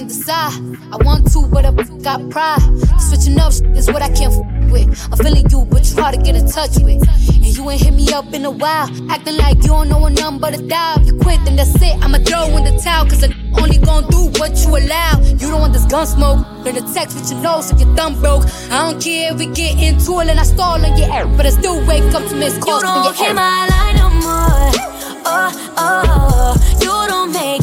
I want to, but I got pride. Switching up is what I can't f- with. I'm feeling you, but you hard to get in touch with. And you ain't hit me up in a while. Acting like you don't know a number but a dial. You quit, then that's it. I'ma throw in the towel, cause I only gon' do what you allow. You don't want this gun smoke. Learn the text with your nose so your thumb broke. I don't care if we get into it and I stall on your air, but I still wake up to miss calls you don't your hit my line no more. Oh, oh, you don't make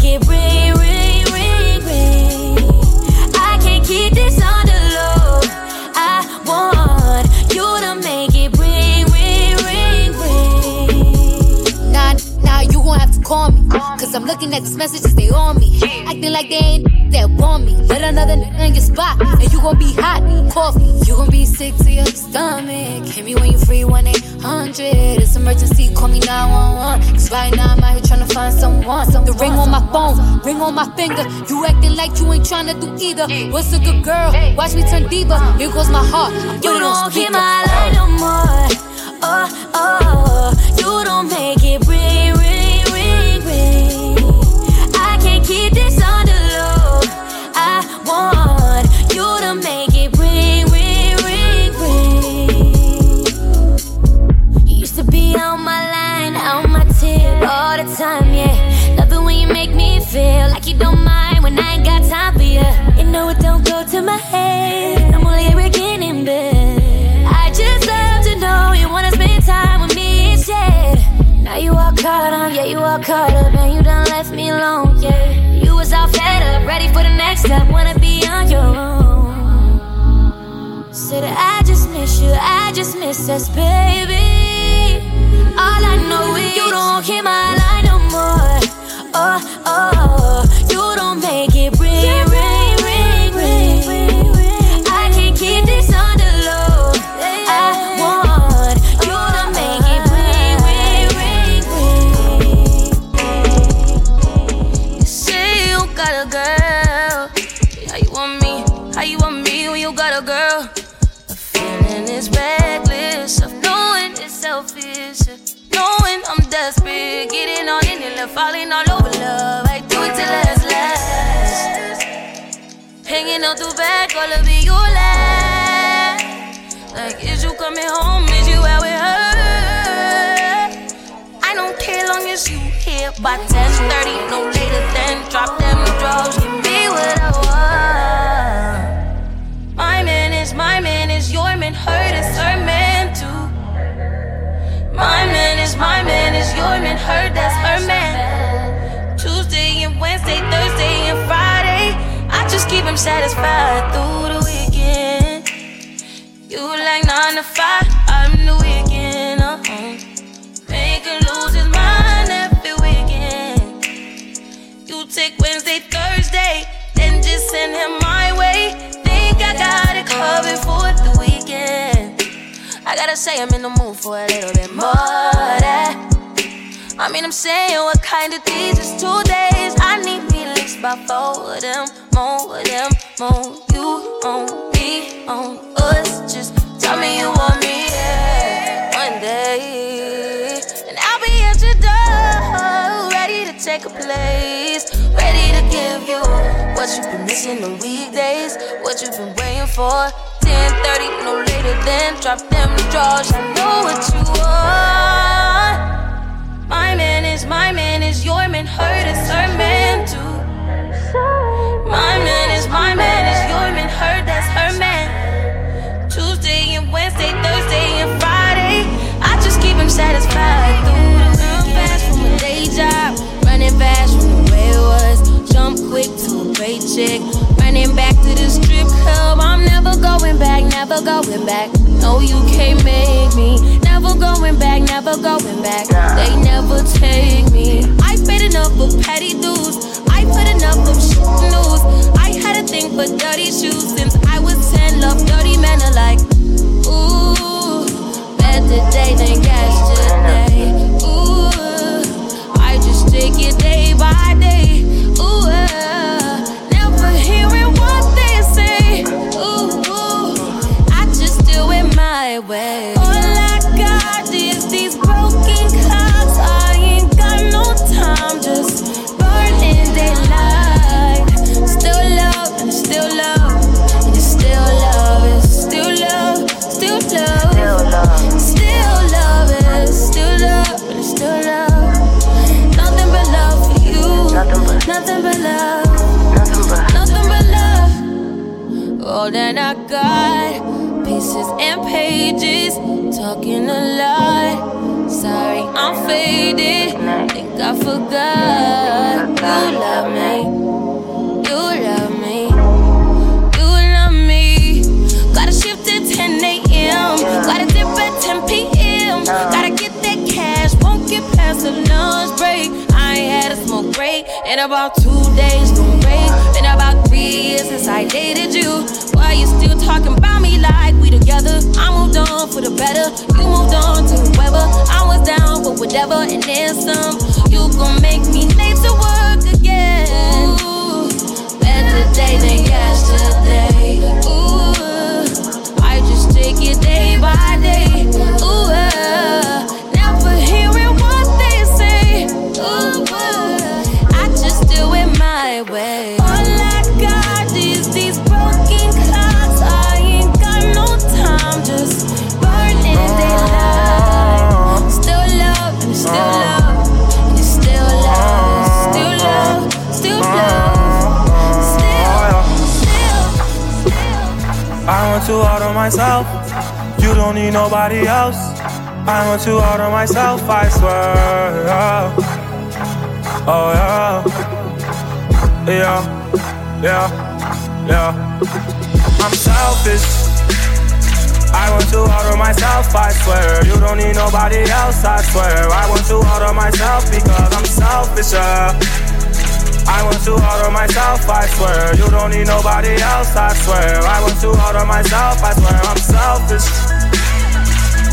Cause I'm looking at these messages, they on me. Acting like they ain't that want me. Let another nigga in your spot, and you gon' be hot. Coffee, you gon' be sick to your stomach. Hit me when you free, 1 800. It's an emergency, call me 911. Cause right now I'm out here trying to find someone. The ring on my phone, ring on my finger. You acting like you ain't trying to do either. What's a good girl? Watch me turn diva. Here goes my heart. I put You it on don't speaker. my line no more. Oh, oh, you don't make it ring, keep this the low. I want you to make it ring, ring, ring, ring. You used to be on my line, on my tip all the time, yeah. Love it when you make me feel like you don't mind when I ain't got time for you. You know it don't go to my head. I'm only arrogant in bed. I just love to know you wanna spend time with me instead. Now you all caught up, yeah, you all caught up, and you done left me alone, yeah. Ready for the next step, wanna be on your own. Said I just miss you, I just miss us, baby. All I know is you don't hear my line no more. Oh, oh, oh. you don't make it ring, love, falling all over love. I do it till it's last. Hanging out the back, all of you last. Like, is you coming home? Is you out with her? I don't care long as you here by 10:30, no later than drop them drugs. Give me what I want. My man is my man is your man, hurt is her man too. My man is my man is your man, hurt that's her man. Tuesday and Wednesday, Thursday and Friday, I just keep him satisfied through the weekend. You like nine to five, say I'm in the mood for a little bit more that. I mean, I'm saying what kind of these is two days. I need me at least about four of them, more of them, more. You on me, on us. Just tell me you want me yeah, one day, and I'll be at your door, ready to take a place, ready to give you what you've been missing on weekdays, what you've been waiting for. 10:30, no later than drop them drawers. I know what you want. My man is my man is your man, hurt is her man too. My man is my man is your man, hurt that's her man. Tuesday and Wednesday, Thursday and Friday, I just keep him satisfied. Jump quick to a paycheck, running back to the strip club. I'm never going back, never going back. No, you can't make me. Never going back, never going back. They never take me. I paid enough of petty dudes. I put enough of shit news. I had a thing for dirty shoes since I was 10. Love dirty men alike. Ooh, better day than yesterday take it day by day. Ooh, uh, never hearing what they say. Ooh, I just do it my way. All I got is these broken clocks. I ain't got no time, just burning daylight. Still love and still love. And still love still love, still love. Still love, still love, still love nothing but, nothing but love. Nothing but, nothing but love. All that I got, pieces and pages, talking a lot. Sorry, I'm faded. Think I forgot you love me. You love me. You love me. Gotta shift at 10 a.m. Gotta at 10 p.m. Gotta get that cash. Won't get past the lunch break break in about two days. No break. Been about three years since I dated you. Why you still talking about me like we together? I moved on for the better. You moved on to whoever. I was down for whatever and then some. You gon' make me late to work again. Ooh, better day than yesterday. Ooh, I just take it day by day. Ooh, uh, too hard on myself. You don't need nobody else. I went too hard on myself, I swear. Oh yeah, yeah, yeah, yeah. I'm selfish. I went too hard on myself, I swear. You don't need nobody else, I swear. I went too hard on myself because I'm selfish. Yeah. I went too hard on myself, I swear. You don't need nobody else, I swear. I went too hard on myself, I swear. I'm selfish.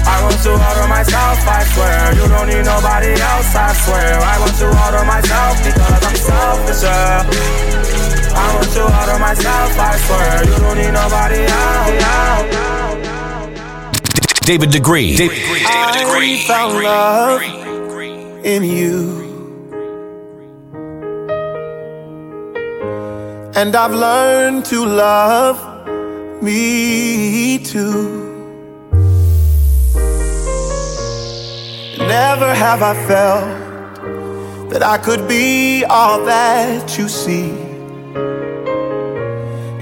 I went too hard on myself, I swear. You don't need nobody else, I swear. I went too hard on myself because I'm selfish. Yeah. I went too hard on myself, I swear. You don't need nobody else. David Degree. David Degree. David Degree. I found love in you. And I've learned to love me too. Never have I felt that I could be all that you see.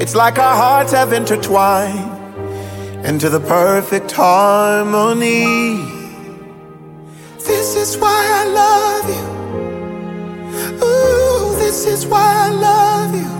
It's like our hearts have intertwined into the perfect harmony. This is why I love you. Ooh, this is why I love you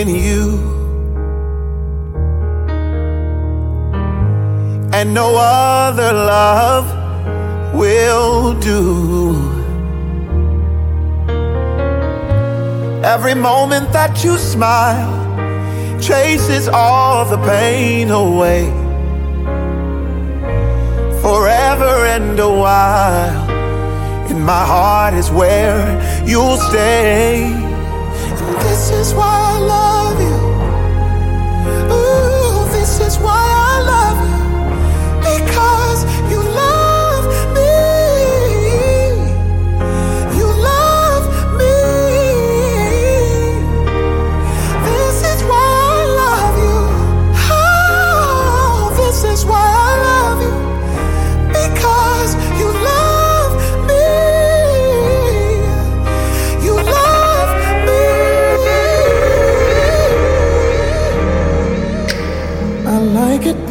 in you. And no other love will do. Every moment that you smile chases all the pain away. Forever and a while, in my heart is where you'll stay. This is why I love you. Ooh, this is why I love you.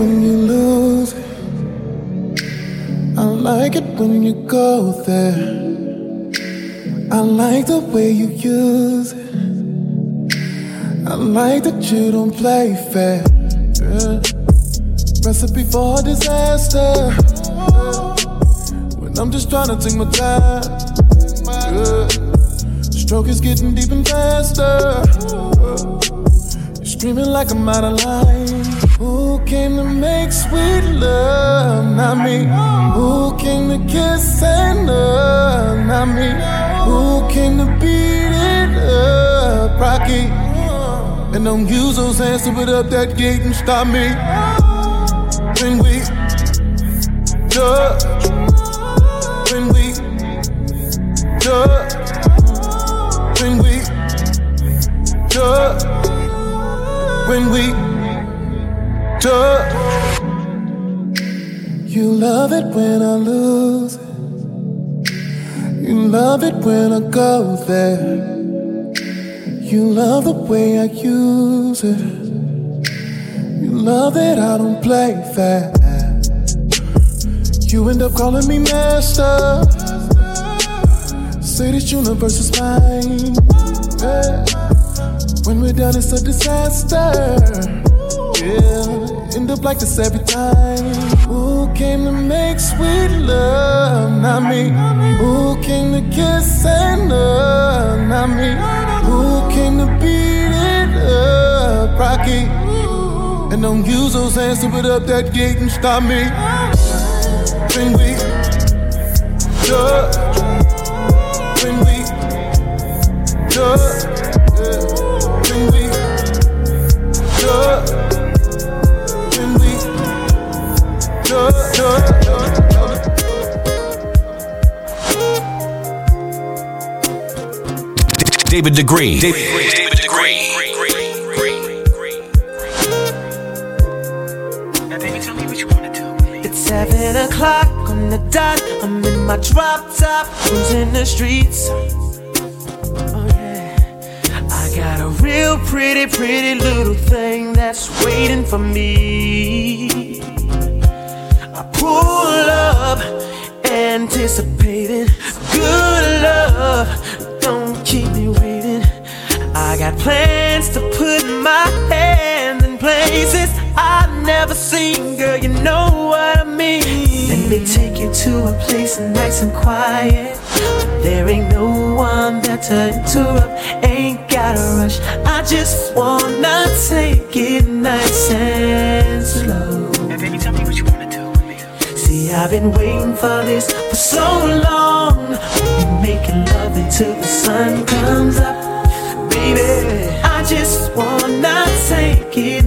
When you lose. I like it when you go there. I like the way you use it. I like that you don't play fair. Yeah. Recipe for disaster. When I'm just trying to take my time. Yeah. Stroke is getting deep and faster. You're screaming like I'm out of line. Who came to make sweet love? Not me. Who came to kiss and love? Not me. Who came to beat it up? Rocky. And don't use those hands to put up that gate and stop me. When we touch, when we touch, when we touch, when we you love it when I lose. You love it when I go there. You love the way I use it. You love that I don't play fair. You end up calling me master. Say this universe is mine. Yeah. When we're done, it's a disaster. Yeah, end up like this every time. Who came to make sweet love? Not me. Who came to kiss and love? Not me. Who came to beat it up? Rocky. And don't use those hands to put up that gate and stop me when we touch, when we touch, when we touch, David Degree. David, David Degree. Seven o'clock on the dot. I'm in my drop top, cruising the streets. Oh yeah, I got a real pretty, pretty little thing that's waiting for me. Pull up, anticipating good love. Don't keep me waiting. I got plans to put my hands in places I've never seen, girl. You know what I mean. Let me take you to a place nice and quiet. There ain't no one there to interrupt. Ain't gotta rush. I just wanna take it nice and slow. I've been waiting for this for so long. We'll be making love until the sun comes up, baby. I just wanna take it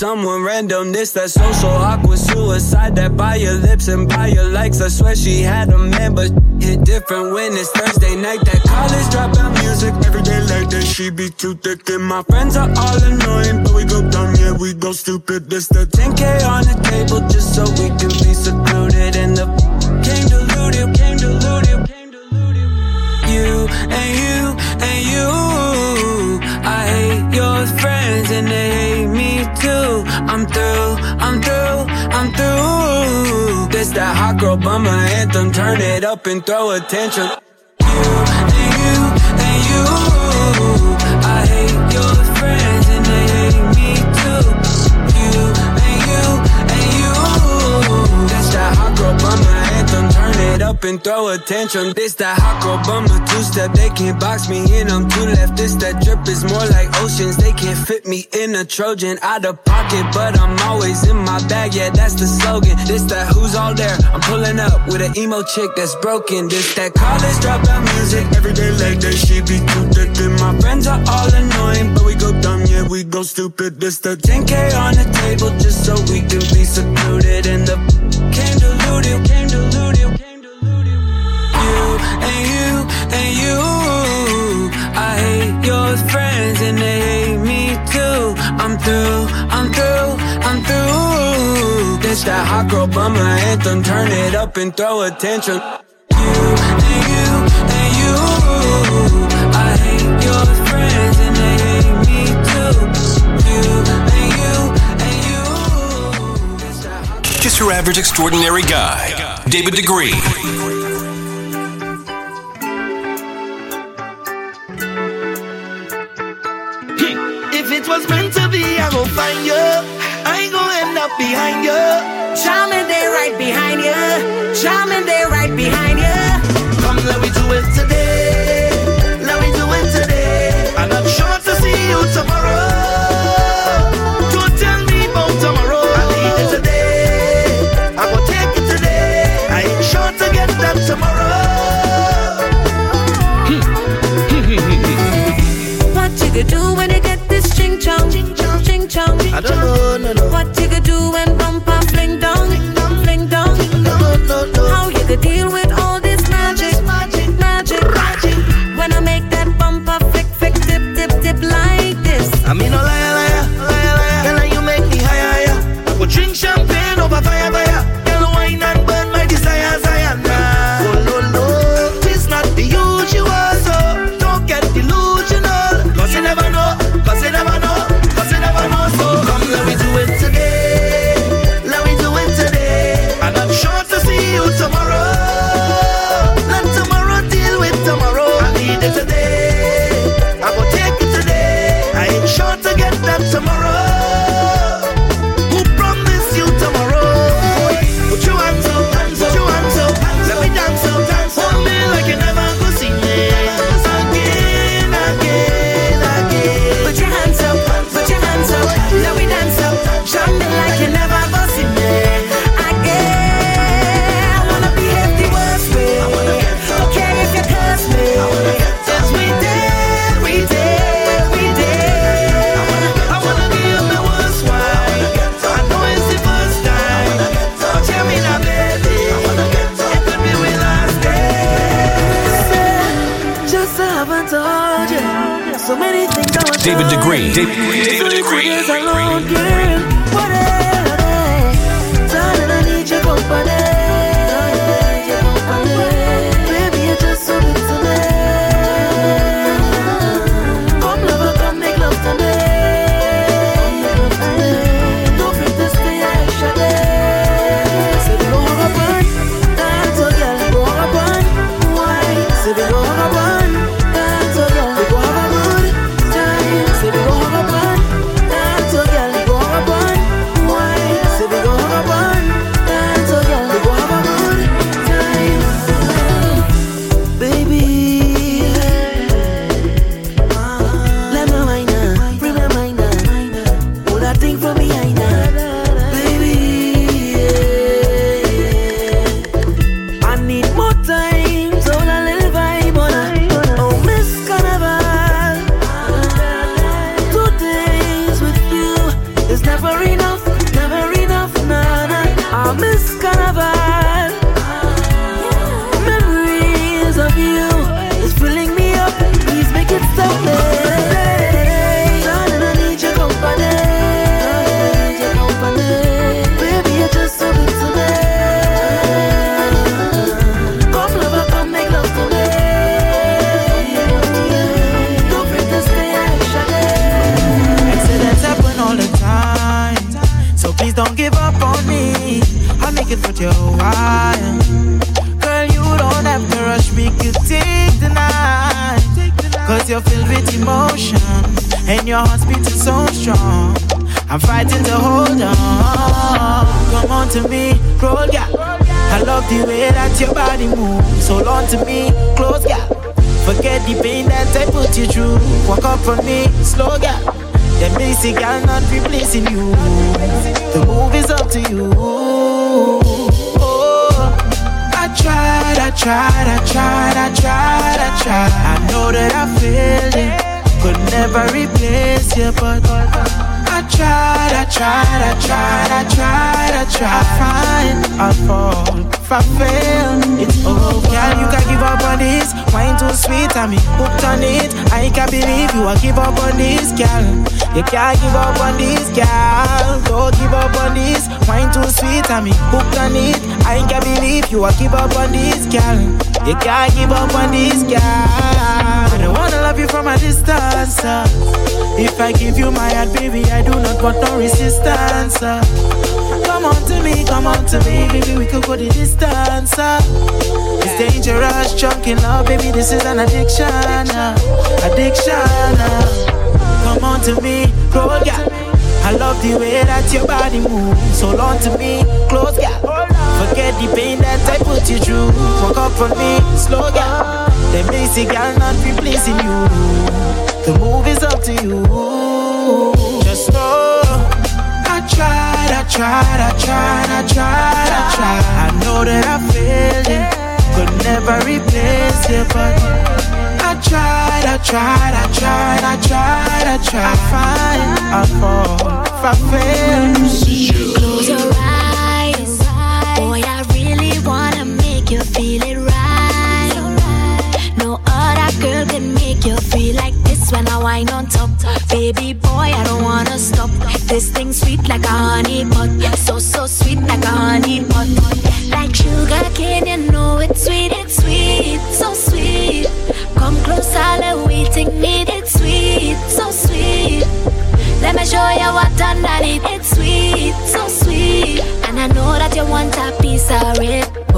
someone random. This that social awkward suicide that by your lips and by your likes. I swear she had a man, but hit different when it's Thursday night. That college dropout music every day like that. She be too thick and my friends are all annoying, but we go dumb, yeah we go stupid. This the 10k on the table just so we can be secluded girl bummer anthem, turn it up and throw attention. You and you and you. up and throw a tantrum. This that hot girl bum, two step. They can't box me in, I'm too left. This that drip is more like oceans. They can't fit me in a Trojan. Out of pocket, but I'm always in my bag. Yeah, that's the slogan. This that who's all there. I'm pulling up with an emo chick that's broken. This that college dropout music. Every day like that, she be too thick. And my friends are all annoying, but we go dumb, yeah, we go stupid. This the 10K on the table just so we can be secluded. And the can't. through, I'm through, I'm through. That hot girl anthem, turn it up and throw. You and you and you, I hate your friends and they hate me too. You and you and you. Just your average extraordinary guy, David DeGree. gon' find you. I ain't gon' end up behind you. Charming, they right behind you. Charming, they right behind you. Come, let me do it today. Piece of it,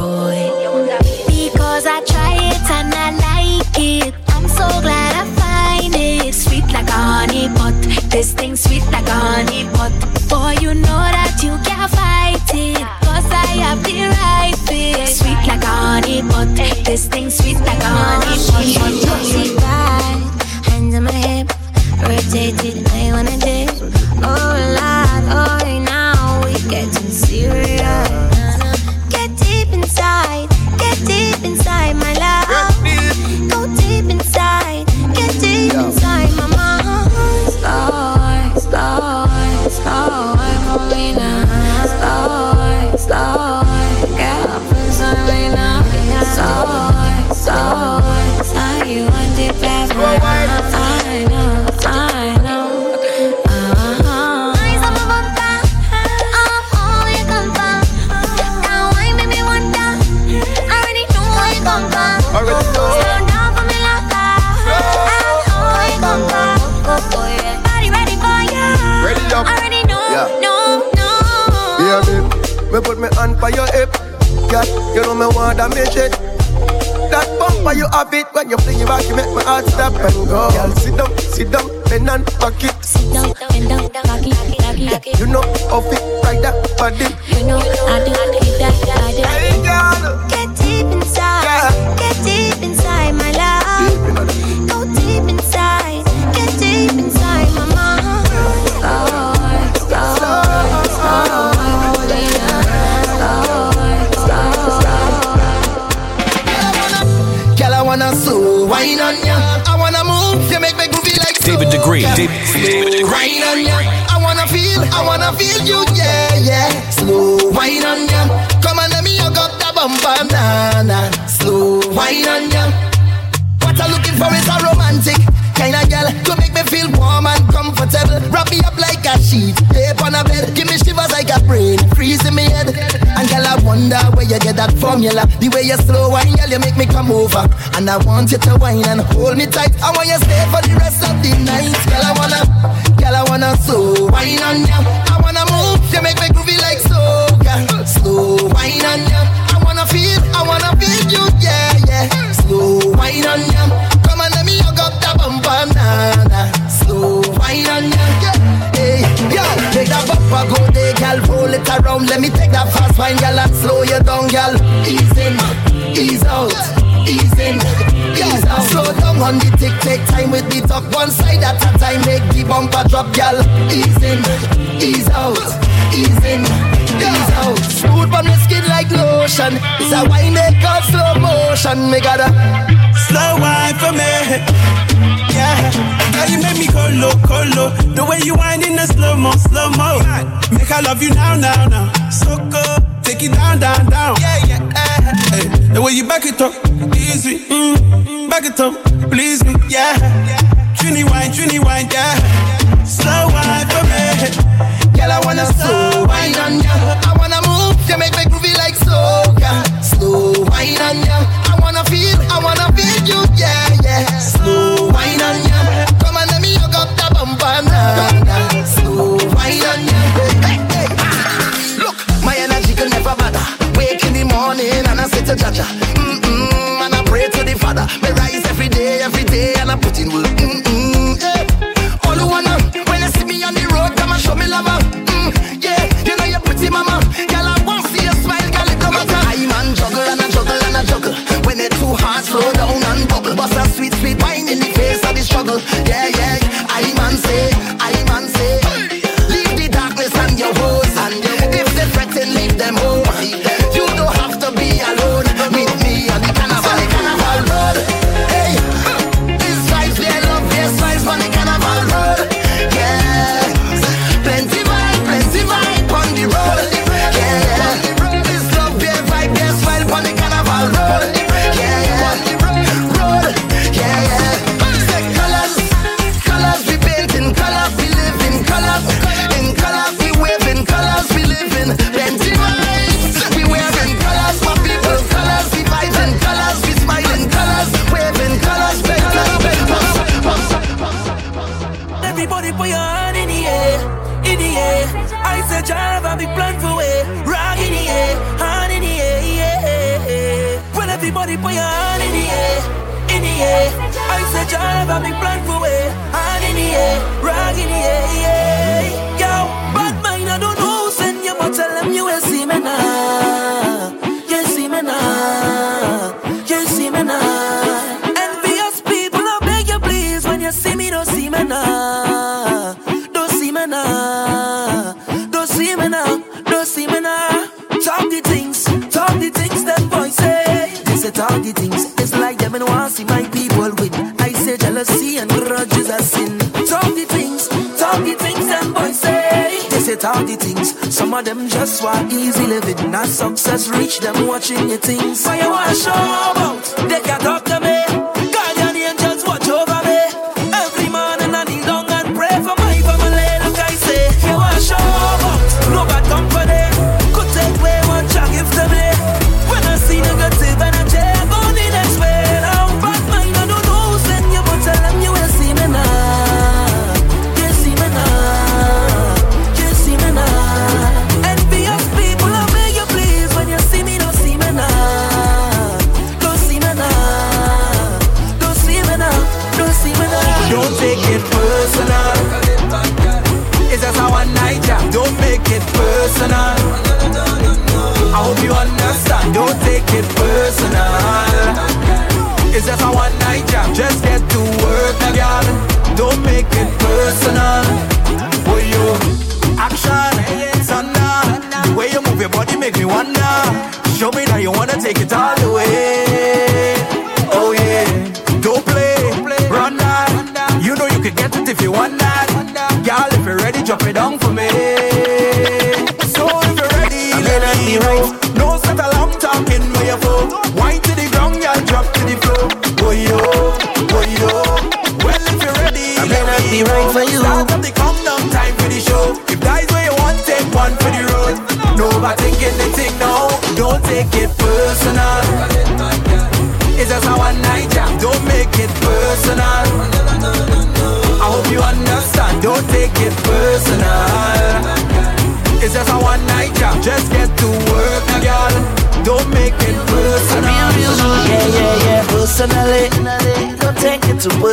love you now, now, now.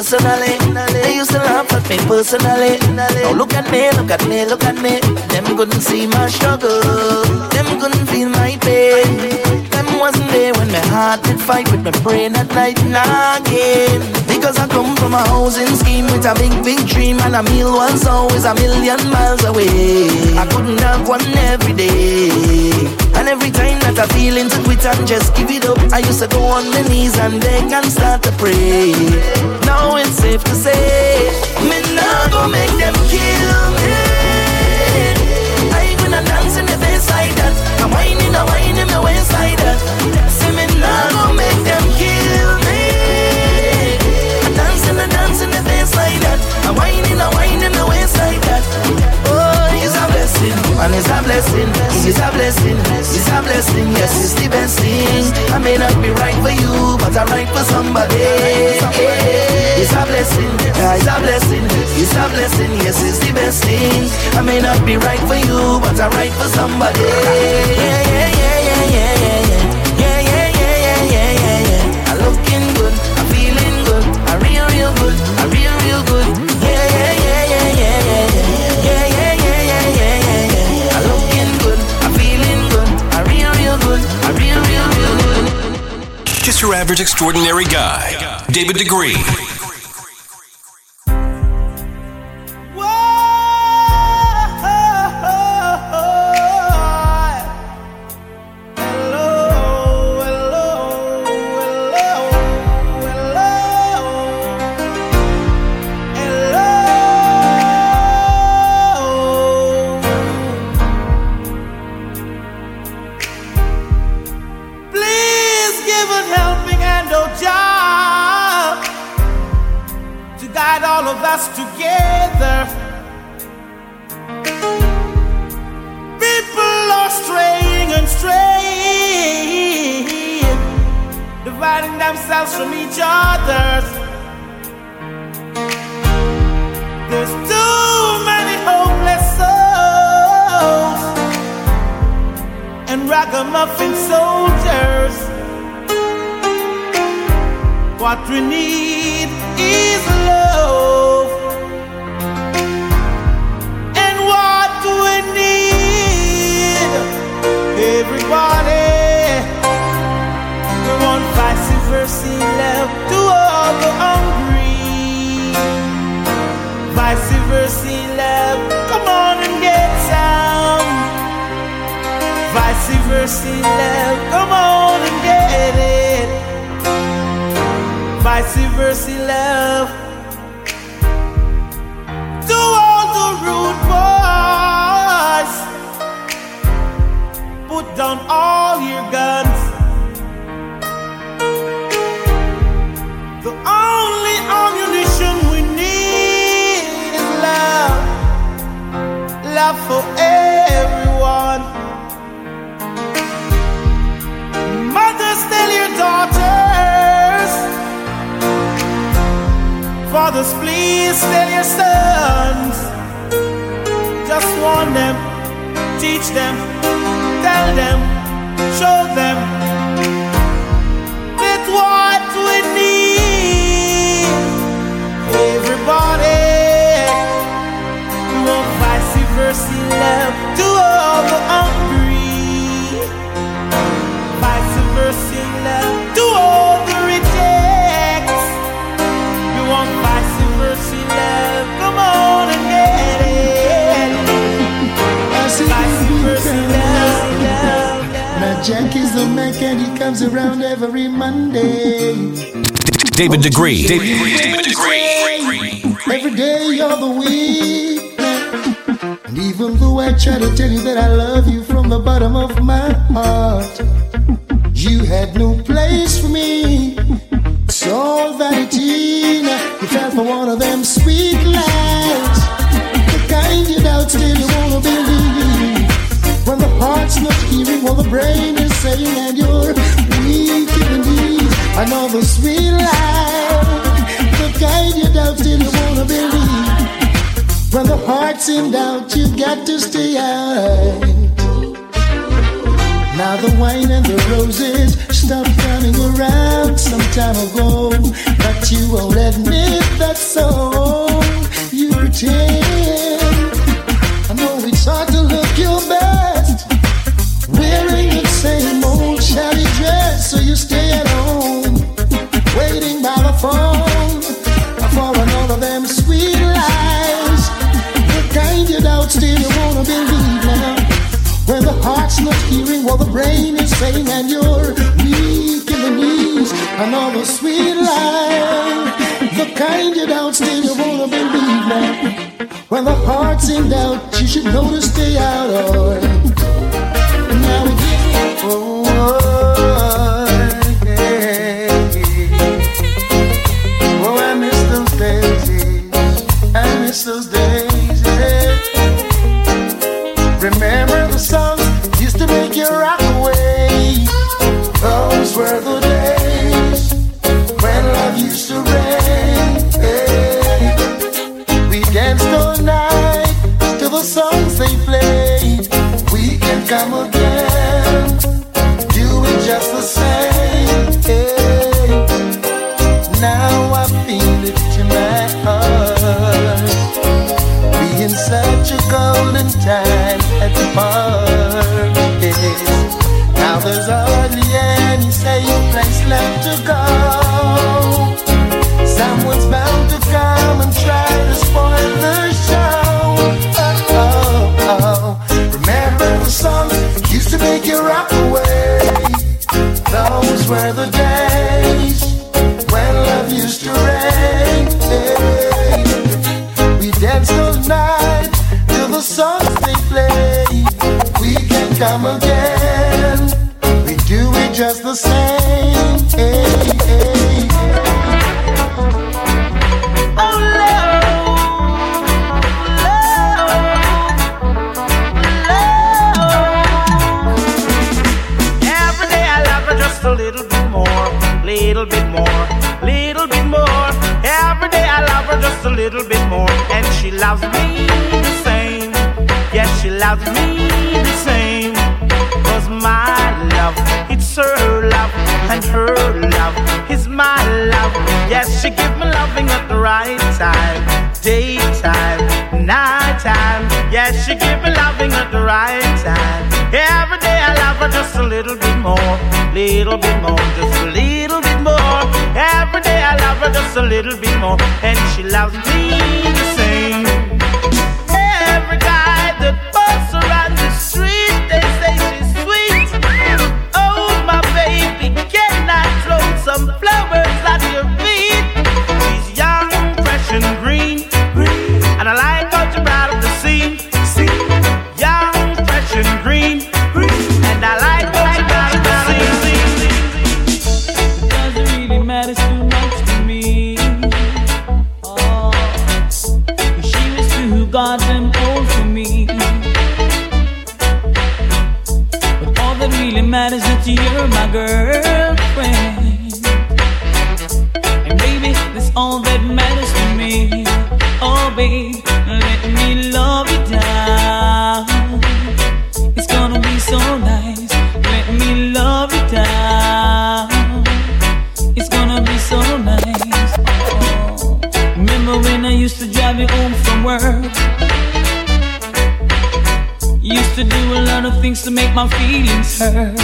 Personally. They used to laugh at me personally. Now look at me, look at me, look at me. Them couldn't see my struggle. Them couldn't feel my pain. Them wasn't there when my heart did fight with my brain at night nagging. Because I come from a housing scheme with a big, big dream, and a meal once always a million miles away. I couldn't have one every day. And every time that I feel into quit and just give it up, I used to go on my knees and beg and start to pray. Now it's safe to say, me not go make them kill me. And it's a blessing, it's a blessing, it's a blessing. Yes, it's the best thing. I may not be right for you, but I'm right for somebody. It's a blessing, it's a blessing, it's a blessing. Yes, it's the best thing. I may not be right for you, but I'm right for somebody. Yeah, yeah, yeah, your average extraordinary guy, David Degree. Jack is the Mac and he comes around every Monday. David Degree. David Degree. Every day you're the week. And even though I try to tell you that I love you from the bottom of my heart, you had no place for me. It's all vanity. You fell for one of them sweet lies. The kind you doubt still you wanna believe. When the heart's not hearing what the brain is saying and you're weak in the knees. Another sweet lie. The kind you doubt still you wanna believe. When the heart's in doubt, you got to stay out. Now the wine and the roses stopped coming around some time ago, but you won't admit that so. You pretend. same old shabby dress, so you stay at home, waiting by the phone for another of them sweet lies. The kind you doubt still you wanna believe now. When the heart's not hearing what the brain is saying, and you're weak in the knees, another sweet lie. The kind you doubt still you wanna believe now. When the heart's in doubt, you should know to stay out of. it. Now We loves me the same. Yes, she loves me the same. Cause my love, it's her love, and her love is my love. Yes, she give me loving at the right time, daytime, nighttime. Yes, she give me loving at the right time. Every day I love her just a little bit more, little bit more, just a little bit more. Every day I love her just a little bit more, and she loves me the same. Every hurt.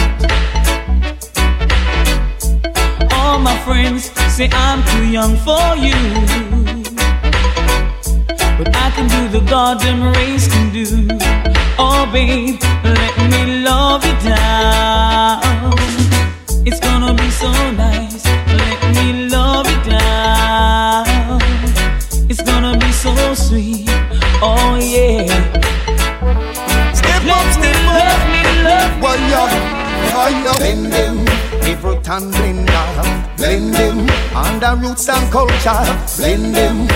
All my friends say I'm too young for you. Under roots and culture. Blend them,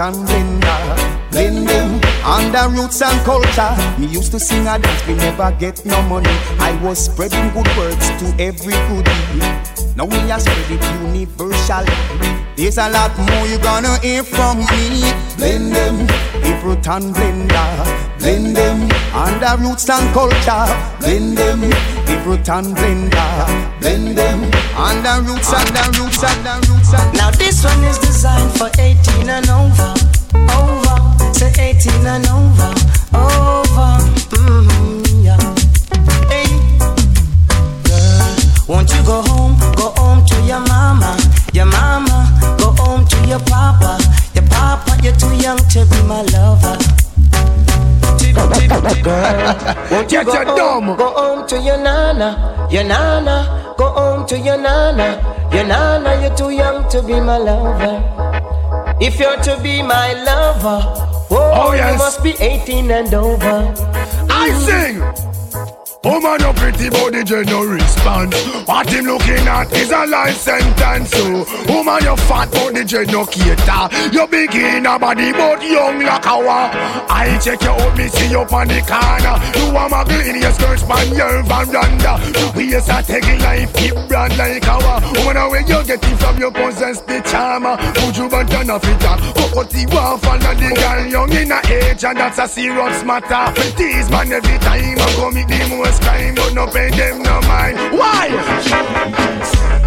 and blender. Blend them, under roots and culture. Me used to sing a dance, we never get no money. I was spreading good words to every goodie. Now we are spread it universally. There's a lot more you gonna hear from me. Blend them, and blender. Blend them, under roots and culture. Blend them, and blender. Blend them, under roots, under roots, under roots. This one is designed for 18 and over, over. Say 18 and over, over. Mm, yeah. Hey, girl, won't you go home? Go home to your mama, your mama. Go home to your papa, your papa. You're too young to be my lover. Girl, won't you Get go your home, dumb. go home to your nana, your nana, go home to your nana, your nana. You're too young to be my lover. If you're to be my lover, oh, Oh, yes. you must be 18 and over. I sing. Woman, you pretty body, you no respond. What him looking at is a life sentence. So, woman, you fat body, you no cater. You big in a body, but young like a wa. I check you out, me see you on the corner. You a muggle in your skirt, span your veranda. We is a taking life, keep brand like a wa. Woman, where you get it from, you possess the charmer. Put you back on a fit up. Cocotti one fall and the girl young in a age, and that's a serious matter. These man every time I go meet the most crime, but no pay them no mind. Why?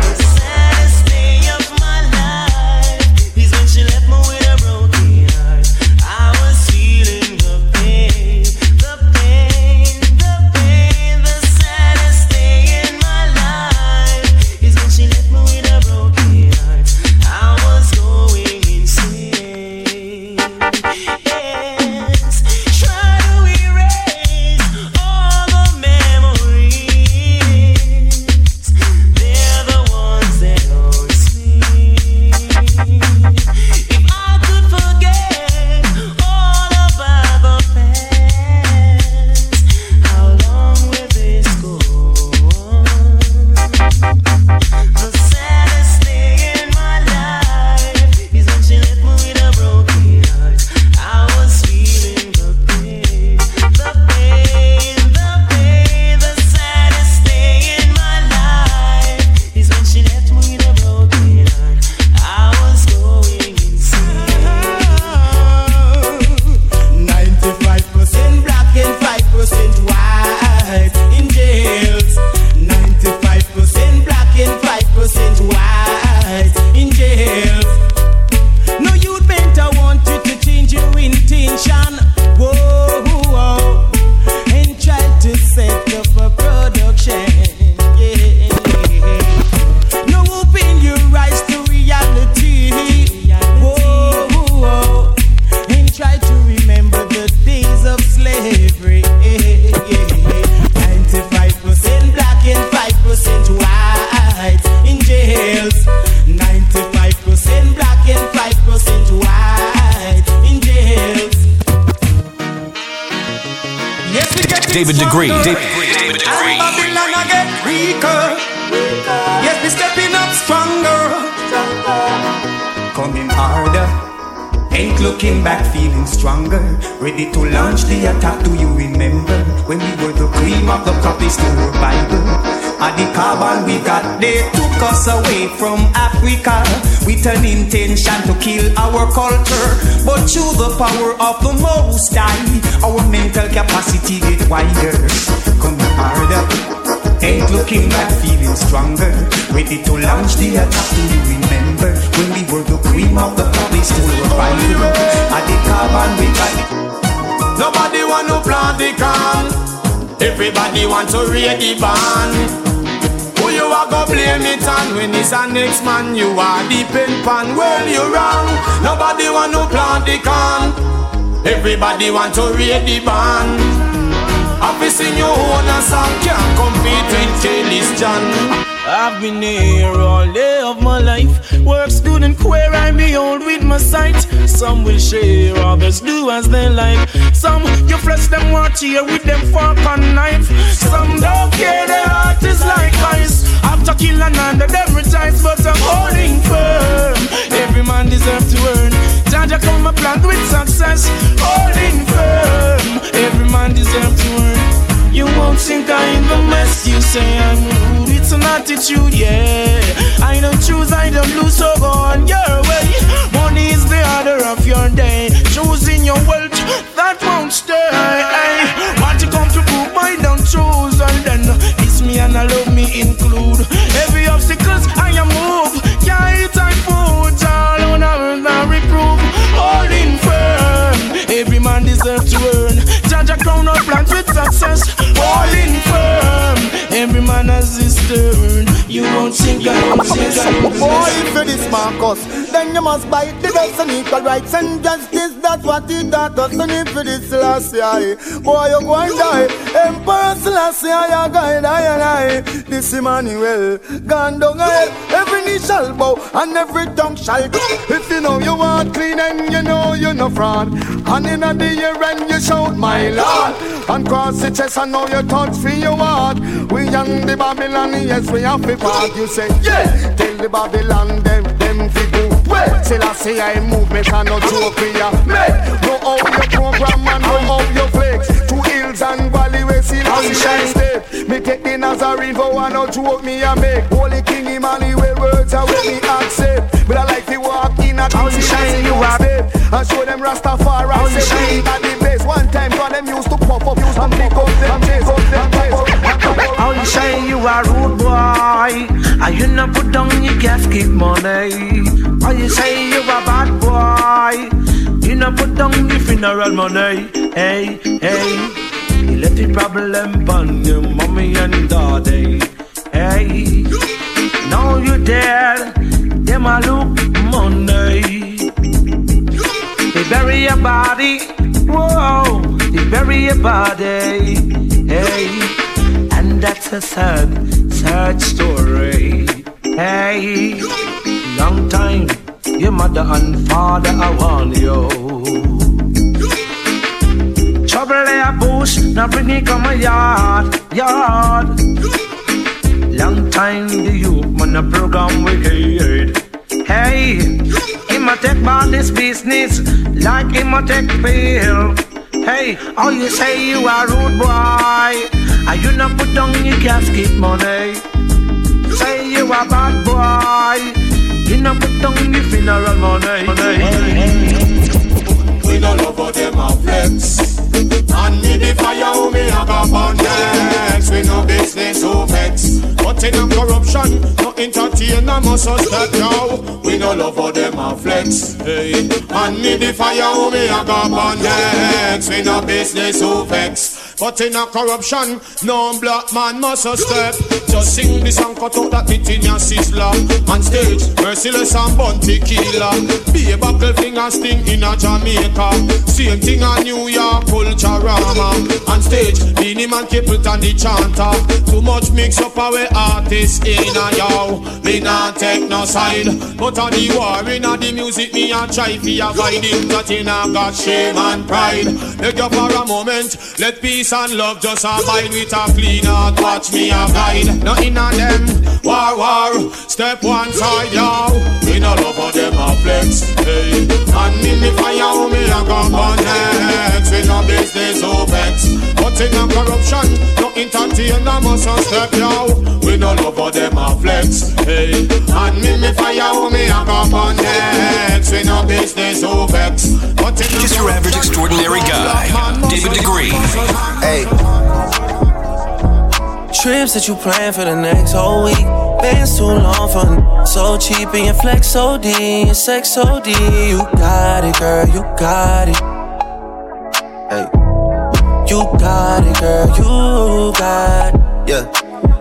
Everybody want to read the band. I've been sing your own a song can't compete with Kelly's John. I've been here all day of my life. Works good and queer, I behold with my sight. Some will share, others do as they like. Some you flesh them want here with them fork and knife. Some don't care, their heart is like ice. After killing under them rejoice, but I'm holding firm. Every man deserves to earn. Jaja come a plant with success, holding firm. Every man deserves to earn. You won't think I'm the mess. You say I'm rude. It's an attitude, yeah. I don't choose, I don't lose, so go on your way. Money is the order of your day. Choosing your wealth, that won't stay. Want to come to group, I don't choose. And then it's me and I love me include. Obstacles I am move. Can't eat and food. All on reprove. Firm. Every man deserves to earn. Judge a crown of with success. Firm. Every man has his turn. You won't won't Boy, Marcus, then you must bite the dust and equal rights and justice. That's what he taught us. If it is Selassie, aye, boy, you go and die. Emperor Selassie, I guide, I and I. This Emmanuel, gone down hell. Every knee shall bow and every tongue shall go. If you know you want clean and you know you're no fraud. And in the year and you shout, my Lord. And cross the chest and know you touch for your heart. We young the Babylon, yes, we have to part. You say, yeah, tell the Babylon them, them fi go. Well, till I say I move, me can no joke for ya. Me, know how you program and know how you flex. Two hills and valley where see the shine step. Me take the Nazarene for one no joke me a make. Holy King Emmanuel words are with me accept. But I like to walk in a clean shine you a step. And show them Rastafari say me at the base. One time for them used to pop up, used to pick up them chase, up them. How you shine you a rude boy? Are you not put down your gasket money? How you say you a bad boy? You not put down your funeral money? Hey, hey. You left the problem on your mommy and daddy. Hey, now you dead. Them a look Monday. They bury your body. Whoa, they bury your body. Hey, and that's a sad, sad story. Hey, long time, your mother and father, I warn you. A bush, now bring it come a yard, yard. Long time the youth man a program wicked. Hey, him a take on this business like him a take pill. Hey, how you say you a rude boy? Are you not put down your casket money? Say you a bad boy. You not put down your funeral money. money. We don't love how them a flex. And me the fire who me a go burn next. We no business who vex. But in a corruption, no entertain a us step now. We no love for them a flex. And me the fire who me a go burn next. We no business who vex. But in a corruption, no black man must a step. Just sing this and cut out that bit in your sizzler. On stage, merciless and bounty killer. Be a buckle finger sting in a Jamaica. Same thing a New York culturama. On stage, Beenie Man Capleton the chanter. Too much mix up our artists in a yo. Me not take no side. But on the war in a the music, me a try fi avoid it. That in a got shame and pride. Let go for a moment. Let peace and love just abide with a clean heart. Watch me a guide. Nothing on them. War, war. Step one side, yo. We no love how them a flex. Hey. And in the fire, who me a come on next. We no business who vex. But in a corruption, no entertain must a step, yo. We no love how them a flex. Hey. And in the fire, who me a come on next. We no business in Just your average extraordinary guy, David Degree. Hey. Trips that you plan for the next whole week. Been too long for so cheap and your flex OD, your sex OD. You got it, girl, you got it. Hey. You got it, girl, you got it. Yeah.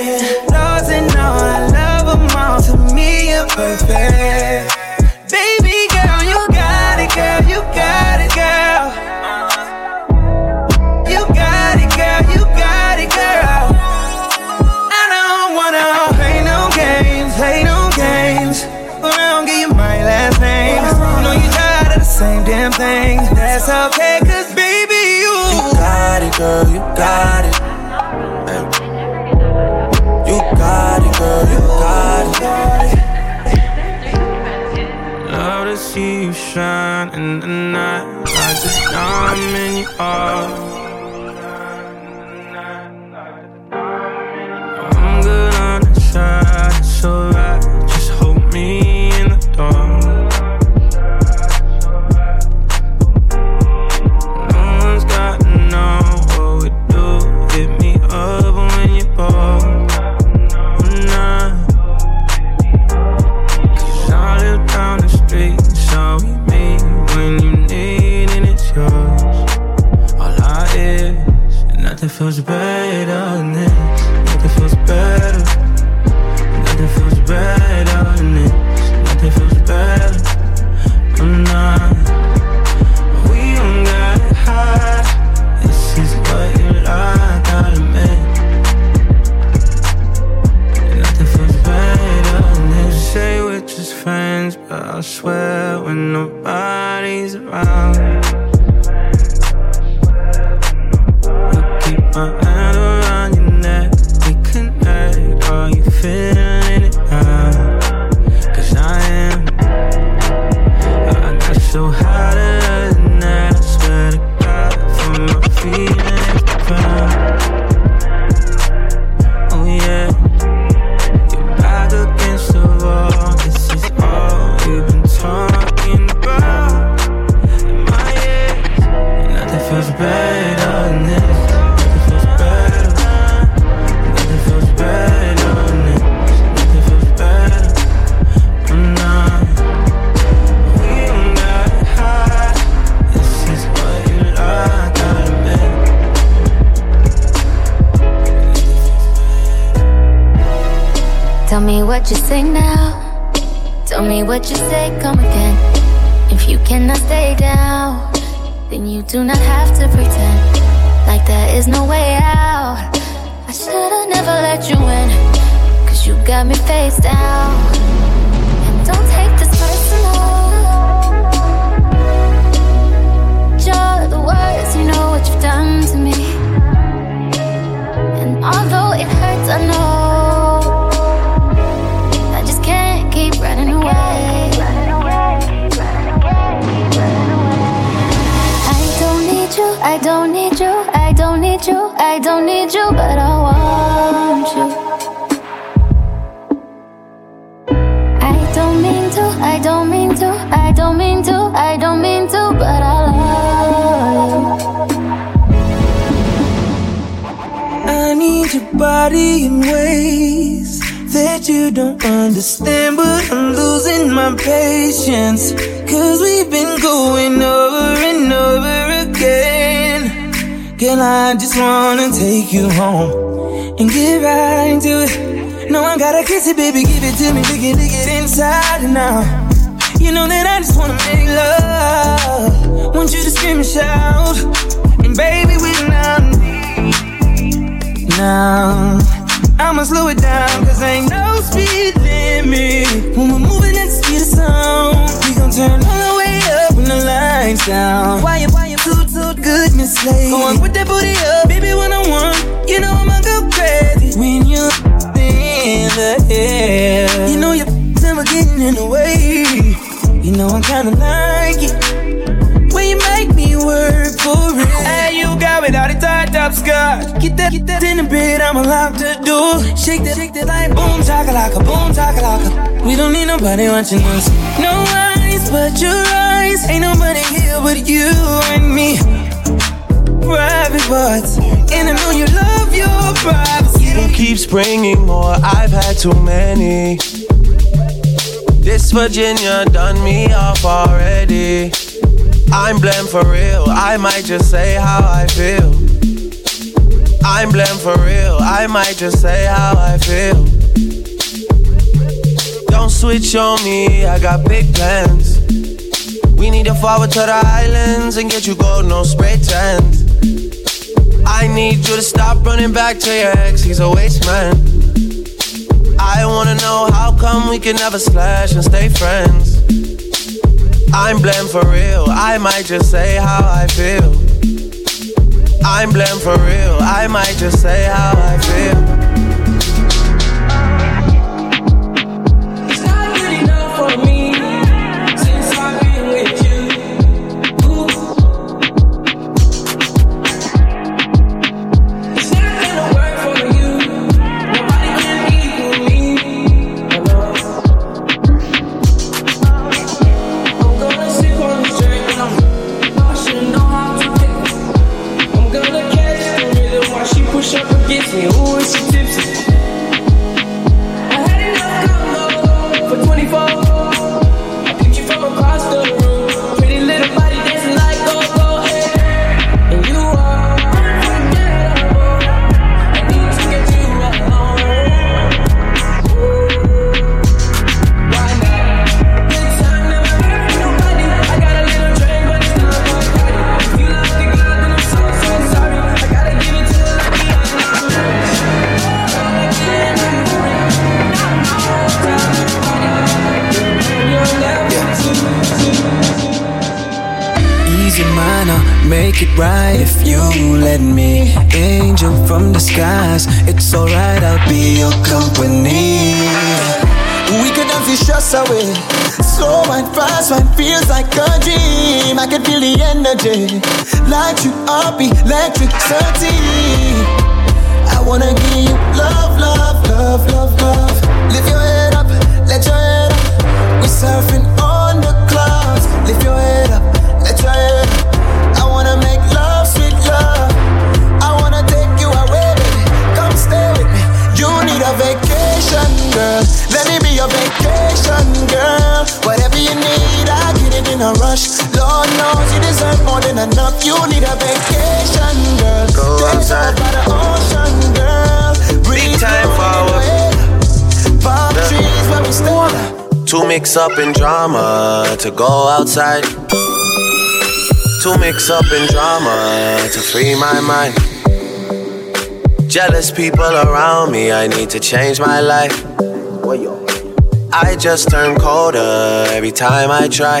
Laws and all, I love them all. To me, you're perfect. Baby girl, you got it, girl, you got it, girl. You got it, girl, you got it, girl. I don't wanna play no games, play no games. Around, give you my last name. You know you tired of the same damn thing. That's okay, cause baby, you. You got it, girl, you got it. Girl, you got it. Love to see you shine in the night like the diamond you are. I'm good on the side, it's alright. feels better than this. Nothing feels better. Nothing feels better than this. Nothing feels better. I'm not. We don't got high. This is what you like. out of me. Nothing feels better than this. Say we're just friends, but I swear when nobody's around. Feels better than this. Nothing feels better. Nothing feels better. I'm. We don't. This is what you like, admit. Tell me what you say now. Tell me what you say, come again. If you cannot stay down, then you do not have to pretend like there is no way out. I should've never let you in, cause you got me face down. And don't take this personal. You're the worst, you know what you've done to me. And although it hurts, I know. I don't need you, I don't need you, I don't need you, but I want you. I don't mean to, I don't mean to, I don't mean to, I don't mean to, but I love you. I need your body in ways that you don't understand, but I'm losing my patience. Cause we've been going over and over. Girl, I just wanna take you home and get right into it. No, I gotta kiss it, baby, give it to me, lick it, lick it inside out. You know that I just wanna make love. Want you to scream and shout. And baby, we now now. I'ma slow it down, cause ain't no speed limit. When we're moving at the speed of sound, we gon' turn all the way up when the lights down. Why why you too Lady? Go on, put that booty up, baby, when I want. You know I'ma go crazy when you're in the air. You know you're never getting in the way. You know I'm kinda like it. When you make me work for it. Hey, you got me all the tied up skirt. Get that, get that in the bed, I'm allowed to do. Shake that, shake that like a boom, chakalaka, boom, chakalaka. We don't need nobody watching us. No eyes but your eyes. Ain't nobody here but you and me. Private parts, and I know you love your privacy. It keeps bringing more. I've had too many. This Virginia done me off already. I'm blamed for real. I might just say how I feel. I'm blamed for real. I might just say how I feel. Don't switch on me. I got big plans. We need to forward to the islands and get you gold, no spray tans. I need you to stop running back to your ex. He's a waste man. I wanna know how come we can never slash and stay friends. I'm blamed for real. I might just say how I feel. I'm blamed for real. I might just say how I feel. Energy. Light you up, electricity. I wanna give you love, love, love, love, love. Lift your head up, let your head up. We surfing on the clouds. Lift your head up, let your head up. I wanna make love, sweet love. I wanna take you away, baby. Come stay with me. You need a vacation, girl. In a rush. Lord knows you deserve more than enough. You need a vacation, girl. Go Take outside. off by the ocean, girl. Breathe time forward. Palm Yeah. trees where we stay. To mix up in drama, to go outside. To mix up in drama, to free my mind. Jealous people around me, I need to change my life. I just turn colder every time I try.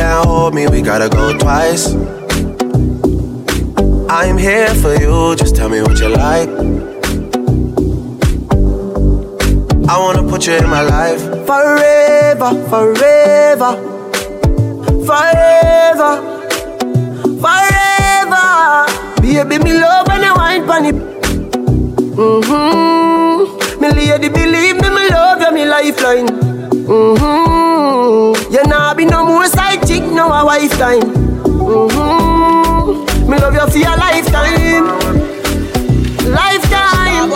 can't hold me, we gotta go twice. I'm here for you, just tell me what you like. I wanna put you in my life. Forever, forever, forever, forever. Baby, me love when you wine pon it. Mm-hmm. Me lady, believe me, me love you, me lifeline. Mm-hmm. You nah be no more side no a wife. Mm-hmm. Me love you for your lifetime. Lifetime.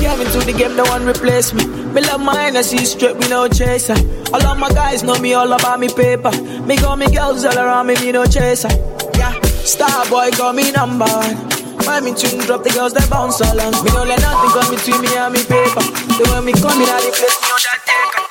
Kevin to the game, no one replace me. Me love my energy straight, me no chaser. All of my guys know me all about me paper. Me got me girls all around me, me no chaser. Yeah, star boy call me number one. When me tune drop, the girls they bounce along. Me don't let nothing come between me and me paper. The way me come in, I the place that taker.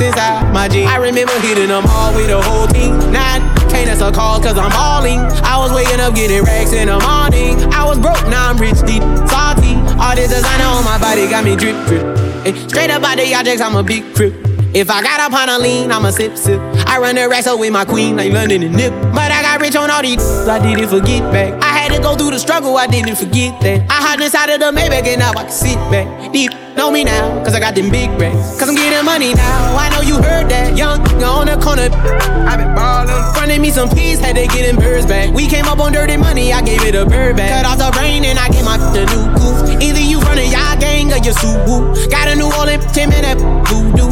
Racks inside my jeans. I remember hitting them all with the whole team. I can't answer calls cause I'm balling. I was waking up getting racks in the morning. I was broke, now I'm rich, deep, salty. All this designer on my body got me drip, drip. Hey, straight up out the objects, I'm a big crip. If I got up on a lean, I'm a sip, sip. I run the racks up with my queen, like London and Nip. But I got rich on all these, I didn't forget back. I had to go through the struggle, I didn't forget that. I hopped inside of the Maybach and now I can sit back. Deep, know me now, cause I got them big racks. Cause I'm getting money now, I know you heard that. Young, on the corner, i been ballin'. Fronted me some peas, had to get them birds back. We came up on dirty money, I gave it a bird back. Cut off the rain and I gave my the new goof. Either you run a y'all gang or you Subaru. Got a new Orleans, 10 minute voodoo.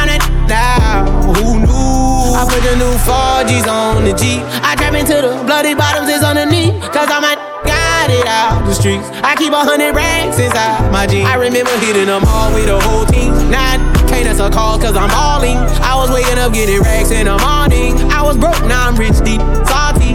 I'm that now, who knew? I put the new 4Gs on the G. I trap into the bloody bottoms is underneath. Cause I'm it out the streets. I keep a hundred racks inside my jeans. I remember hitting them all with the whole team. Now can't answer calls cause I'm balling. I was waking up getting racks in the morning. I was broke, now I'm rich, deep, salty.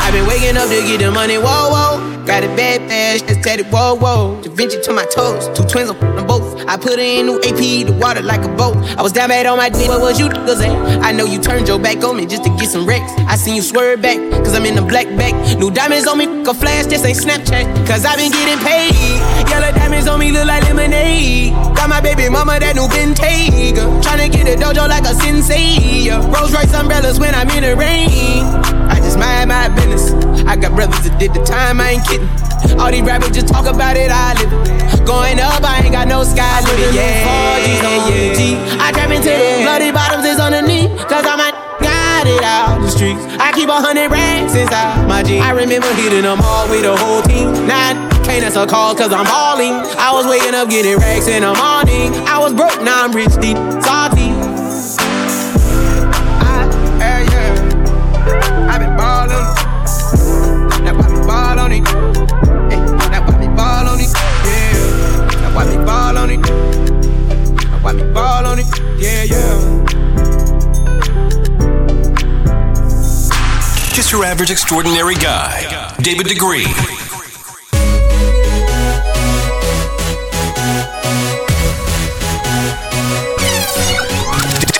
I've been waking up to get the money, whoa, whoa. Got a bad fast, just it, whoa, whoa. Da Vinci to my toes, two twins on both. I put in new AP, the water like a boat. I was down bad on my dick, what was you niggas at? I know you turned your back on me just to get some wrecks. I seen you swerve back, cause I'm in the black back. New diamonds on me, a flash, this ain't Snapchat. Cause I been getting paid. Yellow diamonds on me look like lemonade. Got my baby mama that new Bentayga. Tryna get a dojo like a sensei. Rolls Royce umbrellas when I'm in the rain. I just mind my business. I got brothers that did the time, I ain't kidding. All these rappers just talk about it, I live it. Going up, I ain't got no sky limit. Yeah, yeah, yeah. I trap into the bloody bottoms is underneath. Cause I'm a got it out the streets. I keep a hundred racks inside my jeans. I remember hitting them all with the whole team. Now I can't answer call cause I'm balling. I was waking up getting racks in the morning. I was broke, now I'm rich, deep. Just your average extraordinary guy. David Degree.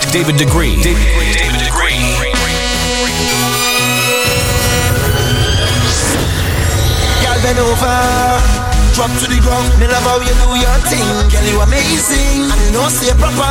David Degree. David, David Degree. Girl, bend over. Drop to the ground. Me love how you do your thing. Girl, you amazing. And you know say proper.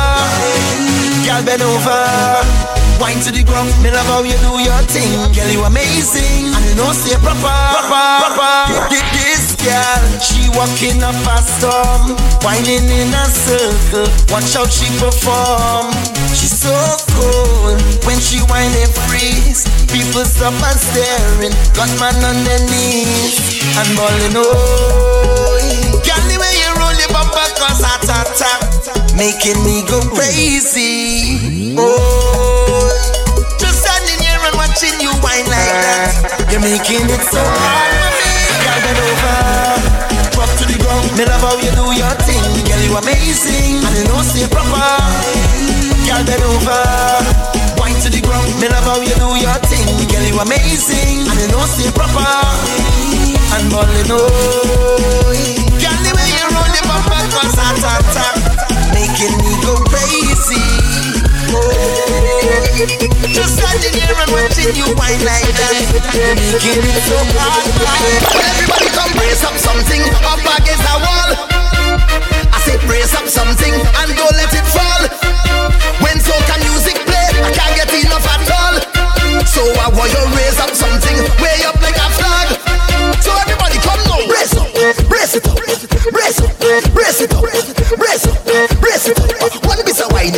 Girl, bend over. Wine to the ground. Me love how you do your thing. Girl, you amazing. And you know say proper. Proper. Proper. This girl, she walking up a storm. Whining in a circle. Watch how she perform. She's so cool. When she whine and freeze. People stop and staring. Got man on their knees. And balling oh. Girl, the way you roll your bumper cause heart attack. Making me go crazy. Oh. Watching you whine like that. You're making it so hard for me. Girl, bend over. Drop to the ground. Me love how you do your thing. Girl, you amazing. And you know say proper. Girl, bend over. Wine to the ground. Me love how you do your thing. Girl, you amazing. And you know say proper. And ballin' oh. Girl, the way you roll the bumper cause heart attack. Making me go. Just standing here and watching you whine like that. Making it so hard. Everybody come brace up something up against the wall. I say brace up something and don't let it fall. When soca music play, I can't get enough at all. So I want you raise up something way up like a flag. So everybody come now, brace up, brace it up, brace up, brace it up, brace up,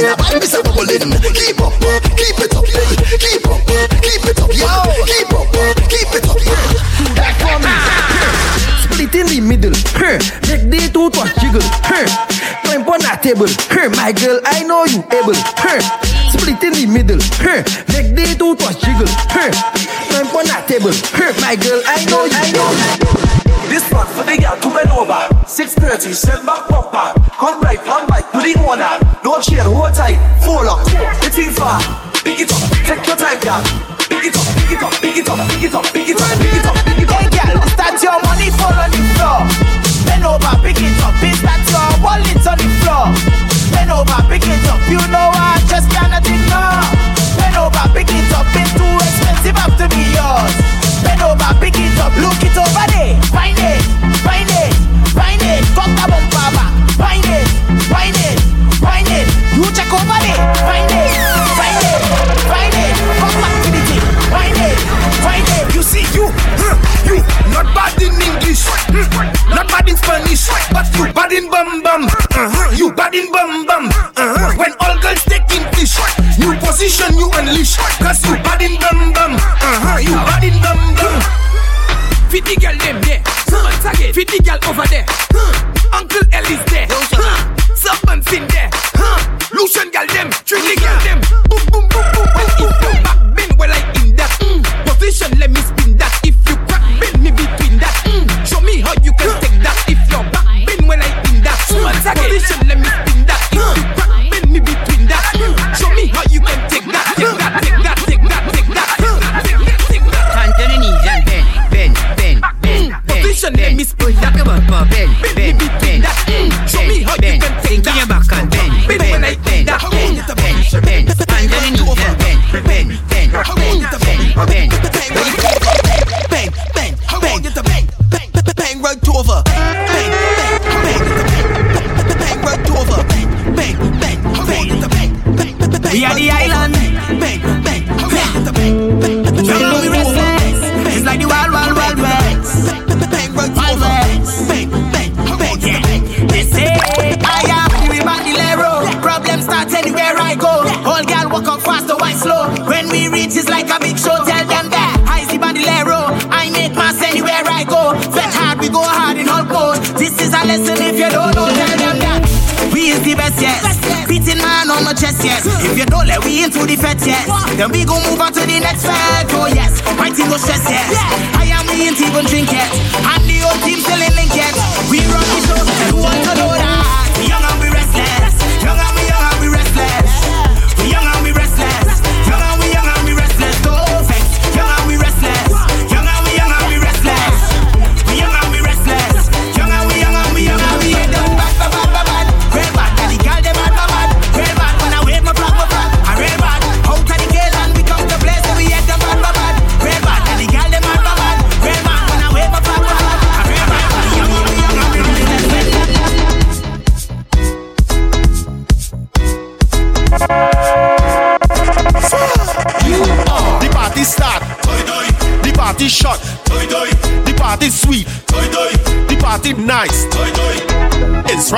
in a one piece of bubbling. Keep up, keep it up, hey. keep up, keep it up, yeah. Keep up, keep it up. Back for me. Split in the middle? Make the two toss jiggle? Climb on that table? My girl, I know you able? Split in the middle? Make the two toss jiggle? Climb on that table? My girl, I know you, you. This one for the girl to bend over. 630, send back bumper. Come right, come right to the owner. Chain, hold tight, full up. It's in far. Pick it up, take your time, girl. Pick it up, pick it up, pick it up, pick it up, pick it up, pick it up, pick it up. Hey girl, start your money fall on the floor. Bend over, pick it bum bum. Uh-huh, you bad in bum bum. Uh-huh. When all girls taking fish, new position you unleash, cause you bad in bum bum. Uh-huh, you bad in bum bum. Fit the girl them there. Once again, fit the girl over there. Huh. Uncle Ellie's there. Huh. Servants in there. Huh. Lucian girl them. Trinity girl them. A lesson if you don't know. Tell them that we is the best, yes. Beating man on my chest, yes. If you don't let we into the fete, yes. Then we go move on to the next fight, oh yes. Fighting no stress, yes. I am we ain't even drink yet. And the whole team still in link yet. We run the show, and who want to know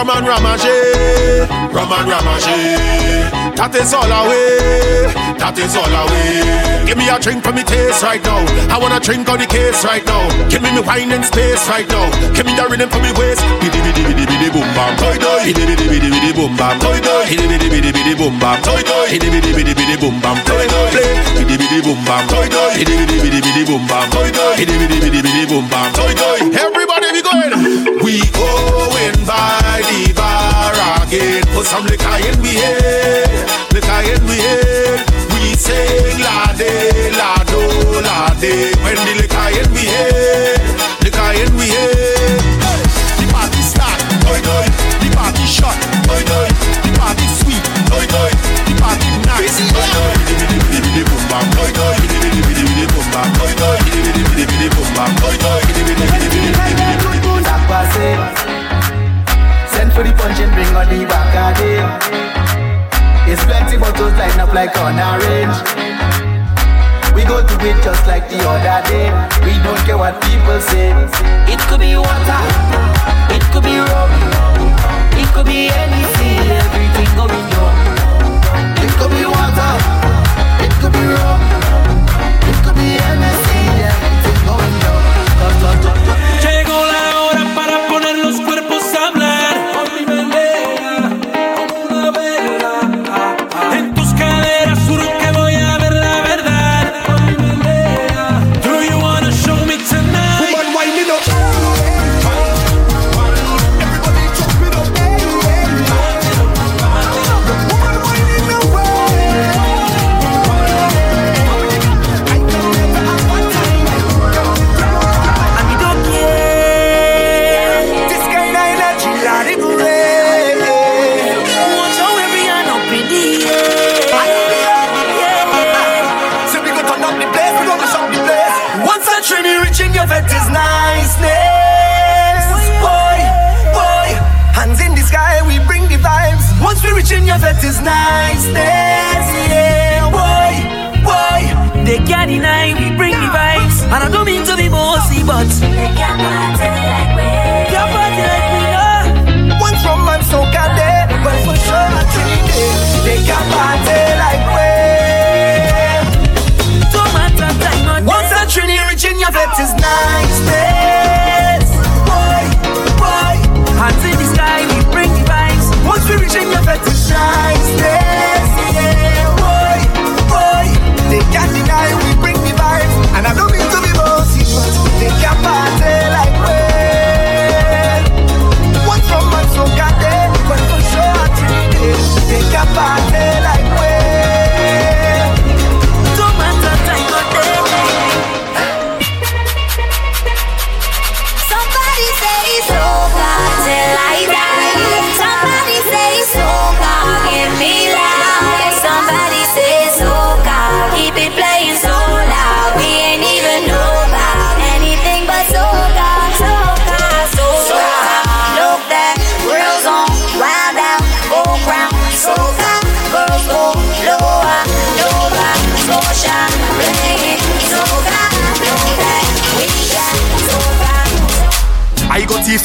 It's Roman Ramage. Roman Ramage. That is all away. That is all away. Give me a drink for me taste right now. I wanna drink on the case right now. Give me me wine and space right now. Give me the rhythm for me waist. Bidi bidi bidi bidi boom bam. Toy toy. Bidi bidi bidi bidi boom bam. Toy toy. Bidi bidi bidi bidi boom bam. Toy toy. Bidi bidi bidi bidi boom bam. Toy toy. Play. Bidi bidi boom bam. Toy toy. Bidi bidi bidi bidi boom bam. Toy toy. Bidi bidi bidi bidi boom bam. Toy toy. Everybody be going. We going by the bar again. Put some liquor in we head. Liquor in we head. We sing la de la do la de. When the liquor in we head. Liquor in we head. The party start. Toy toy. The party shot. Toy toy. The party sweet. Toy toy. The party nice. Bidi bidi boom bam. Bidi bidi boom bam. Bidi bidi boom bam. Toy toy. for the punch and bring on the back of it. It's plenty bottles lighting up like on orange. We go to it just like the other day. We don't care what people say. It could be water, it could be rum, it could be anything, everything going on. It could be water, it could be rum, it could be anything.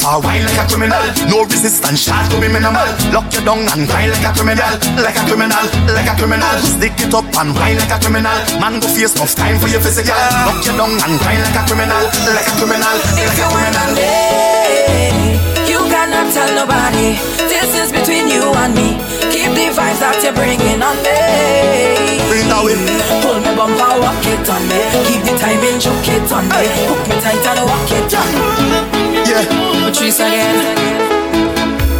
I whine like a criminal. No resistance, shot to be minimal. Lock your down and whine like a criminal, like a criminal, like a criminal. Stick it up and whine like a criminal. Man, go face enough time for your physical. Lock your down and whine like a criminal, like a criminal, like a criminal. You cannot tell nobody. This is between you and me. Keep the vibes that you're bringing on me. Bring that with me. Hold me bumper, walk it on me. Keep the timing, choke it on me. Hook me tight and walk it on me again, Patrice again.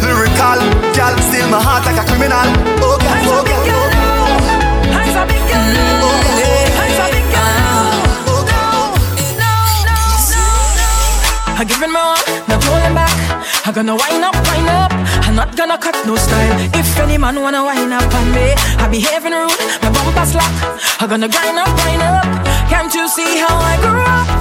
Lyrical, girl, steal my heart like a criminal. Oh, gal, oh, gal, I'm giving my all, not holding back. I'm gonna wind up, wind up. I'm not gonna cut no style. If any man wanna wind up on me, I behaving rude, my bumper slack. I'm gonna grind up, wind up. Can't you see how I grew up?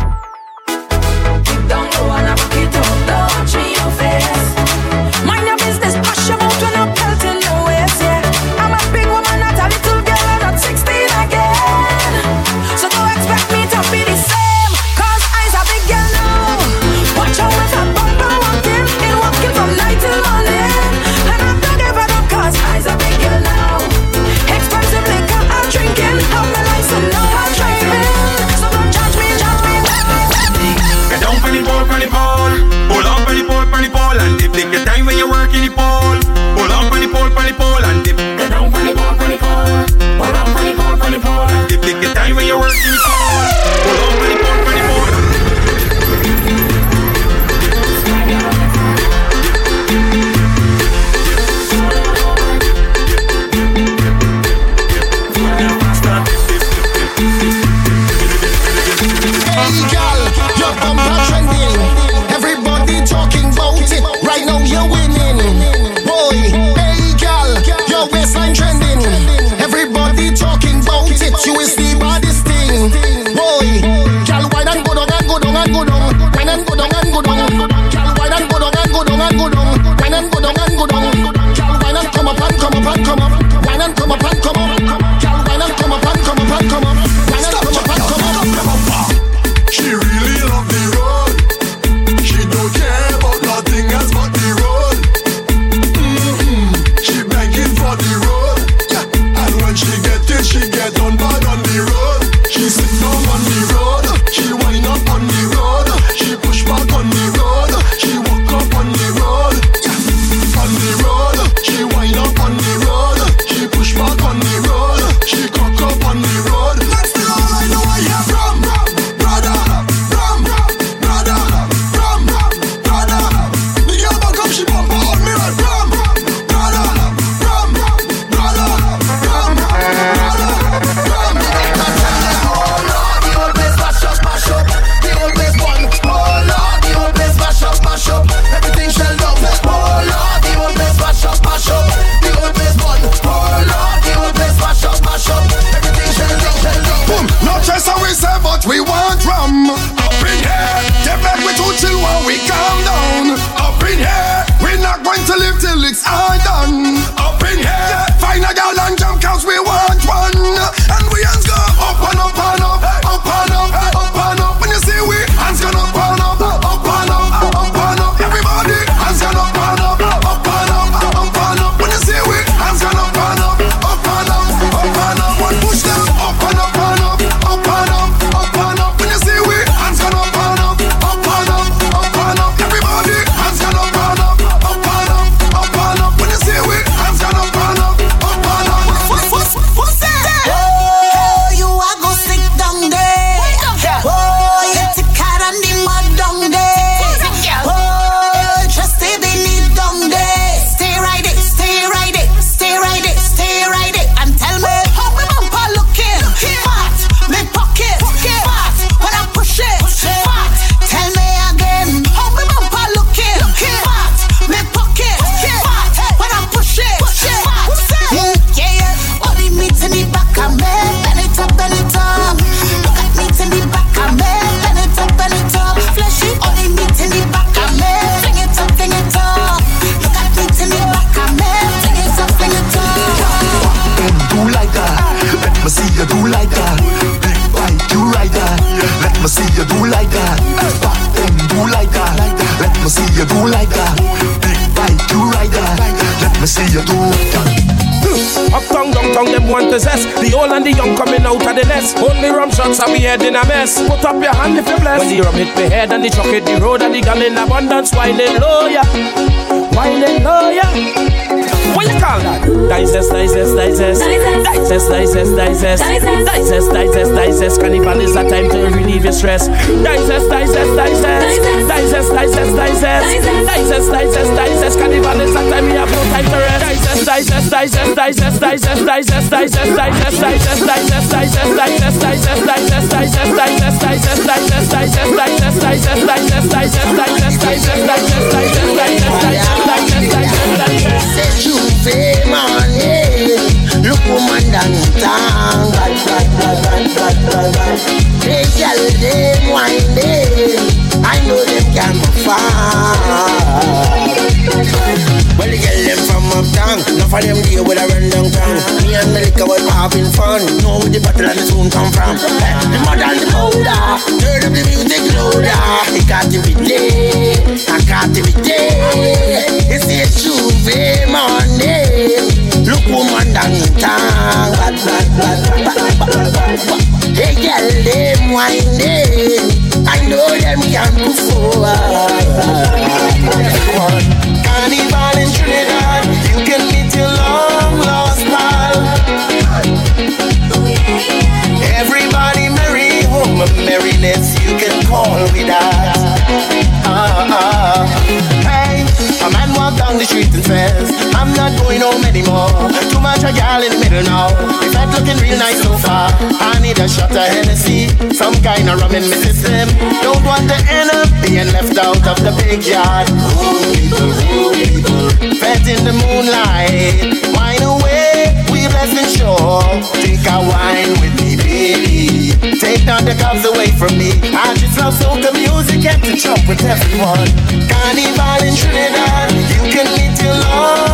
The cups away from me. I just love soca music and to jump with everyone. Carnival in Trinidad, you can meet your long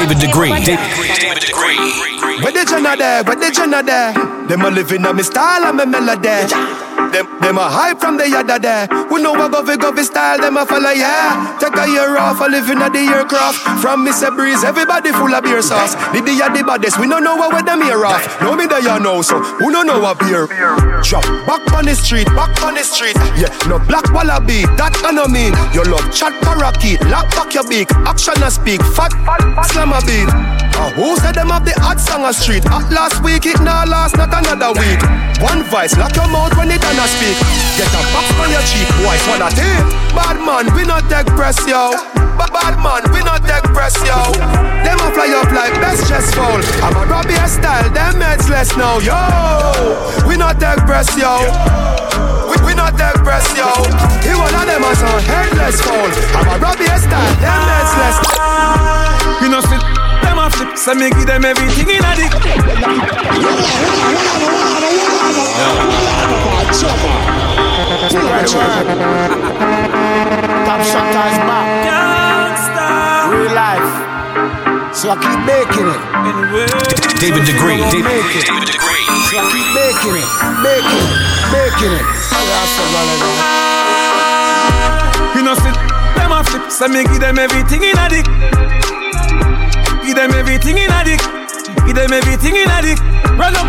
David Degree. David Degree. Where the Jenna there? Where the Jenna there? Them a living on me style and me melody. Them, them a hype from the yada there. We know what govy govy style, them a follow, yeah. Take a year off, a living at the aircraft. From Mr. Breeze, everybody full of beer sauce. The the the baddest, we don't know what with them here off. Know me there, you know, so who don't know what beer? Drop back on the street, back on the street. Yeah, no black wallaby, that I know mean. You love chat parakeet, lock back your beak, action a speak, fat, fat, fat slam a beat. Who said them have the hot song a street? At last week, it now last, not another week. One vice, lock your mouth when it done speak. Get a box on your cheek, boy, swallow tape. Bad man, we not take press, yo. Bad man, we not take press, yo. Them a fly up like best chest foul. I'm a Robbie style, them heads less now, yo. We not take press, yo. We, we not take press, yo. He one of them a headless foul. I'm a Robbie style, them heads less. We not sit so me give them everything in a dick. Top shot is back. Real life. So I keep making it. David Degree. So I David, make it. David Degree. So I keep making it, making it, making it. That's a rolling We not sit them off flip, so me give them everything in a dick. Give them everything in a dick. Give them everything in a dick. Run up.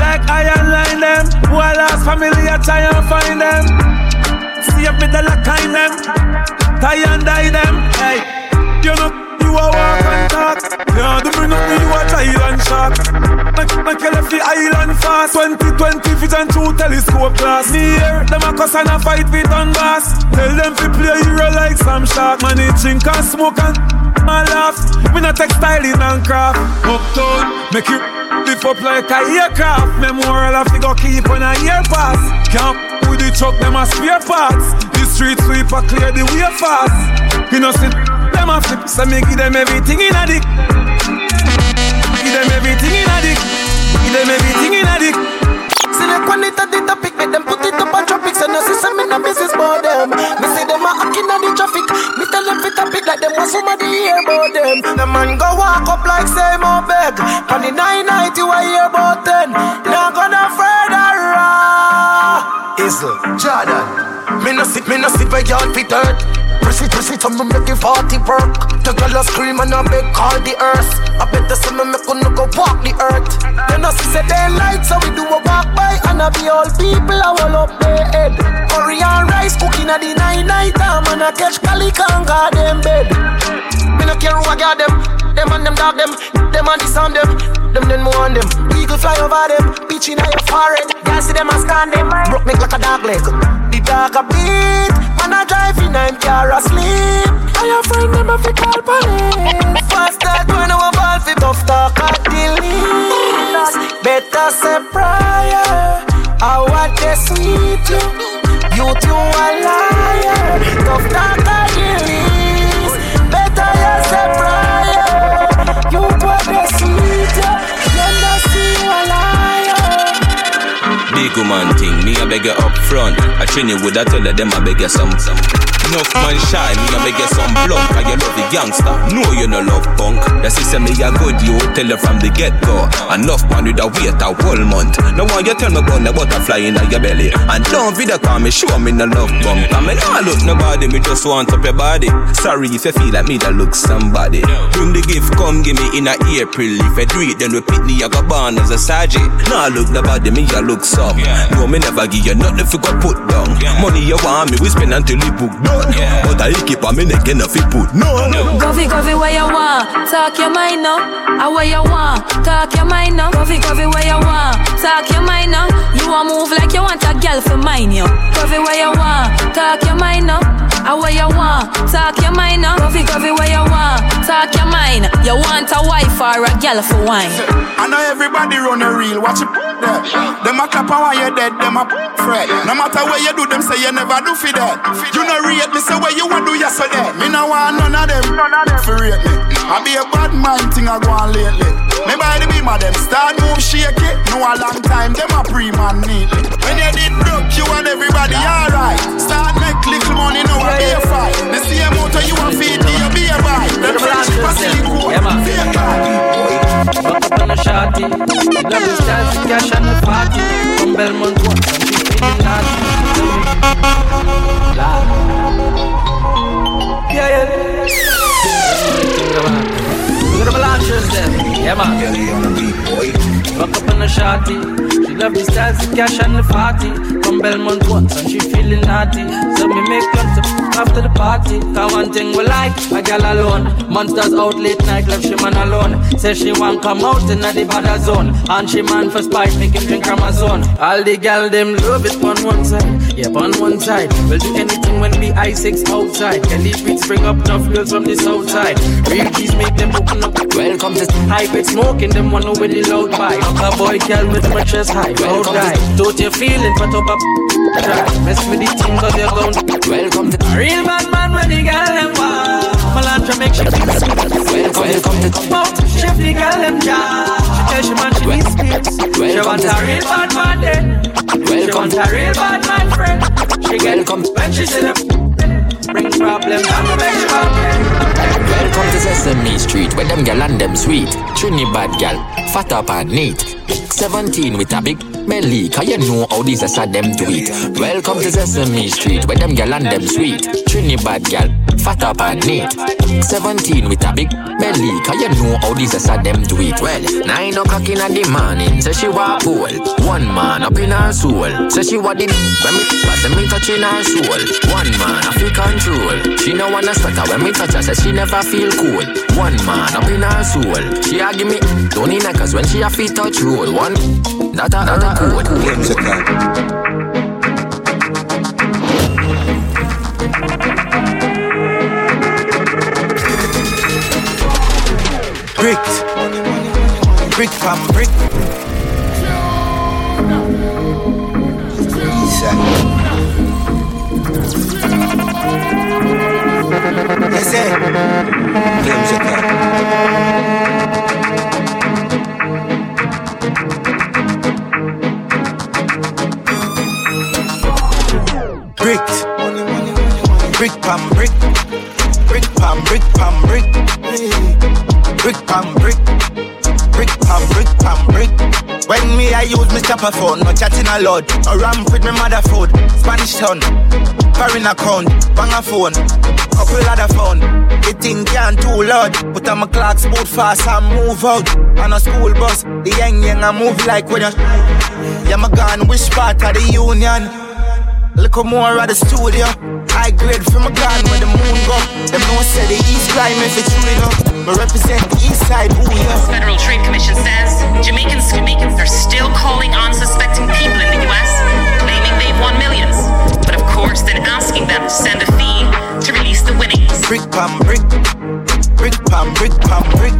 Like iron line them. Who I lost family, I try and find them. See if me the lock in them. Tie and die them. Hey, you know you a walk and talk. Yeah, do me nothing, you a Thailand shark. Make, you left the island fast. 2020 vision through telescope glass. Me here, them a cuss and a fight with on gas. Tell them to play hero like some shark. Man, they drink and smoke and my laugh. Me not textile in and craft. Uptown, make you lift up like a aircraft. Memorial of go keep on a year pass. Camp with the truck, them a spare parts. The street sweeper clear the way fast. You know, see them a flip. So me give them everything in a dick. Give them everything in a dick. Give them everything in a dick. Select one it at the topic, make them put it up on traffic. So no system me no business for them. Me see them a hacking on the traffic. Me tell them fit topic like them was somebody hear about them. The man go walk up like say more beg. On the 990 I hear about ten. Now gonna further raw. Isle, Jordan. Me no sit, me no sit by y'all fit hurt. Press it, press it, I'm make it 40 work. The girl a scream and I beg call the earth. I bet the sun me couldn't go walk the earth. Then I see say daylight, so we do a walk by and I be all people I will up their head. And rice cooking at the night night time and I catch Cali can guard them bed. Me no care who I got them. Them and them dog them. Them and this on them. Them then more on them. Eagle fly over them, bitch in your forehead. Y'all see them and scan them. Broke me like a dog leg. The dog a beat, man I drive in and car asleep. And your friend them a fi call police. Fast that when I ball fi tough talk at the least. Better say prior. I want they sweet you. You two a liar. Tough talk Big woman thing, me a beg you up front. I train you with a tell them I beg you some some. Enough man shy, me a beg you some blunt. I you love the gangster, no you no love punk. The system me a good, you tell you from the get go. Enough man with a wait a whole month. No one you tell me about the butterfly in your belly. And don't video call me, show me no love bump. I mean, I look nobody, me just want up your body. Sorry if you feel like me that look somebody. Bring the gift, come give me in a April. If I do it, then repeat me, I got born as a sergeant. Now look nobody, me I look some. No, me never give you nothing if you got put down. Money you want me, we spend until the book done. But I keep on me neck enough it put no. Coffee, coffee, where you want? Talk your mind now. I where you want? Talk your mind now. Coffee, coffee, where you want? Talk your mind now. You want move like you want a girl for mine, yo. Coffee, where you want? Talk your mind now. I where you want? Talk your mind now. Coffee, coffee, where you want? Talk your mind. You want a wife or a girl for wine? I know everybody run a reel, watch it there. Them a clap and while you're dead, them a fret. No matter what you do, them say you never do for that. You no rate me, say what you want do yesterday. Me no want none of them, None of for rate me. I be a bad mind thing I go on lately. Me by the beam of them, start move shake it. No a long time, them a pre-man neatly. When you did broke, you and everybody alright. Start make little money, be a fight. The same motor you want feed, you be a buy. Them friendship a cool, fake Fuck up on the shotty. Love the style, she cash on the party. Belmont she feeling. Yeah, yeah. Look at the launchers then. Yeah, man. Fuck up on the shotty. She love the style, she cash and the party. From Belmont once, and she feeling naughty. So me make plans after the party. Cause one thing we like, a girl alone. Monsters out late night, left she man alone. Say she want come out in the bad zone. And she man for spite, make him drink Amazon. All the gal them love it on one side. Yeah, on one side. We'll do anything when we I6 outside. Can these beats bring up enough girls from the south side? Real G's make them open up. Welcome to high grade smoking, them one over the loud bike. A boy girl with my chest high, loud die. Don't you feel feeling but up up? Try. Mess with the team cause you're bound. Welcome to real bad man when the girl them want. Melantra make she feel. Welcome, welcome to mouth. Chef the girl them jam. Tell she man she needs space. She want a real bad man then. She want a real bad man friend. She get when she see them. Bring problem to make she Welcome to Sesame Street, where them gal and them sweet. Trinidad gal, fat up and neat. 17 with a big belly, cause you know how these are them do it. Welcome to Sesame Street, where them gal and them sweet. Trinidad gal, fat up and neat. 17 with a big belly, cause you know how these are them do it. Well, 9 o'clock in the morning, say she walk pool. One man up in her soul, say she want the when me, but me touching her soul. One man I feel control. She no wanna sweater when me touch her, say she never feel cool. One man up in her soul, she a give me Tony Neckers when she a feet touch roll. One, that a her code. Bricks. Brick from brick. Yes, sir. Bricks. Brick pam brick. Brick pam brick pam brick. Brick pam brick, brick pam brick pam brick. When me I use my chopper phone, no chatting a lot. A ramp with my mother food, Spanish town, foreign account, bang a phone, couple other phone. The thing can't too loud, but I'm a clock boot fast and move out. On a school bus, the young young I move like when you. Yeah, my gun, which part of the union? Look more at the studio. High grade from a gun when the moon go. Them no say the east climb if it's true enough. But represent the east side, ooh yeah. Federal Trade Commission says Jamaicans, Jamaicans are still calling unsuspecting people in the US, claiming they've won millions. But of course, then asking them to send a fee to release the winnings. Brick pam brick, brick pam brick pam brick,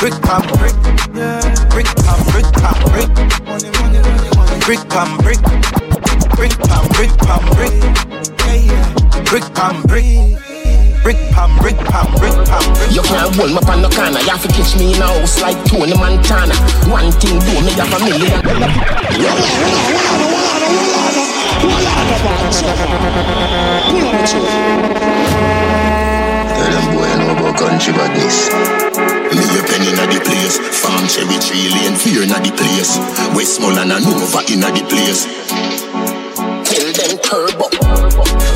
brick pam brick, brick pam brick pam brick, brick pam brick, brick pam brick pam brick, brick pam brick. Brick pam, brick pam, brick pam, brick You can't hold me up on the corner. You have to catch me in a house like Tony Montana. One thing do me have a million. Tell them boy I know about country badness. Me a penny inna the place, farm cherry tree lane, fear inna the place. Westmoreland and Nova inna the place. Tell them turbo.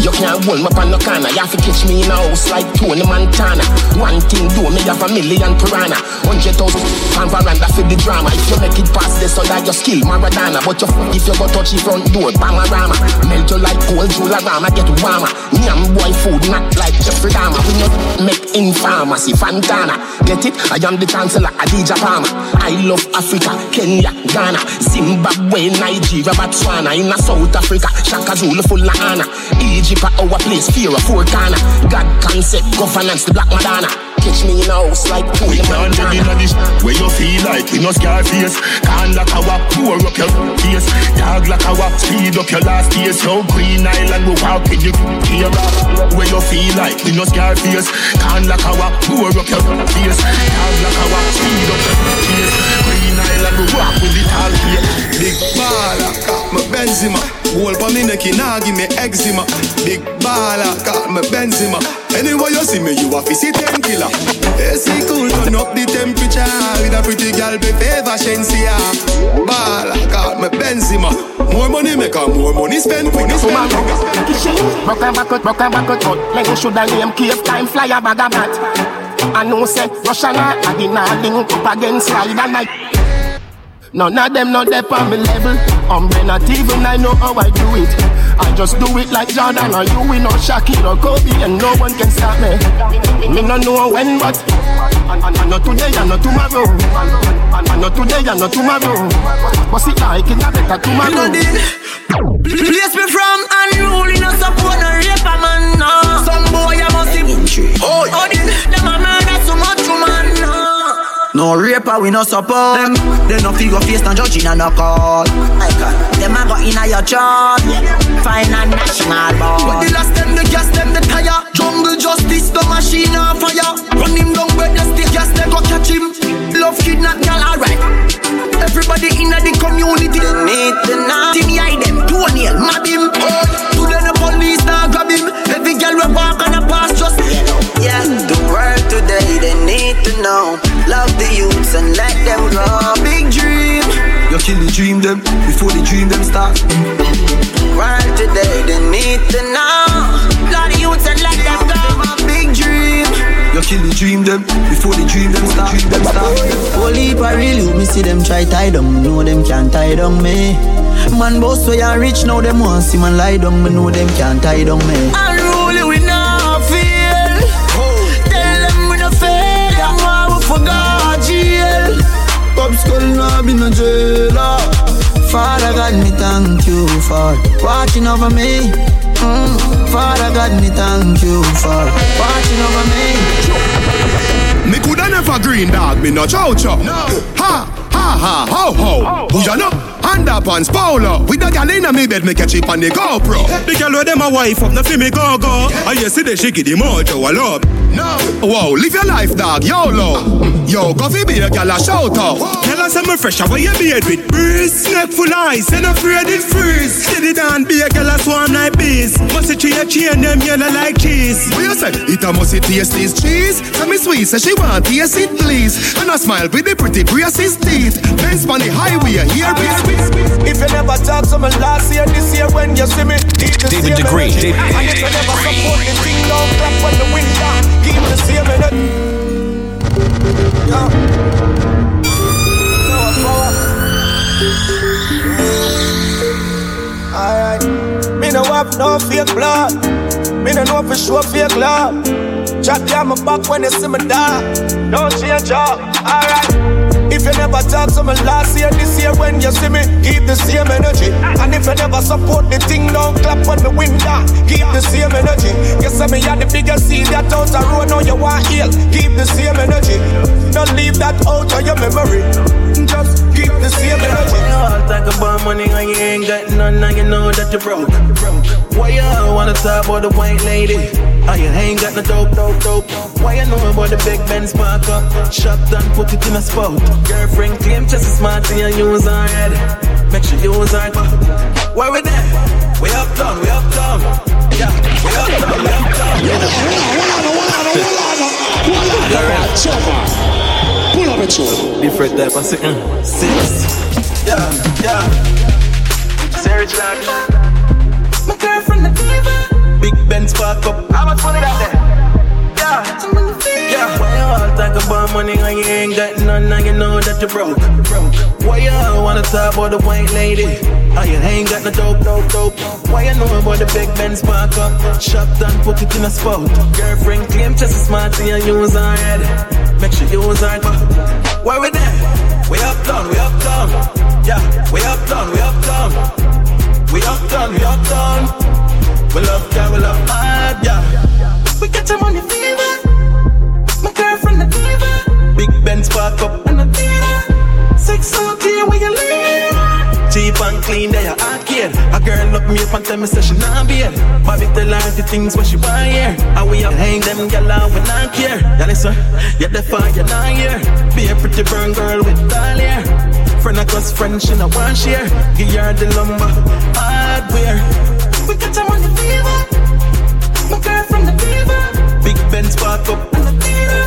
You can't hold me on the corner. You have to catch me in a house like Tony Montana. One thing do me have a million piranha. Hundred thousand pound veranda for the drama. If you make it past this, so that your skill Maradona. But you f- if you go touch the front door, Bamarama. Melt you like cold Jularama, get warmer. Nyam boy food, not like Jeffrey Dahmer. We not make in pharmacy, Fantana. Get it? I am the chancellor, Adidja Palmer. I love Africa, Kenya, Ghana, Zimbabwe, Nigeria, Botswana. In South Africa, Shaka Zulu full of honor. Egypt a our place, fear of four corner. God concept, governance, the Black Madonna. Catch me in a house like Tony Can't live Montana. inna this where you feel like you no scar face. Can't lock a walk, pour up your face. Dog like a walk, speed up your last days. So Green Island, we walk in the gear. Where you feel like you no scar face. Can't lock a walk, pour up your face. Dog like a walk, speed up your face. Green Island, we walk with the tall face. Big baller, got my Benzema. Goal for me neck, nah give me eczema. Big baller, got my Benzema. Anywhere you see me, you a see ten killer. AC cool, turn up the temperature with a pretty girl, be favor Shenseea. Baller, got my Benzema. More money make her more money spend. Money spend. Broke and back out, broke and back out, like you shoulda name cave time fly a bag of bat. I know say Russian I did not link up against slide and night. None of them not there on me level. I'm not even I know how I do it. I just do it like Jordan or you, we know Shaquille or Kobe, and no one can stop me. Me no know when, but I, I, I know today, I know tomorrow. I, I know today, I know tomorrow. But see, like it, I better tomorrow. Place me from unruly, no support no raper man, no. Some boy I must be Oh, oh, them a murder No raper, we no support them. They no figure face, no judge in a no call. My God, them a go in a your job. Find a national board. When the last them, the gas them, the tire. Jungle justice, the machine on fire. Run him down where the stick gas, they go catch him. Love kidnap, girl, alright. Everybody in the community. Dream them before the dream them start. World today, they need to know. Love the youths and let them go. Big dream. You kill the dream them before the dream them start. Dream them start. Holy I real you, me see them try tie down, know them can't tie down me. Man boss way I rich, now them want see man lie down, me know them can't tie down me. Unruly we not feel. Tell them we no fail. Them want we forgot jail. Pop skull now be no jailer. Father God, me thank you for watching over me. Mm. Father God, me thank you for watching over me. Me coulda never green dog, me no chow chow. Ha ha ha ho ho. Who ya know? Underpants Polo With a gal inna me bed me catch it on the GoPro The girl where them a wife up, no fi me go go. I you see the shaky the mojo a love. No. Whoa, live your life, dog. YOLO. Yo, coffee be a gal a shout out. Tell us I'm fresh, how you beard with breeze. Neck full ice, and afraid it freeze. Steady down, be a gal a swarm like bees. Must it tree a chain, them yellow like cheese. What you say? It a must taste this cheese. Tell me sweet, say she want taste it, please. And I smile with the pretty braces teeth. Benz on the highway, here be If you never talk to me last year, this year when you see me, keep the David same Degree, energy. David- And Alright. Me no have no fake blood. Me no know for sure fake love. Down my back when you see me die. Don't change up. Alright. If you never talk to me last year, this year when you see me, keep the same energy. And if you never support the thing, don't clap on the window. Keep the same energy. You say me had the biggest seed that out the road, now you want heal. Keep the same energy. Don't leave that out of your memory. Just keep the same energy. all talk about money and you ain't got none, now you know that you're broke. Why you wanna talk about the white lady? Oh, you ain't got no dope, dope, dope. Why you know about the big Benz park up? Shut down, put it in a spot. Girlfriend claim just as smart and you use her head. Make sure you use her. Where we there? We up down, we up down. Yeah, we up down, we up down. Pull up a tune. Different type of sitting. Six. Yeah, yeah. Sarah Clark. My girlfriend, the diva. Benz park up. How much money that there? Yeah. Yeah. Why you all talk about money and you ain't got none, now you know that you're broke. Why you all wanna talk about the white lady? Oh, you ain't got no dope, dope, dope. Why you know about the big Benz park up? Shut down, put it in a spot. Girlfriend claim just as smart and you use her head. Make sure you use her. Where we there? We up down, we up down. Yeah, we up down, we up down. We up down, we up down. We love God, we love hard, yeah. We get your money fever. My girlfriend the diva. Big Benz park up and the theater. Six out here where you live. Cheap and clean, there you arcade. A girl look me up and tell me say she not beard. Bobby tell her the things what she buy here. And we up hang them gal out we not care. Yeah, listen, yeah, the fire you not here. Be a pretty burn girl with doll hair. Friend of us, friend, she not want share. Give her the lumber, hardware. We got some money fever. My girl from the fever. Big Benz park up and the theater.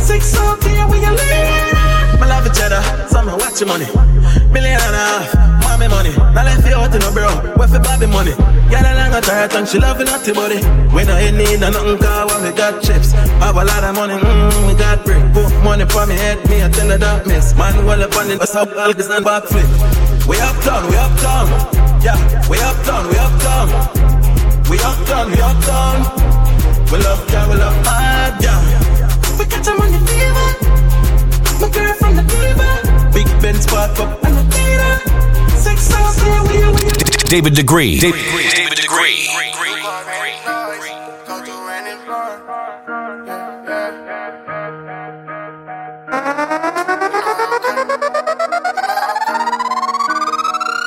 Six out here where you live. My love each other, summer watch your money. Million and a half, mommy money. Now let's you out in a bro, what for Bobby money? Girl a long a tired and she loving naughty body. We no in need of nothing cause when we got chips. Have a lot of money, mmm, we got brick. Put money for me head, me I tell her that miss. Man, well up on it, what's up, Alcus and backflip. We up down, we up down. Yeah, we up down, we up down. We up down, we up down. We love God, we love hard, yeah. We got some money fever. My girl from the diva. Big Benz park up and the theater. Six hours here, we we David Degree. David, Degree. David Degree. Don't you run and run.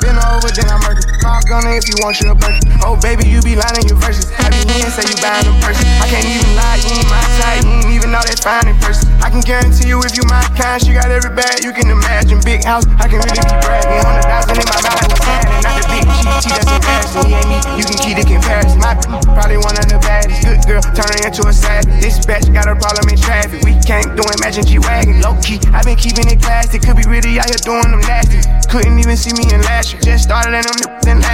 Been over, then Gunner if you want your burger. Oh, baby, you be lying in your verses. I be in, say you buying a person. I can't even lie, you ain't my type. You ain't even know that fine in person. I can guarantee you if you my kind, she got every bag you can imagine. Big house, I can really be bragging. Hundred thousand in my I was handing. Not the big cheat, cheat, that's embarrassing. Ain't me, you can keep the comparison. My probably one of the baddest. Good girl, turning into a savage. This bitch got a problem in traffic. We can't do imagine G-Wagon. Low key, i been keeping it classy. Could be really out here doing them nasty. Couldn't even see me in last year. Just started in them then last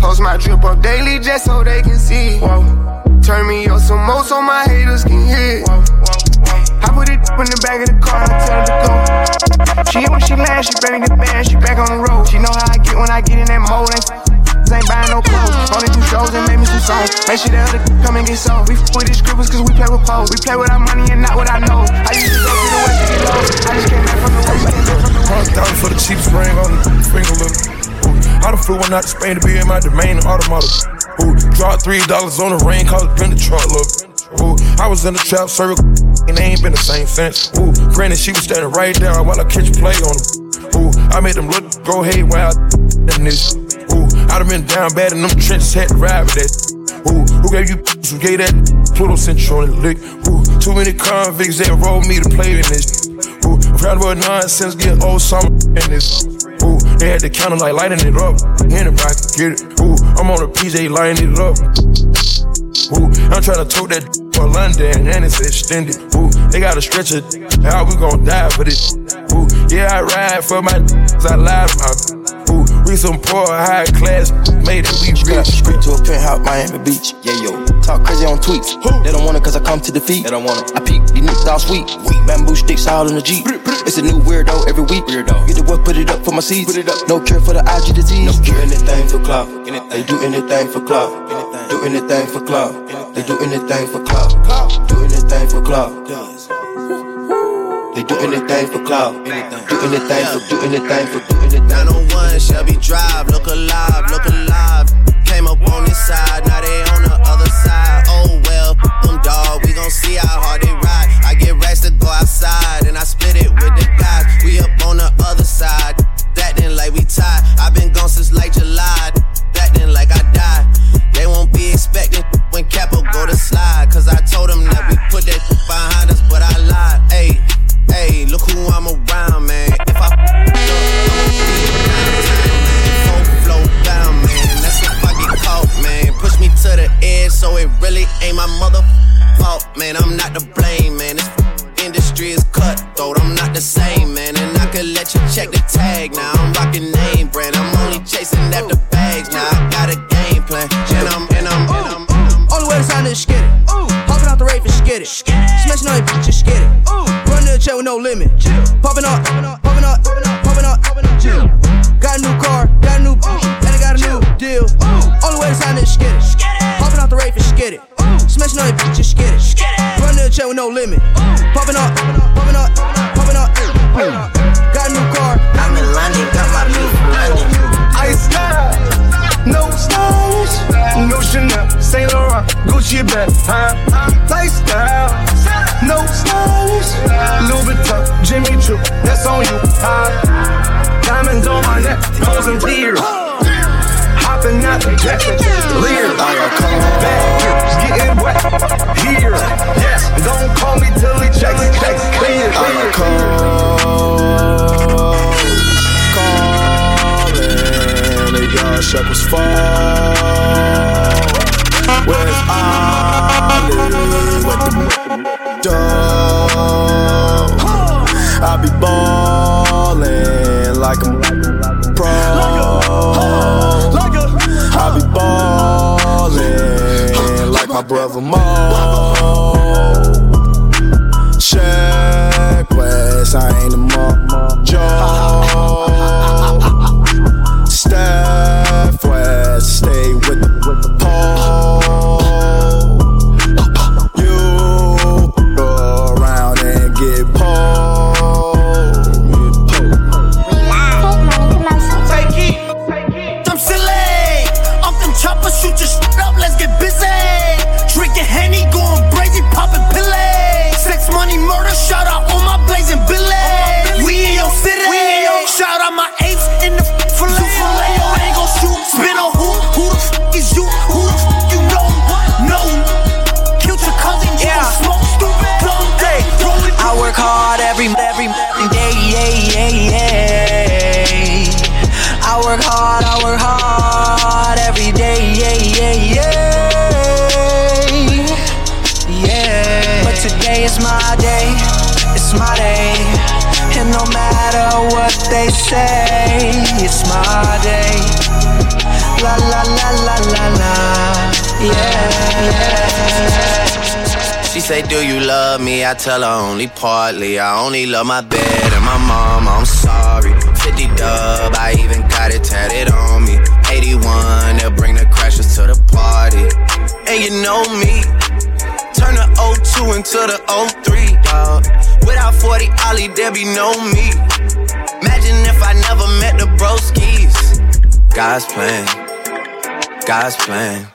Post my drip up daily just so they can see. Whoa. Turn me up some more so my haters can hear. Whoa. I put it in the back of the car and tell her to go. She hit when she lands, she bring the band, she back on the road. She know how I get when I get in that mode. Ain't ain't buying no clothes. Only two shows and made me two songs. Make sure the other come and get sold. We f with these scribbles cause we play with pole. We play with our money and not what I know. I used to go to the west to get low. I just came back from the west, came back from the west. Hundred for the cheapest ring on the finger, look. I done flew one out to Spain to be in my domain automotive. Ooh, dropped three dollars on the rain, cause it been the truck, look. Ooh, I was in the trap circle, and they ain't been the same since. Ooh, granted, she was standing right there while I catch play on them. Ooh, I made them look go haywire in this. Ooh, I done been down bad in them trenches, had to ride with that. Ooh, who gave you who gave that Pluto Central the lick? Ooh, too many convicts that rolled me to play in this. Ooh, round about nonsense, get old summer in this. Ooh, they had the counter like lighting it up. Anybody get it. Ooh, I'm on a PJ lighting it up. Ooh, I'm trying to tote that for London and it's extended. Ooh, they got a stretcher. How we gon' die for this? Ooh, yeah, I ride for my I to my we some poor high class, made it we rich. Street to a penthouse, Miami Beach. Yeah, yo. Talk crazy on tweets. They don't want it cause I come to defeat. They don't want it. I peek, these niggas all sweet. Bamboo sticks all in the Jeep. It's a new weirdo every week. Weirdo. Get the work, put it up for my seeds. Put it up. No cure for the IG disease. No cure. anything for clout. They do anything for clout. Do anything for clout. They do anything for clout. Do anything for clout. They do anything for clout. Do anything for, do anything for, do anything. 901 Shelby Drive, look alive, look alive. Came up on this side, now they on the other side. Oh well, them dog, we gon' see how hard they ride. I get racks to go outside, and I split it with the guys. We up on the other side, acting like we tied. i been gone since like July, acting like I died. They won't be expecting when Capo go to slide. Cause I told them that we put that behind us, but I lied. Hey, hey, look who I'm around, man. If I flow down, man. That's if I get caught, man. Push me to the edge, so it really ain't my mother fault, man. I'm not to blame, man. This industry is cutthroat. I'm not the same, man. And I could let you check the tag now. I'm rocking name brand. I'm only chasing after bags now. I got a game plan, and I'm and I'm and I'm. Only way to sign this, get it. Hopping out the rave and skid it. Smashing on your bitch, just get it. To the check with no limit. Popping up, popping up, popping up, popping up. Got a new car, got a new boot, and I got a new deal. Only way to sign this, get it. Hopping out the rave and skid it. Smashing on your bitch, just get it. Run to the check with no limit. Popping up, popping up, popping up. Popping up. Got a new car. I'm in London, got my new London. Ice style, no stylish, no Chanel, Saint Laurent, Gucci bag, huh? Lifestyle, no stylish, Louis Vuitton, Jimmy Choo, that's on you, huh? Diamonds on my neck, frozen tears. Hopping out the jet, leer. Bad hips, getting wet here. Yes, don't call me till he checks, checks clear. I call, calling, the young shekels fall. Where's Ali dough? I be ballin' like I'm pro. I be ballin' like my brother Mo. Check West, I ain't a mo Joe. Steph West, stay with the, with the pole. Out my apes in the say, it's my day. La la la la la la, yeah. She say, Do you love me? I tell her only partly. I only love my bed and my mom. I'm sorry. 50 dub, I even got it tatted on me. 81 they'll bring the crashers to the party. And you know me, turn the 02 into the 03, dog. Without 40 Oli, there be no me. Imagine if I never met the broskies. God's plan, God's plan.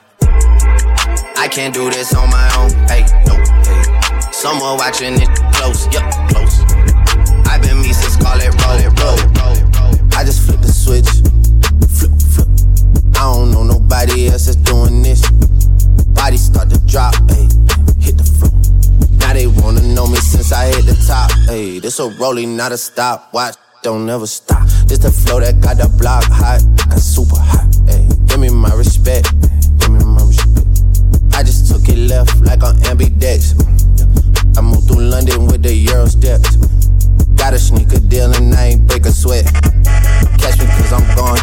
I can't do this on my own. Hey, no, hey. Someone watching it close, yup, close. I've been me since Scarlett Road, road. I just flip the switch, flip, flip. I don't know nobody else that's doing this. Body start to drop, hey, hit the floor. Now they wanna know me since I hit the top, hey. This a rolling, not a stop. Watch, don't never stop. This the flow that got the block hot, got super hot, hey. Give me my respect, give me my respect. I just took it left like on ambidex. I moved through London with the Euro steps. Got a sneaker deal and I ain't break a sweat. Catch me cause I'm gone.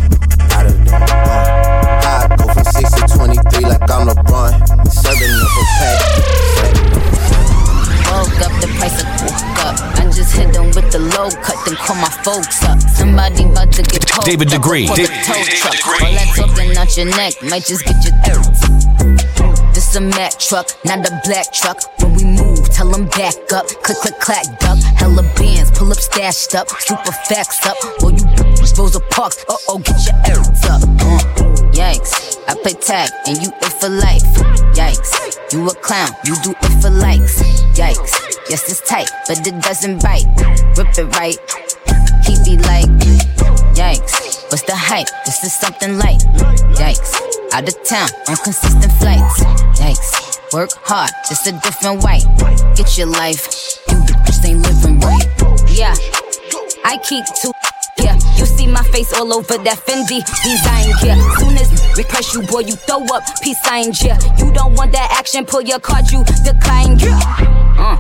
Out of there. Uh, I go from 6 to 23 like I'm LeBron. Serving up, the price of cook up. I just hit them with the low cut, then call my folks up. Somebody about to get poked David Degree. David- David. Degree. All that talking out your neck might just get you This a Mack truck, not a black truck. When we move, tell them back up. Click, click, clack, duck. Hella bands, pull up, stashed up. Super facts up. Or you Rosa Parks, uh oh, get your earth up. Uh, yikes, I play tag and you it for life. Yikes, you a clown, you do it for likes. Yikes, yes, it's tight, but it doesn't bite. Rip it right, he be like, yikes, what's the hype? This is something light. Yikes, out of town on consistent flights. Yikes, work hard, just a different way. Get your life, you bitch ain't living right. Yeah, I keep two. See my face all over that Fendi design. Yeah, soon as request you, boy, you throw up peace signs. Yeah, you don't want that action, pull your card, you decline. Yeah, uh.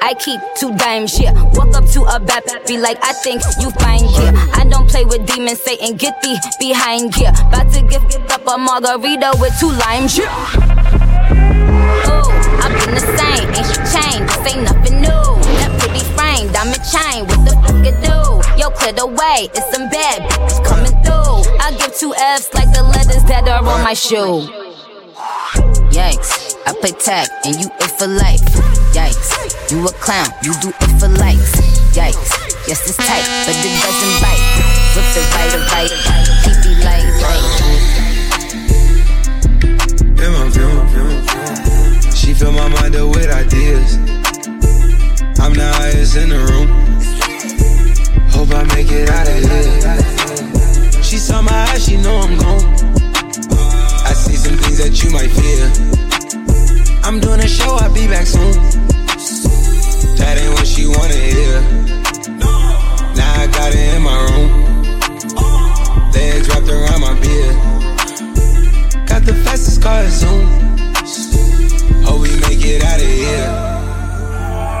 I keep two dimes, yeah. Walk up to a bad be like, I think you fine, yeah. I don't play with demons, Satan, get thee behind, yeah. About to give up a margarita with two limes, yeah. Ooh, I've been the same, ain't shit changed, this ain't nothing new. That pretty frame, diamond chain, what the fuck it do? Yo, clear the way, it's some bad bitches coming through. I give two F's like the letters that are on my shoe. Yikes, I play tag and you it for life. Yikes, you a clown, you do it for likes. Yikes, yes it's tight, but it doesn't bite. Rip the right or right, keep it light, light. in my view. She fill my mind up with ideas. I'm the highest in the room. Hope I make it out of here. She saw my eyes, she know I'm gone. I see some things that you might fear. I'm doing a show, I'll be back soon. That ain't what she wanna hear. Now I got it in my room. Legs wrapped around my beard. Got the fastest car Zoom. Hope we make it out of here.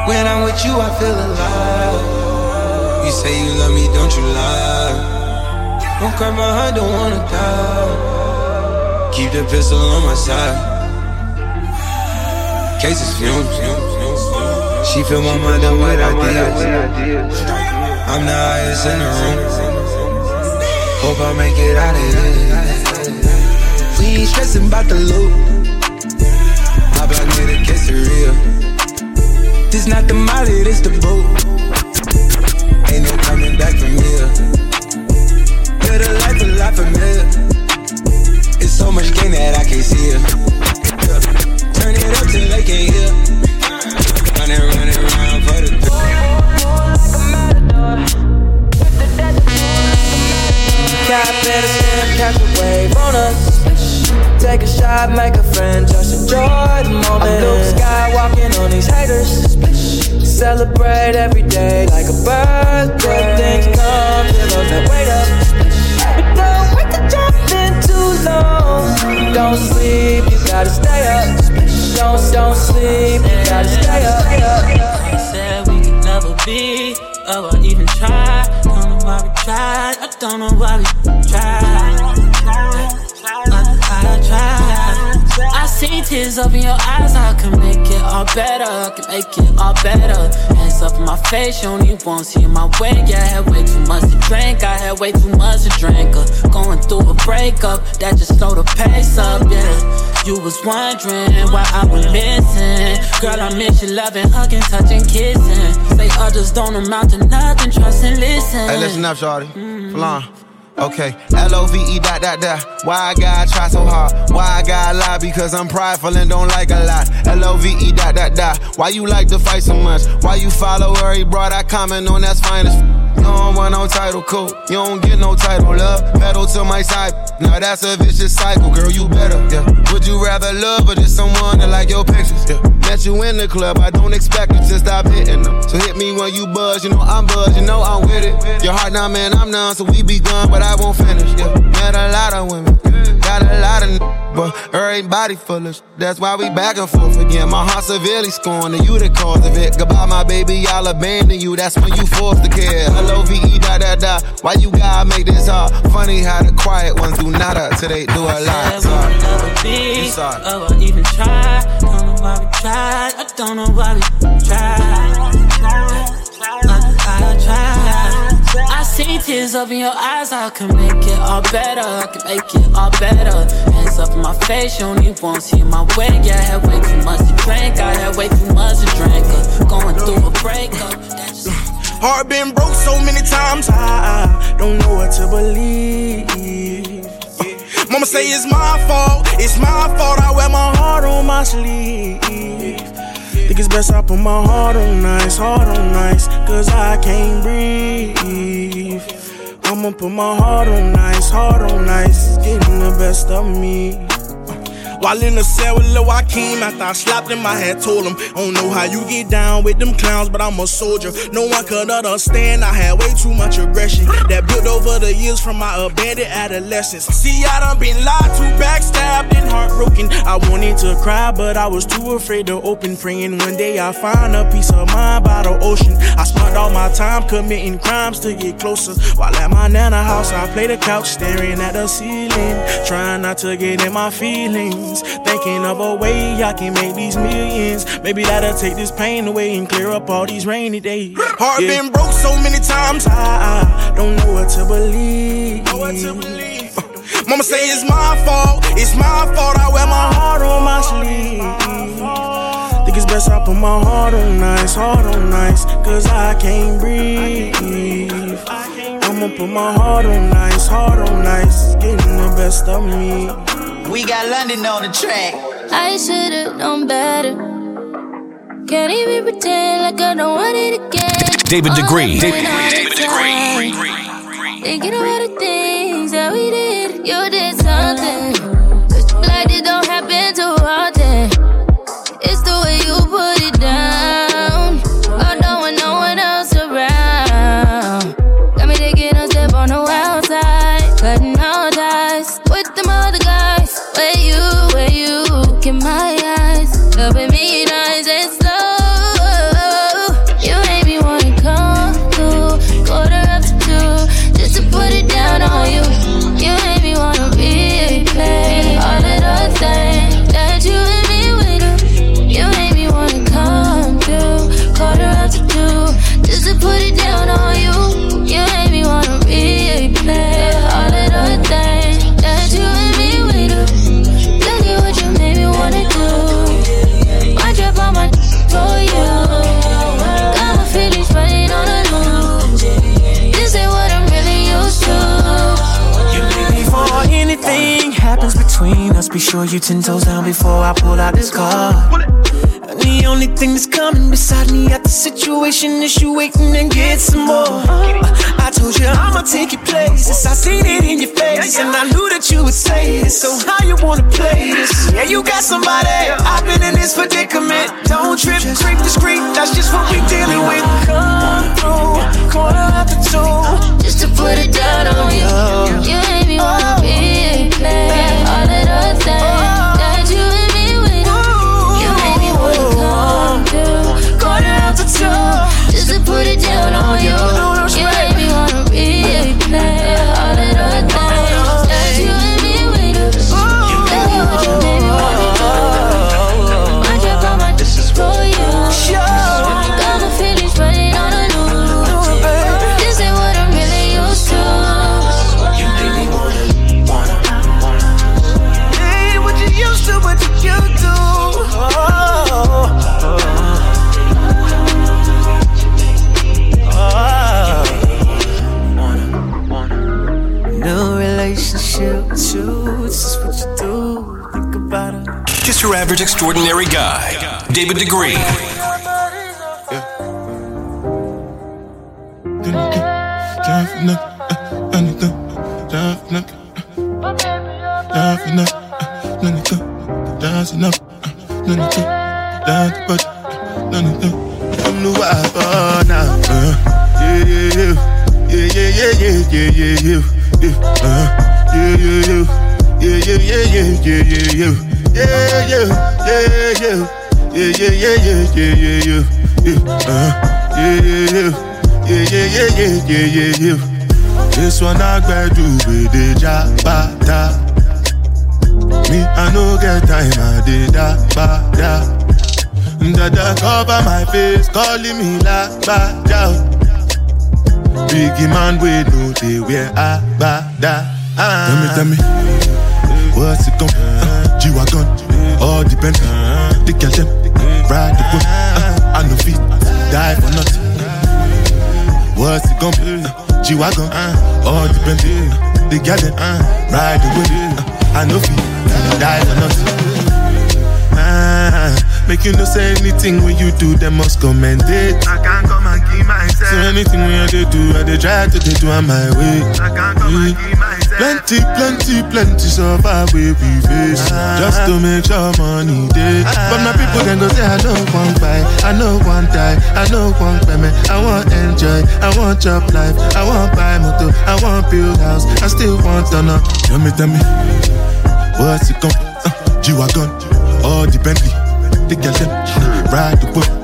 When I'm with you, I feel alive. You say you love me, don't you lie? Don't cry my heart, don't wanna die. Keep the pistol on my side. Cases fumes. She fill my mind up with ideas. I'm the highest in the room. Hope I make it out of here. We ain't stressing about the loot. My block kiss it real. This not the molly, this the boat. Ain't no coming back from here. Yeah, the life a lot familiar. It's so much gain that I can't see it. Turn it up till they can't hear. Running, running around for the Cat better stand, catch a wave on us. Take a shot, make a friend, just enjoy the moment. I'm Luke Skywalking on these haters. Celebrate every day like a birthday. Things come to those that wait up. But don't wait to jump in too long. Don't sleep, you gotta stay up. Don't, don't sleep, you gotta stay up. Said we could never be, oh, I even tried. Don't know why we tried, I don't know why we tried. I, I tried. I see tears up in your eyes, I can make it all better. I can make it all better. Hands up in my face, you only won't see my way. Yeah, I had way too much to drink, I had way too much to drink. Uh, going through a breakup, that just slowed the pace up, yeah. You was wondering why I was missing. Girl, I miss you loving, hugging, touching, kissing. Say others don't amount to nothing, trust and listen. Hey, listen up, shorty. Mm-hmm. Okay, L O V E dot dot dot. Why I gotta try so hard? Why I gotta lie? Because I'm prideful and don't like a lot. L O V E dot dot dot. Why you like to fight so much? Why you follow every broad I comment on that's fine as You don't want no title, cool. You don't get no title, love. Pedal to my side. Now that's a vicious cycle, girl. You better, yeah. Would you rather love or just someone that like your pictures? Yeah. Met you in the club, I don't expect you to stop hitting them. So hit me when you buzz, you know I'm buzz, you know I'm with it. Your heart now, man, I'm none, so we be gone, but I won't finish. Yeah, met a lot of women, got a lot of, but her ain't everybody foolish. That's why we back and forth again. My heart severely scorned, and you the cause of it. Goodbye, my baby, I'll abandon you. That's when you forced to care. L O V E da da da. Why you gotta make this hard? Funny how the quiet ones do nada till they do a lot. Sorry. Be, sorry. Oh, I even try. Don't know why we tried. I don't know why we tried. I, I tried. I see tears up in your eyes, I can make it all better. I can make it all better. Hands up in my face, you only won't see my way. Yeah, I had way too much to drink, I had way too much to drink. Uh, going through a breakup. Heart been broke so many times, I don't know what to believe. Mama say it's my fault, it's my fault. I wear my heart on my sleeve. Think it's best I put my heart on ice, heart on ice, cause I can't breathe. I'ma put my heart on ice, heart on ice, getting the best of me. While in the cell with Lil Joaquin, after I slapped him, I had told him, I don't know how you get down with them clowns, but I'm a soldier. No one could understand, I had way too much aggression that built over the years from my abandoned adolescence. See, I done been lied to, backstabbed, heartbroken. I wanted to cry, but I was too afraid to open. Praying one day I find a piece of mind by the ocean. I spent all my time committing crimes to get closer. While at my nana house, I play the couch, staring at the ceiling, trying not to get in my feelings. Thinking of a way I can make these millions. Maybe that'll take this pain away and clear up all these rainy days. Heart yeah. been broke so many times, I, I don't know what to believe. Know what to believe. Mama say it's my fault, it's my fault. I wear my heart on my sleeve. Think it's best I put my heart on ice, heart on ice, cause I can't breathe. I'ma put my heart on ice, heart on ice, getting the best of me. We got London on the track. I should've known better. Can't even pretend like I don't want it again. David Degree. David, David Degree. Thinking about the things that we did. You did something. Us, be sure you ten toes down before I pull out this card. And the only thing that's coming beside me at the situation is you waiting and get some more. I told you I'ma take your places. I seen it in your face, and I knew that you would say this. So how you wanna play this? Yeah, you got somebody. I've been in this predicament. Don't trip, creep discreet. That's just what we dealing with. Come through, quarter after two. Just to put it down on you. You made me wanna replay extraordinary guy, David Degree. I'm the wife now. Yeah, yeah, yeah. Yeah, yeah, yeah, yeah, yeah, yeah, yeah. Uh, yeah, yeah, yeah. Yeah, yeah, yeah, yeah, yeah, yeah, yeah. Yeah, yeah, yeah, yeah. Yeah, yeah, yeah, yeah, yeah, yeah, yeah. Yeah, uh, yeah, yeah, yeah. Yeah, yeah, yeah, yeah, yeah, yeah, yeah. This one I gotta do with the jabata. Me, I no get time, I did that, ba, da. Dada cover my face, calling me like bada. Biggie man, we know they wear a bada. Tell me, tell me, what's it come? Uh, G-Wagon, all the Bentley, the them, ride the boat. Uh, I no feet, die for nothing. What's it come? Uh, G-Wagon, all the Bentley, the girl them, ride the boat. Uh, I no feet, die for nothing. Ah, make you no say anything when you do, they must commend it. I can't come and keep myself. So anything when I do, I they try to they do on my way. I can't come and keep myself. Plenty, plenty, plenty suffer we we face just to make sure money day. But my people can go say I know want buy, I know one die, I know one payment. I want enjoy, I want job life, I want buy motor, I want build house, I still want to know. Tell me, tell me, what's it come? Uh, G-Wagon, all the Bentley, the girl them ride the whip.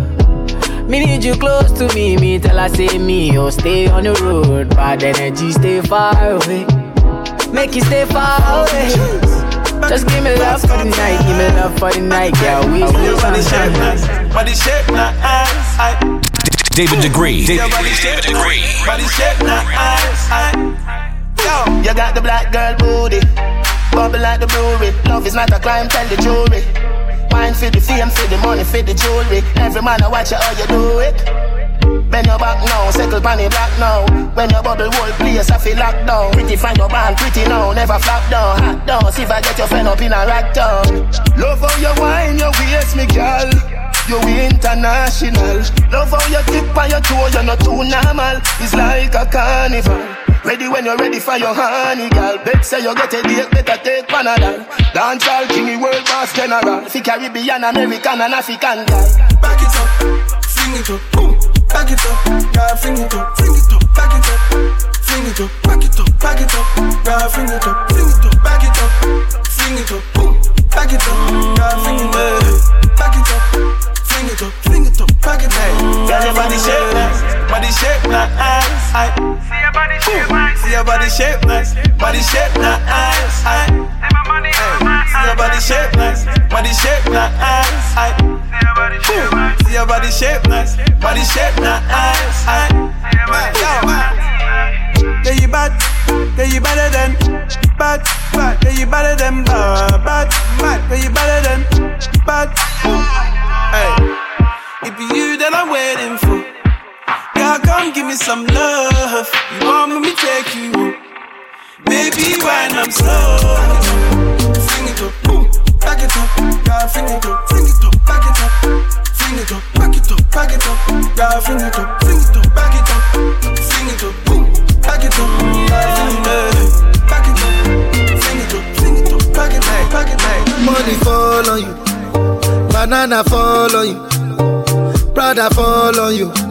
Me need you close to me. Me tell her say me, oh stay on the road. Bad energy, stay far away. Make you stay far away. Just give me love for the night, give me love for the night, girl. We still Body shape nice, body shape nice. David Degree. Your body shape nice, body shape nice. Yo, you got the black girl booty, bubble like the brewery. Love is not a crime, tell the jury. Wine for the fame, for the money, for the jewelry. Every man I watch you how you do it. Bend your back now, settle pan the black now. When your bubble whole place, I feel locked down. Pretty find your band, pretty now, never flop down. Hot down, see if I get your friend up in a rack. Love how you wine, your waist, me girl. You international. Love how you tip on your toe, you're not too normal. It's like a carnival. Ready when you're ready for your honey, girl. Bet say you get a date, better take Panadol. Dance all king, world boss general. Fi Caribbean, American, and African, girl. Back it up, fling it up, boom. Back it up, girl, fling it up, fling it up, back it up, fling it up, back it up, back it up, girl, fling it up, fling it up, back it up, fling it up, boom. Back it up, girl, fling it up, back it up, fling it up, fling it up, back it up. Girl, your body shape body shape nice. See your body shape nice, see your body shape nice, body shape nice. See your body shape nice, body shape nice. See your body shape nice, body shape nice. Yeah, you bad, yeah, you better than bad, bad, yeah, you better than bad, bad, bad, yeah, you better than bad. I'm waiting for. Girl, come give me some love. You want me to take you? Baby, when I'm slow. Sing it up, boom, back it up. Girl, sing it up, sing it up, back it up. Sing it up, back it up, back it up. Girl, sing it up, sing it up, back it up. Sing it up, boom, back it up. Back it up. Sing it up, sing it up, back it up, back it up. Money fall on you, banana fall on you, Prada fall on you.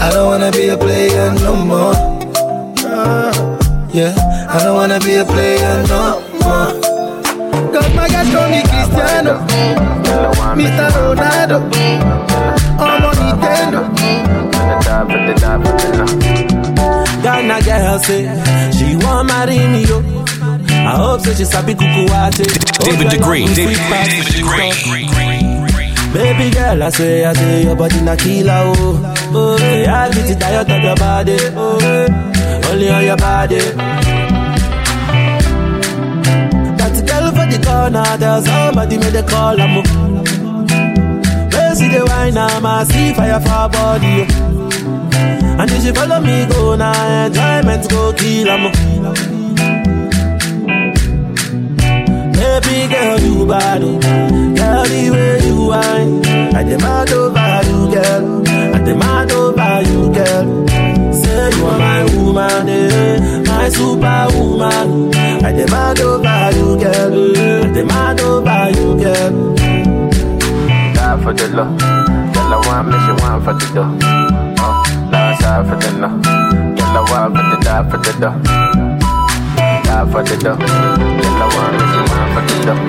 I don't wanna be a player no more. Yeah. I don't wanna be a player no more. Cause my guys call me Cristiano, Mr. Ronaldo, I'm on Nintendo. Ghana girl say she want marry me yo. I hope so she sabi kukuwate. David Degree, Hope David, you like David Degree. Baby girl, I say, I say your body na killer oh. Oh, yeah, I get it diet of your body. Oh, only on your body. That girl for the corner, there's somebody made a call. I'm Where see the wine, I'm a see fire for body. oh. And if she follow me, go now, enjoyment go kill 'em. Baby girl, you bad, girl, the way you whine. I demand over you, girl. I demand over you, girl. Say you are my woman, eh, my superwoman. I demand over you, girl. I demand over you, girl. Die for the love. Girl, I want me, she want for the dough. Oh, last side for the no. Girl, I want for the die for the dough. Die for the dough. Girl, I want me, no.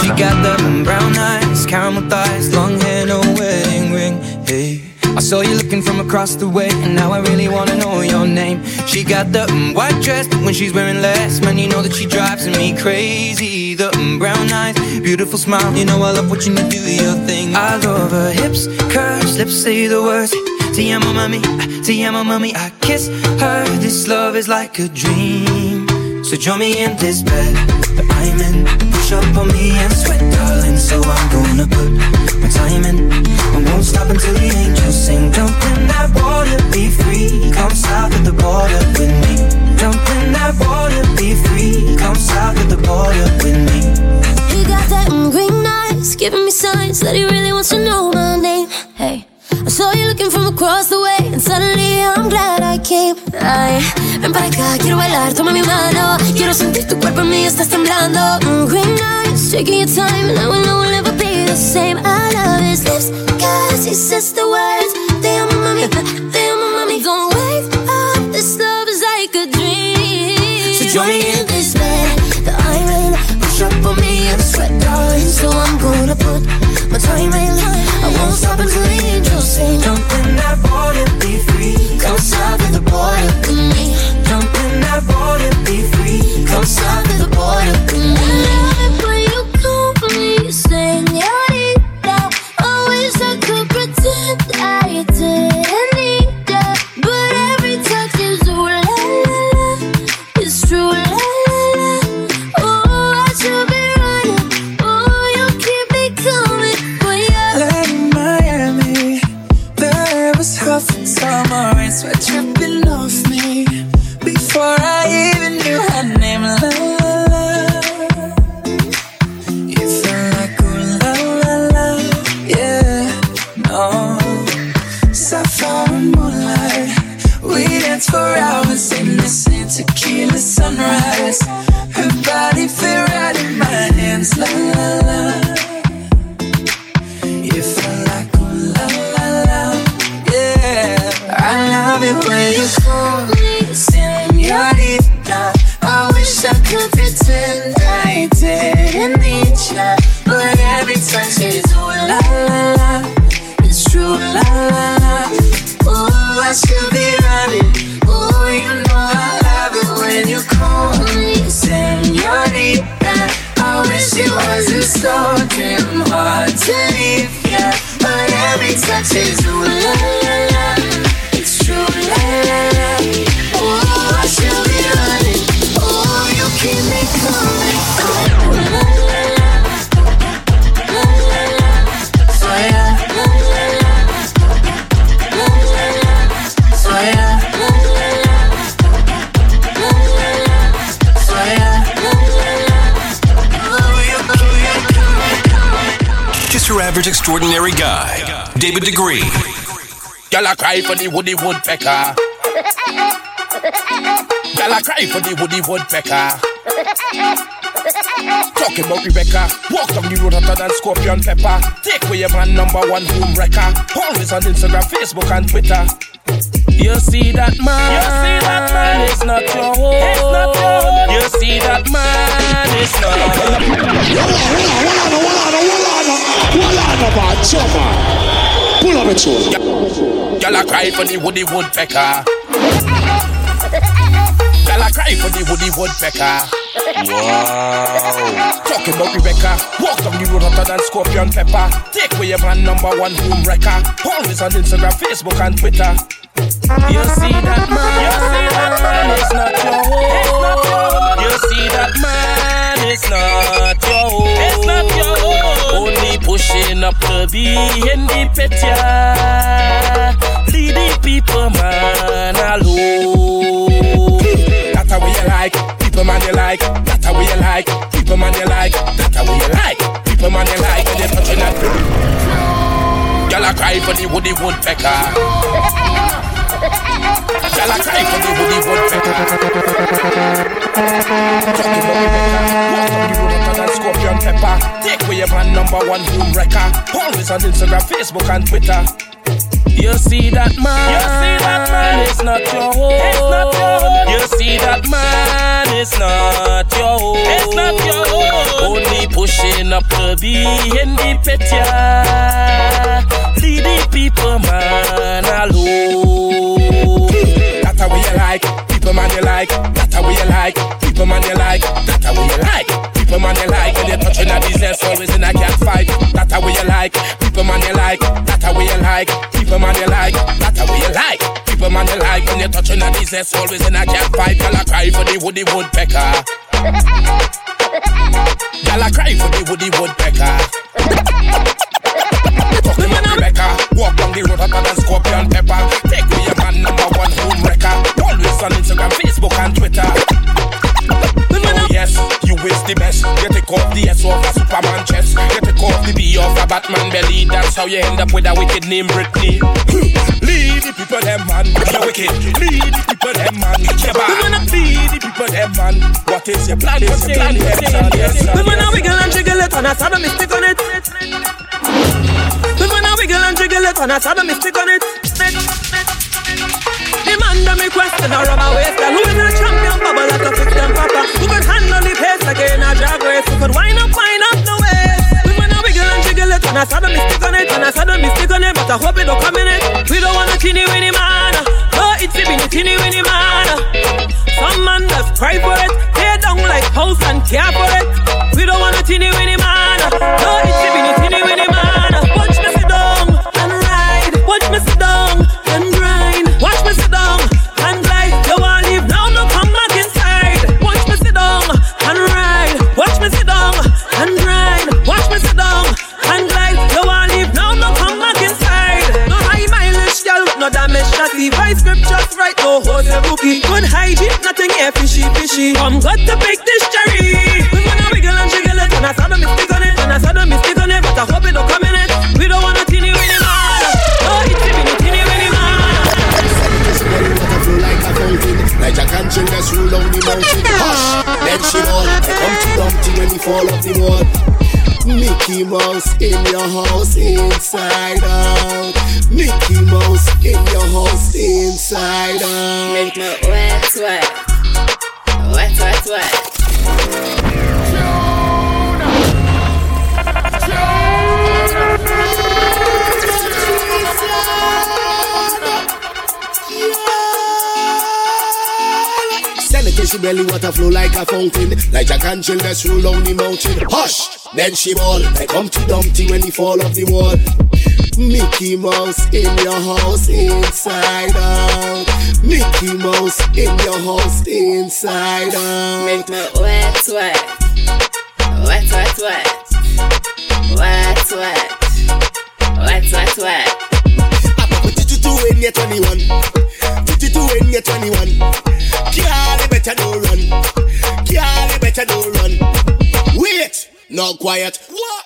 She got the mm, brown eyes, caramel thighs, long hair, no wedding ring. Hey, I saw you looking from across the way, and now I really wanna know your name. She got the white dress, but when she's wearing less, man, you know that she drives me crazy. The brown eyes, beautiful smile, you know I love watching you do your thing. I love her hips, curves, lips say the words. Te amo, mami, te amo, mami. I kiss her. This love is like a dream. So join me in this bed that I'm in. Push up on me and sweat, darling. So I'm gonna put my time in. I won't stop until the angels sing. Jump in that water, be free. Come south of the border with me. Jump in that water, be free. Come south of the border with me. He got that green eyes, giving me signs that he really wants to know my name. Saw you looking from across the way, and suddenly I'm glad I came. Ay, ven para acá, quiero bailar, toma mi mano. Quiero sentir tu cuerpo en mí, estás temblando. Mm, green eyes, taking your time, and I will know we'll never be the same. I love his lips, cause he says the words. They are my mommy, they are my mommy. Don't wake up, this love is like a dream. So join me in this bed that I'm in. Push up on me and sweat, darling. So I'm gonna put time in. I won't stop until the angels sing. Jump in that water, be free. Come south of the border with me. Jump in that water, be free. Come south of the border. For the woody woodpecker. Girl, I cry for the woody woodpecker. Talking about Rebecca, walk down the road hotter than scorpion pepper. Take away your man number one boom wrecker. Always on Instagram, Facebook, and Twitter. You see that man? You see that man? It's not your home. It's not your home. You see that man? It's not. Pull up a tune. Girl, I cry for the woody woodpecker. Girl, I cry for the woody woodpecker. Wow. Talking about Rebecca, walk down the road hotter than scorpion pepper. Take away your number one boom wrecker. Always on Instagram, Facebook, and Twitter. You see that man? You see that man? It's not your home. It's not your home. You see that man? It's not Pushing up to be in the picture. Lead the people, man, alone. That's how you like. People, man, you like. That's how you like. People, man, you like. That's how you like. People, man, you like. And they're touching that. Girl, I cry for the woody woodpecker. Girl, I cry for road hotter than scorpion pepper. Take away your man number one boom wrecker. Always on Instagram, Facebook, and Twitter. You see that man? You see that man? It's not your home. It's not your home. You see that man? It's not your home. It's not your home. Only pushing up to be in the picture. Lead the people, man, alone. That's how you like. People, man, you like. That's how you like. People, man, you like. That's how you like. People, man, you like. And they're touching a business, always in a cat fight. That's how you like. People, man, you like. That's how you like. People, man, you like. That's how you like. People, man, you like. When you're touching a business, always in a cat fight. Girl, I cry for the woody woodpecker. Girl, I cry for the woody woodpecker. Talking about Rebecca, walk down the road hotter than scorpion pepper. Take me your man number one home wrecker. Always on Instagram, Facebook, and Twitter. Oh yes, you is the best. You take off the S off a Superman chest. You take off the B off a Batman belly. That's how you end up with a wicked name, Britney. Lead the people, them man. You're wicked. Lead the people, them man. You're bad. Lead the people, them man. What is your plan? What's your plan? Yes. Yes, sir. We wanna wiggle and jiggle it and I saw the mystic on it. Wiggle and jiggle it and I saw the mystic on it. Man that me question or rubber waist girl Who is a champion bubble like a them proper? Who could handle the pace like in a drag race? Who could wind up, wind up the waist We wanna wiggle and jiggle it and I saw the mystic on it And I saw the mystic on it but I hope it don't come in it. We don't want a teeny weeny man No it's a bini teeny weeny man. Some man just cry for it Tear down like house and care for it. We don't want a teeny weeny man No Good hygiene, nothing here fishy fishy. I'm got to pick this cherry We wanna wiggle and jiggle it And I saw the mistake on it And I saw the mistake on it But I hope it don't come in it We don't want a teeny weeny man No, it's a teeny teeny weeny man Like a country that's rule on the mountain. Hush, then she. Come to Dumpty when he fall off the wall. Mickey Mouse in your house inside out. Mickey Mouse in your house inside out. Make me wet, wet. Wet, wet, wet. pussy belly water flow like a fountain. Like a cantrell that's roll down the mountain. Hush! Then she ball. I come to Dumpty when he fall off the wall. Mickey Mouse in your house, inside out. Mickey Mouse in your house, inside out. Make me wet, wet. Wet, wet, wet. Wet, wet. Wet, wet, wet. Did you do when you're 21? Did you do when you're 21? Girl, better don't run. Girl, better don't run. Not quiet. What?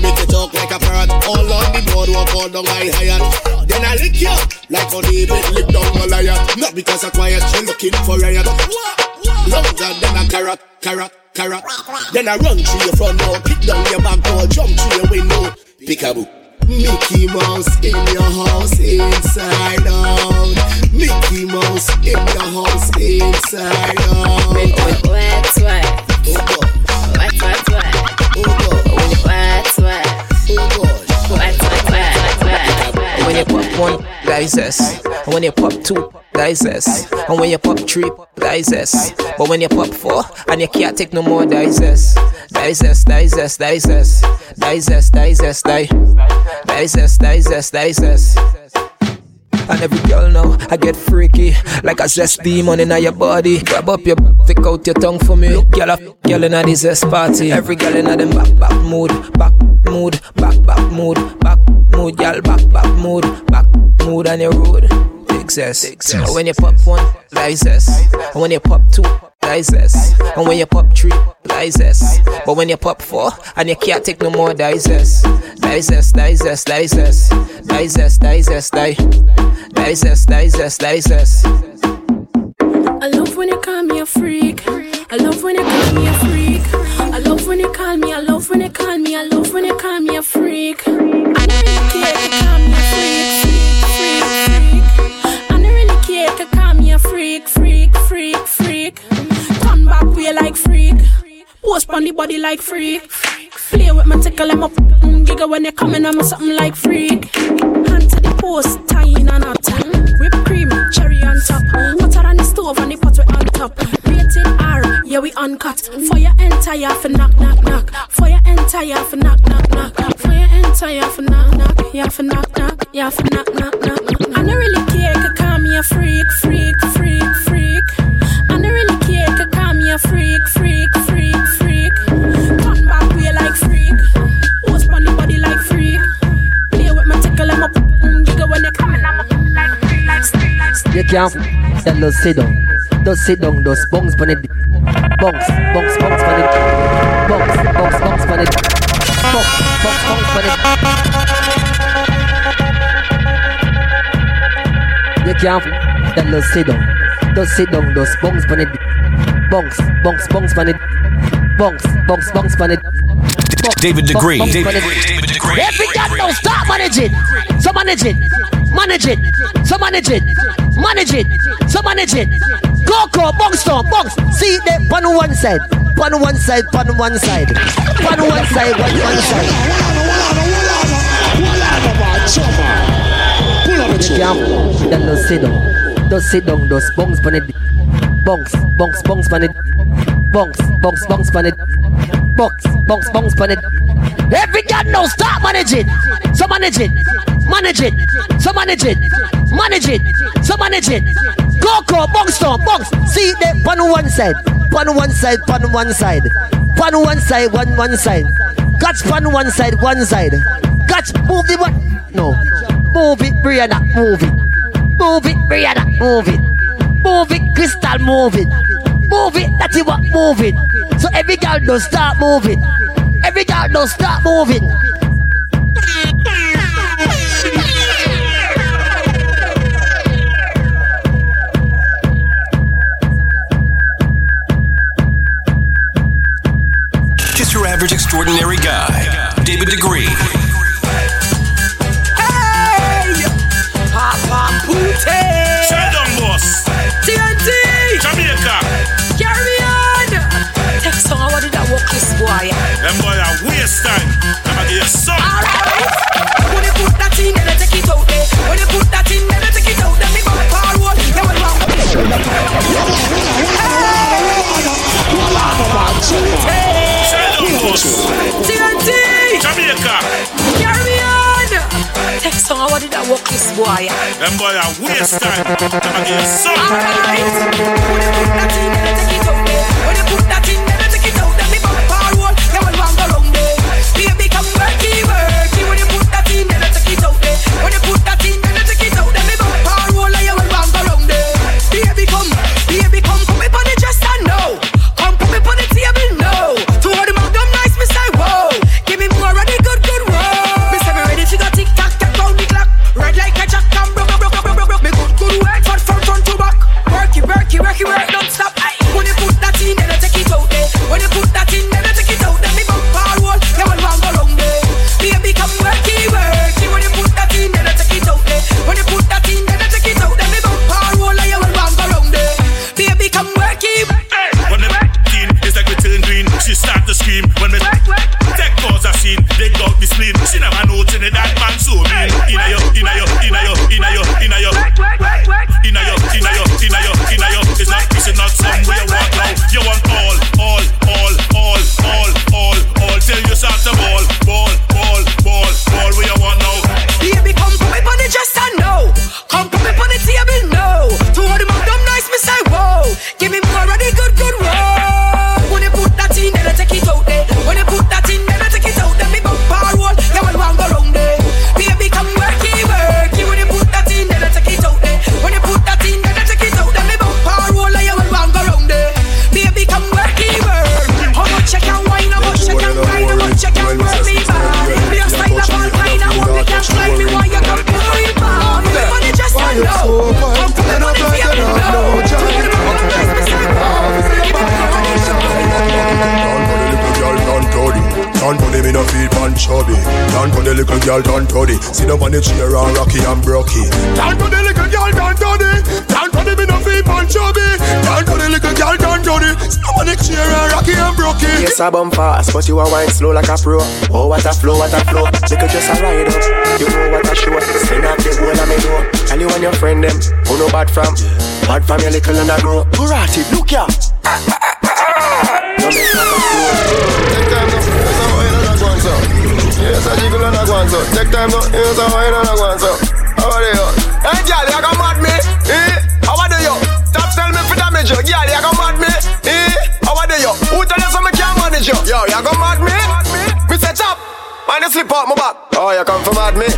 Make you talk like a parrot. All on the boardwalk, all down my higher. Then I lick you like a David lick down Goliath. Not because I'm quiet, she looking for riot. Longer than a carrot, carrot, carrot. Then I run through your front door, kick down your back door, jump through your window. Peekaboo. Mickey Mouse in your house, inside out. Mickey Mouse in your house, inside out. Wet, wet. Wet, oh, oh. You pop one, that is S. And when you pop two, that is S. And when you pop three, that is S. But when you pop four, and you can't take no more, that is S. That is S, that is S, that And every girl know I get freaky Like a zest demon in your body. Grab up your stick out your tongue for me. Girl, a girl in a this zest party. Every girl in a them back, back mood Back mood, back, back mood Back mood, girl, back, back mood Back mood on your road. Big zest. When you pop one, is zest. When you pop two, zest And when you pop three, zest But when you pop four And you can't take no more, that is us, that is us, that is us. I love when you call me a freak. I love when you call me a freak. I love when you call me. I love when you call me. I love when you call me a freak. I don't really care if you call me a freak, freak, freak, freak. I don't really care if you call me a freak, freak, freak, freak. Turn like freak. Post on the body like freak. Play with my tickle and my mm, giggle when you coming me something like freak. Hand to the post, tying on a tongue. Whipped cream, cherry on top. Butter on the stove and the pot we on top. Rated R, yeah we uncut. For Fire entire for knock knock knock. For Fire entire for knock knock knock. Fire entire for knock knock. Yeah for knock knock. Yeah for knock knock knock. I don't really care, could call me a freak, freak, freak. You can't f- just sit down. Just sit down, just bounce on it. Bounce, bounce, bounce on it. Bounce, bounce, bounce on it. Bounce, bounce, bounce on it. You can't f- just sit down. Just sit down, just bounce on it. Bounce, bounce, bounce on it. Bounce, bounce, bounce on it. David Degree. David, bounce on it. David Degree. Every girl now start managing. So manage it. Manage it. So manage it. Manage it. So manage it. Go, go, down, bounce. See them on one side. On one side, on one side. On one side, on one side. You can't. Then just sit down. Just sit down, just bounce on it. Bounce, bounce, bounce on it. Bounce, bounce, bounce on it. Bounce, bounce, bounce on it. Every girl now start managing. So manage it. Manage it. So manage it. Manage it. So manage it. Go, go, down, bounce. See them on one side. On one side, on one side. On one side, one one side. Catch on one side, one side. Catch, move the one. No. Move it, Brianna, move it. Move it, Brianna, move it. Move it, Crystal, move it. Move it, that's it, what, move it. So every girl does start moving. Every girl does start moving. Extraordinary guy. David Degree. Hey! Papa Pootie! Shut boss. TNT! Jamaica. Carry on! Take some of what did I walk this boy? Them boy are waste time. I'ma give you some. Alright! Walk this boy? Them boy are waste time. I'ma get some. Alright. When you put that in, take it there. When you put that in, Sit up on the chair and rocky and brocky Down for the little girl down toddy Down for the me no feel pan chubby Down for the little girl down toddy Sit up on the chair and rocky and brocky Yes, I bump fast, but you a wine slow like a pro. Oh, what a flow, what a flow. You could just a ride up. You know what a show. Send up the whole of me know. Tell you and your friend them, who no bad from. Bad from your little and a grow. Burati, look ya. No make no Take time now, here's a wine and a go on so. Here's a jiggle and a go on so. Take time now, here's a wine and a go on so. How are you? Hey, girl, you come mad me? Eh? How are you? Stop tell me for damage you. Girl, you come mad me? Eh? How are you? Who tell you so me can't manage you? Yo, you come mad me? Me say chop. Man, you slip out my back. Oh, you come for mad me?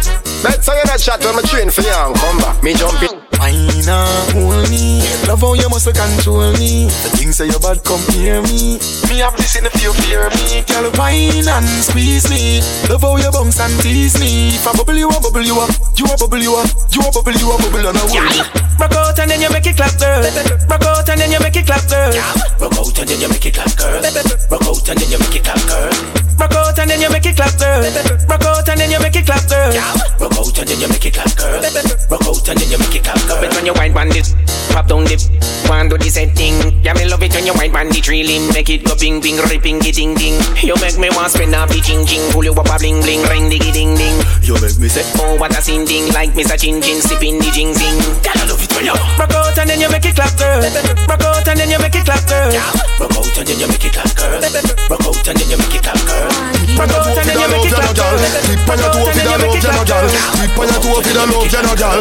Bet so you not shot when me train for you and come back. Me jump in. Wine and hold me Love how you must control me The things say you bad come near me Me have this in the fear fear me Girl wine and squeeze me Love how you bounce and tease me If I bubble you up, bubble you up You a bubble you up You a bubble you up, bubble on a wall Rock out and then you make it clap, girl. Rock out and then you make it clap, girl. Rock out and then you make it clap, girl. Rock out and then you make it clap, girl. Rock out and then you make it clap, girl. Rock out and then you make it clap, girl. Rock out and then you make it clap, girl. Rock out and then you make it clap, girl. When you wine bandit, pop down dip, one do the same thing. Yeah, me love it when you wine bandit, really make it go bing bing, ripping it ding ding. You make me want spend a the ching ching, pull you up a bling bling, ring diggy ding ding. You make me say, oh what a scene ding, like Mr. Chin Chin sipping the jing zing. Girl, I love it when you rock out and then you make it clap, girl. Rock out and then you make it clap, girl. Rock and then you make it clap, girl. Rock out and then you make it clap, girl. Rock out and then you make it clap, girl. Tip on your toe for the love, you no gal. Tip on your toe for the love, you no gal.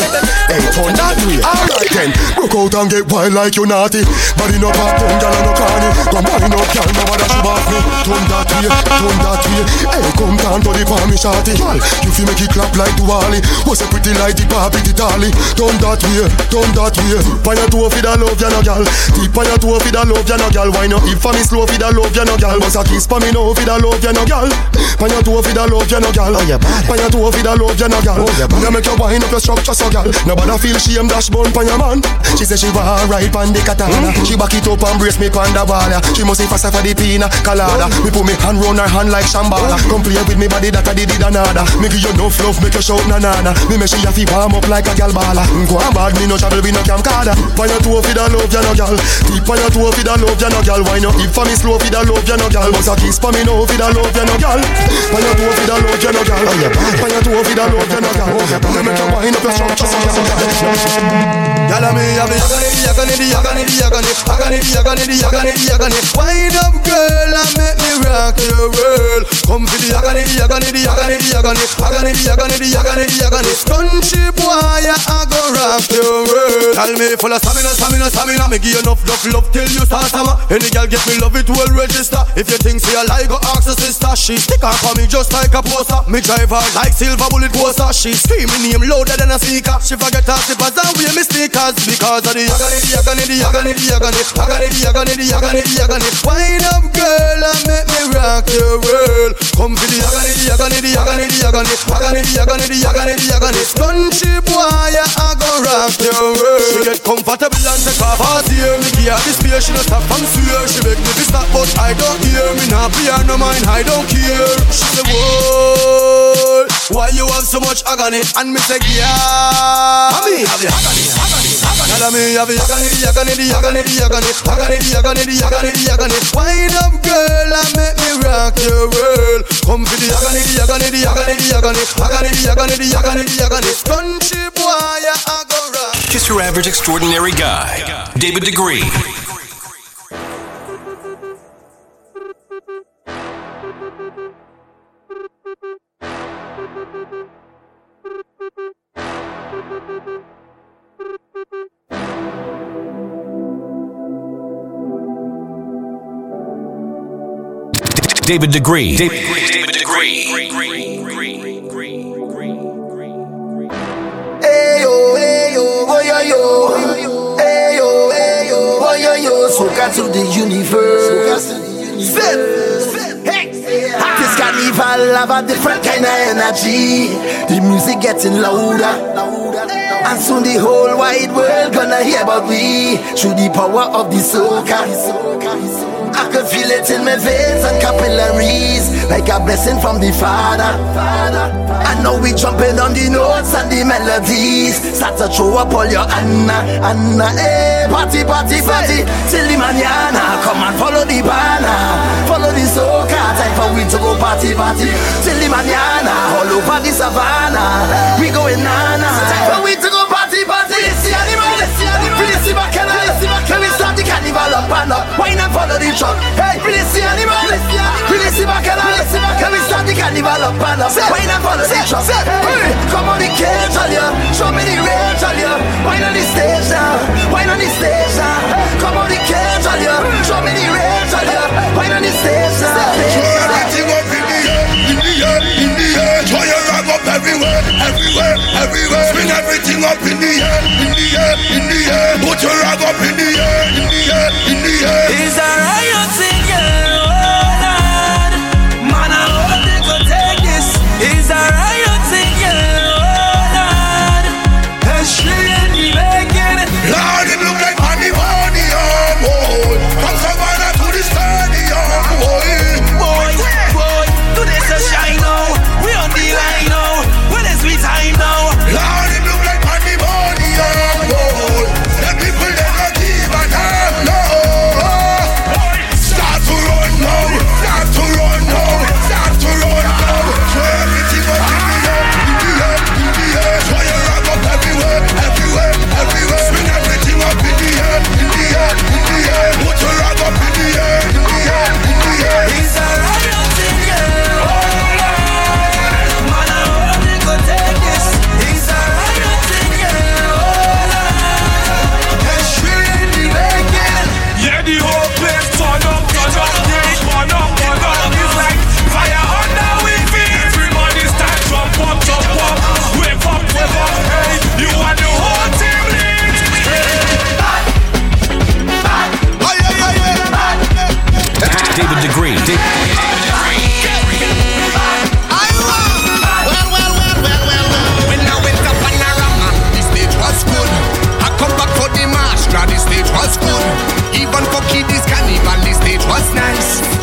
Hey, turn that way. Alright then, rock out and get wild like you naughty. Body no pop, turn gal no carny. Come wind up, gal, no bother show off me. Turn that way, turn that way. Hey, come down to the palm, me shorty. Gal, you feel make it clap like Duali. Was a pretty like the Barbie, the dolly. Turn that way, turn that way. Tip on your toe for the love, you no gal. Tip on your toe for the love, you no gal. Wine up, if for me slow for the love, you no gal. Bust a kiss for me now for the love, you no gal. Pan your toe for the love, you no gal. Oh, yeah, bad. Pan your toe for the love, you no gal. Oh, yeah, bad. You make your wine up your structure, so gal. Nobody feel shame, dash bone pan your man. She say she want ride pan the katana. Mm. She back it up and brace me pan the wall. She must be faster for the pina colada. Oh. Me put me hand round her hand like shambala. Oh. Come play with me body that I did it another. Me give you no love, make you shout na na na. Me make she have to warm up like a gal bala. Mm, go on bad, me no travel with no camcorder. Pan your toe for the love, you no gal. Tip on your toe for the love, you no gal. Wine up, if I miss love, fi da love you no girl. Must a kiss for me no, fi da love you no girl. Pon your toe, fi da love you no girl. Pon your toe, fi da love you no girl. Oh, Let me come wind up your trunk, just structure, so gal. Gal, me have the agony, the agony, the agony, the agony, agony, the agony, the agony. Wind up girl, and make me rock your world. Come for the yakani, yakani, yakani, yakani, yakani, yakani, yakani, yakani. Country boy, I go rock your world. Tell me full of stamina, stamina, stamina. Me give you enough, enough love till you start summer. Any girl get me love it will register. If you think say I like, go ask her sister. She stick her for me just like a poster. Me drive her like silver bullet poster. She screaming name louder than a speaker. She forget her slippers and wear me sneakers because of the yagani, the yagani, the yagani, the yagani, yagani, the yagani, the yagani, the yagani. Wind up, girl, and make me rock your world. Come for the yagani, the yagani, the yagani, the yagani, yagani, the yagani, the yagani, the yagani. Country boy, I go rock your world. She get comfortable and take off her tear. Me give her the space, she no stop from swear. She beg me to stop, but I don't hear. Me nah play her no mind, I don't care. She say, whoa, why you have so much agony? And me say, yeah. Mommy, have the agony, agony, agony. Tell me, have the agony, the agony, the agony, the agony, agony, the agony, the agony, the agony. Wind up, girl, and make me rock your world. Come for the agony, the agony, the agony, the agony, agony, the agony, the agony, the agony. Country boy, I go rock. Kiss your average extraordinary guy, David Degree. David Degree. David, David Degree. Hey yo, hey yo, oh yo yo. Hey yo, hey yo, oh yo yo. Soca to the universe. Zip. Hey. This carnival have a different kind of energy. The music getting louder. And soon the whole wide world gonna hear about we through the power of the soca. I can feel it in my veins and capillaries. Like a blessing from the Father. I know we jumping on the notes and the melodies. Start to throw up all your Anna, Anna, eh Party, party, party, till the mañana Come and follow the banner. Follow the soca Time for we to go party, party. Till the mañana All over the savannah. We going nana. Time for we to go carnival up and up Wine and follow the truck Hey, please see animal Please see bacana Can we start the carnival up and up Wine and follow the truck Hey, come on the cage, all ya Show me the rage, all ya Wine on the stage now Wine on the stage now Come on the cage, all ya Show me the rage, all ya Wine on the stage now Everything up the in the air, in the air. Everywhere, everywhere, everywhere. Spin everything up in the air, in the air, in the air. Put your rag up in the air, in the air, in the air. It's a riot what's nice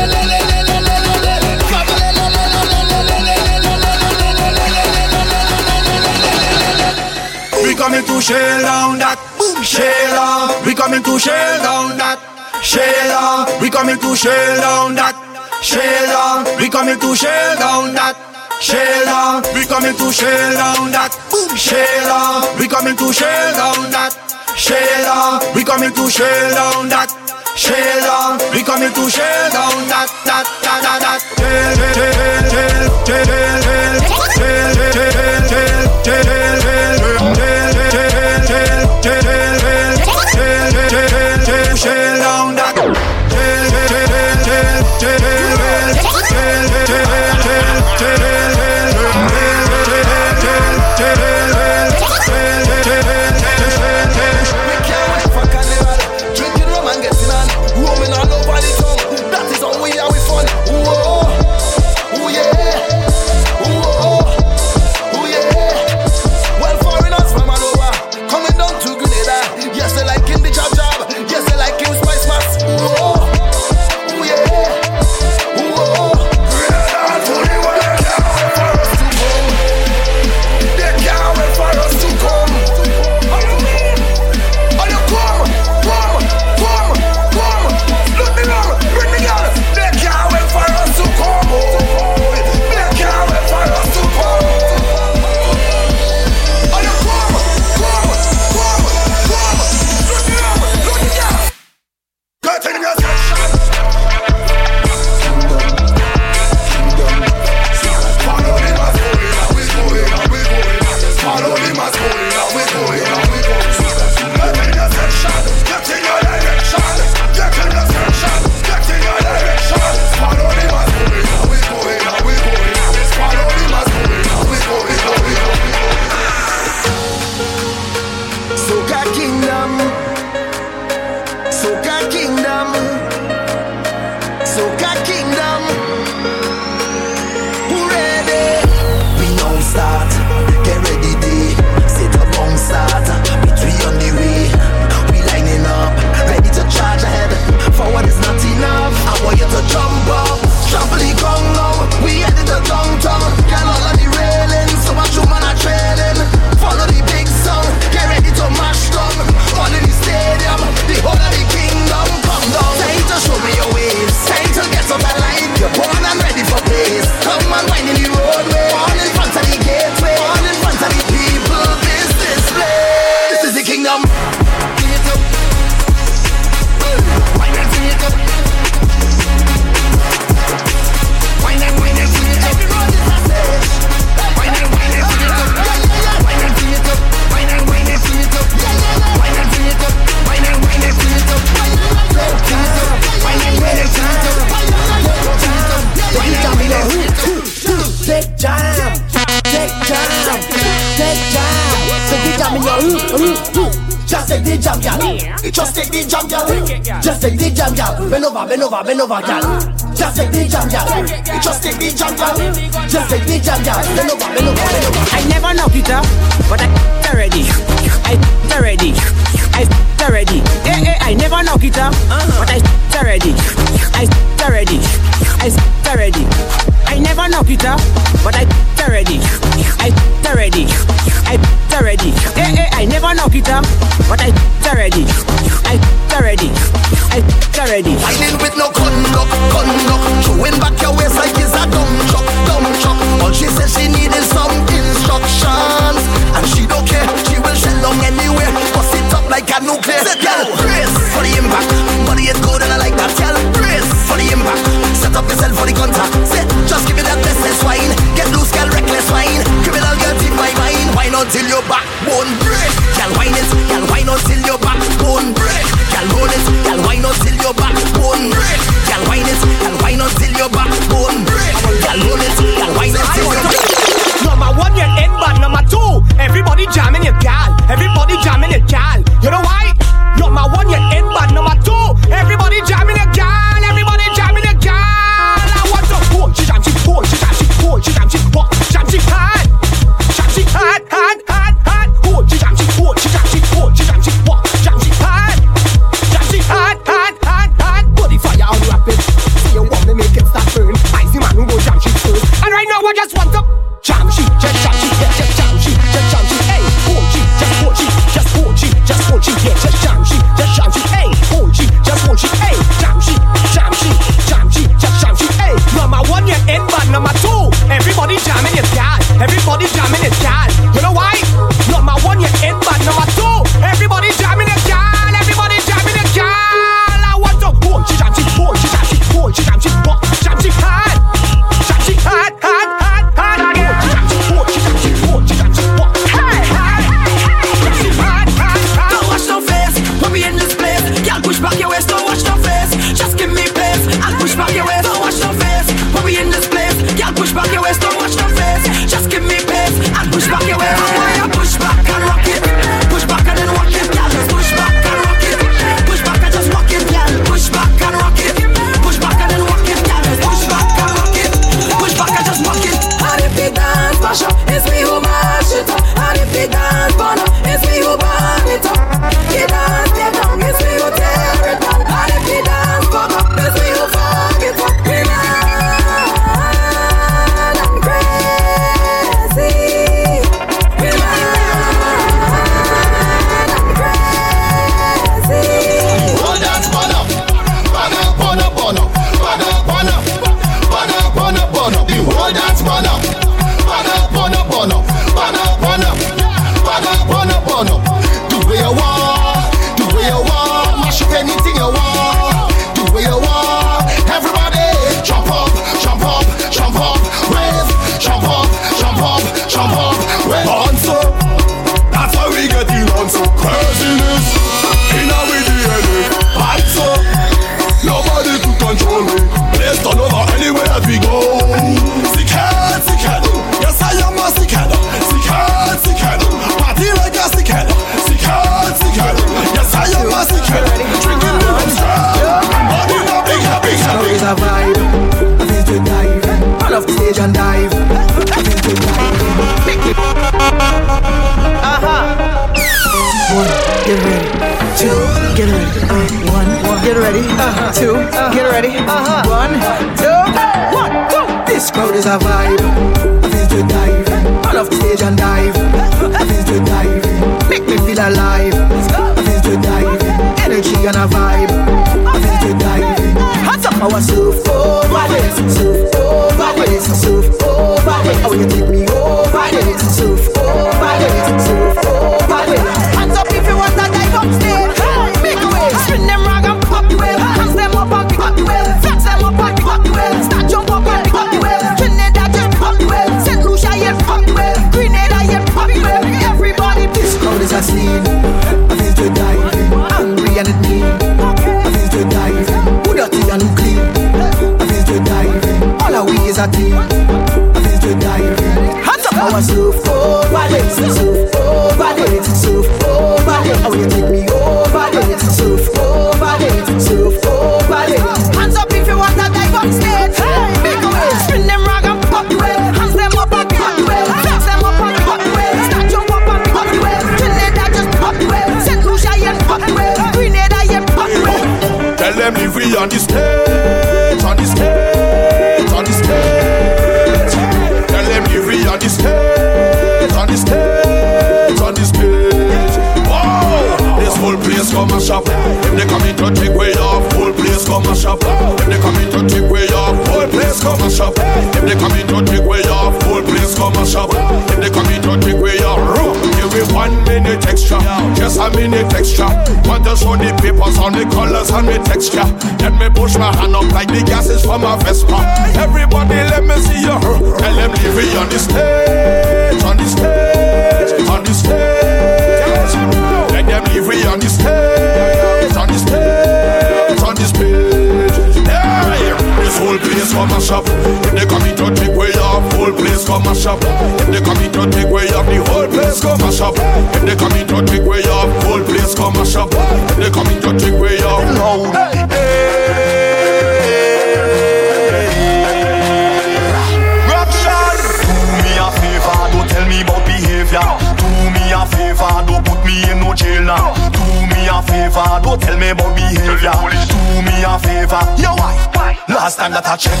a check.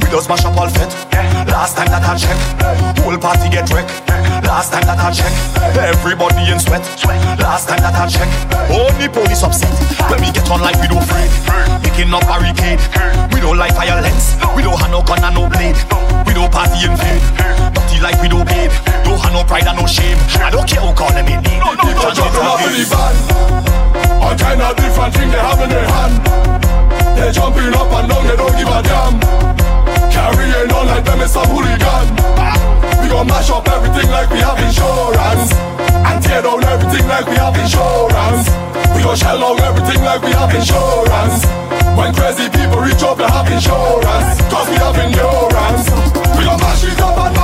We just mash up all fit. Last time that I check, whole party get wreck. Last time that I check, everybody in sweat. Last time that I check, only police upset. When we get on like we don't afraid, picking up barricade. We don't like violence. We don't have no gun and no blade. We don't party in vain. Dirty like we don't babe. Don't have no pride and no shame. I don't care who calling me name. No, no, no, no, no, no, no, no, no, no, no, no, no, no, no, no, no, they jumping up and down, they don't give a damn. Carrying on like them is some hooligan. We gon' mash up everything like we have insurance. And tear down everything like we have insurance. We gon' shell out everything like we have insurance. When crazy people reach up, they have insurance. Cause we have endurance. We gon' mash it up and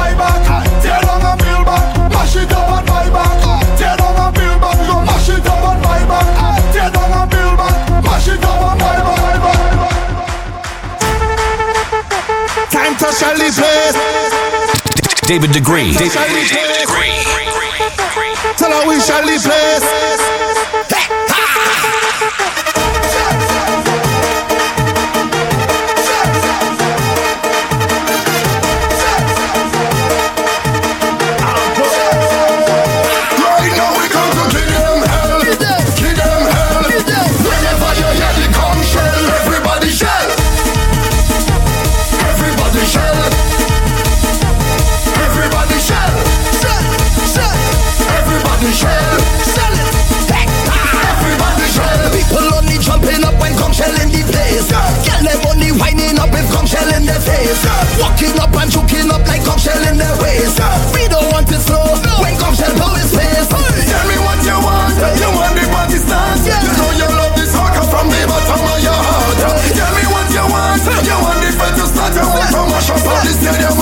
Shell place. David Degree. David, Shall we David Degree. Tell her we shall the place. In. Walking up and choking up like shell in their waist. We don't want it slow when shell blow his face. Tell me what you want, you want the party start. You know you love this sucker from the bottom of your heart. Tell me what you want, you want the fed to start. You want to mash up all the stadium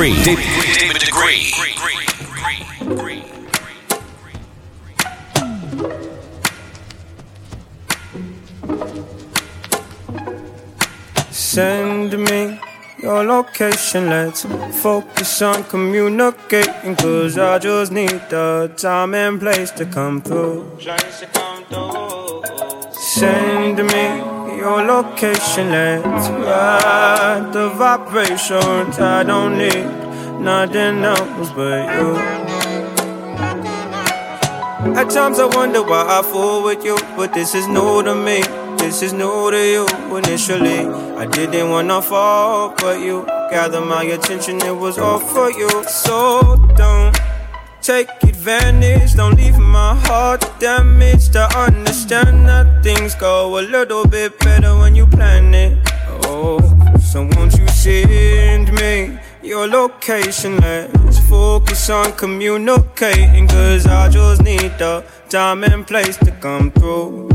Degree. David, David Degree. Send me your location, let's focus on communicating. Cause I just need the time and place to come through. Send me your location, let's ride the vibrations. I don't need nothing else but you. At times I wonder why I fool with you, but this is new to me. This is new to you. Initially, I didn't wanna fall, but you gathered my attention. It was all for you. So don't take advantage. Don't leave my heart damaged. I understand that things go a little bit better when you plan it. Oh, so won't you send me your location? Let's focus on communicating. Cause I just need the time and place to come through.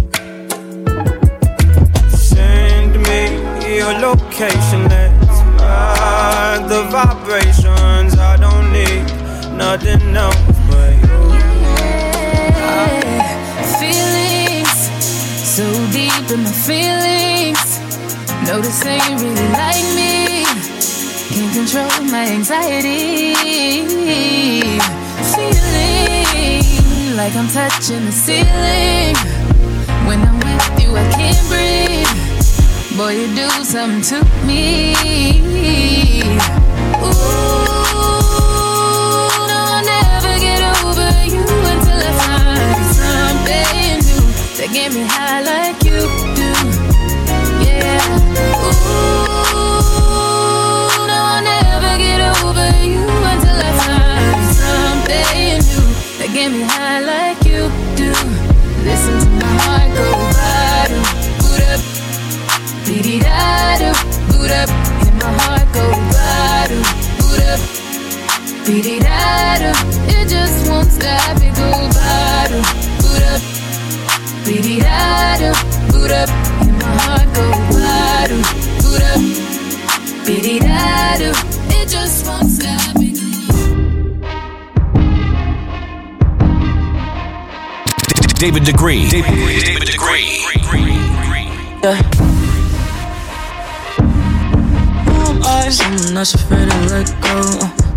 Send me your location. Let's ride the vibrations. I don't need nothing else but you. Feelings so deep in my feelings. No, this ain't really like me. Can't control my anxiety. Feeling like I'm touching the ceiling. When I'm with you, I can't breathe. Boy, you do something to me. Ooh, me high like you do. Yeah. Ooh, no, I'll never get over you until I find something new. That get me high like you do. Listen to my heart go bottom, boot up, beat da do, boot up, and my heart go bottom, boot up, do. It just won't stop, it go bottom, boot up, beat da do, boot up, and my heart go bottom, boot up, beat da do. It just won't stop, it David Degree. David, David Degree. Yeah. Who am I? Someone that's afraid to let go.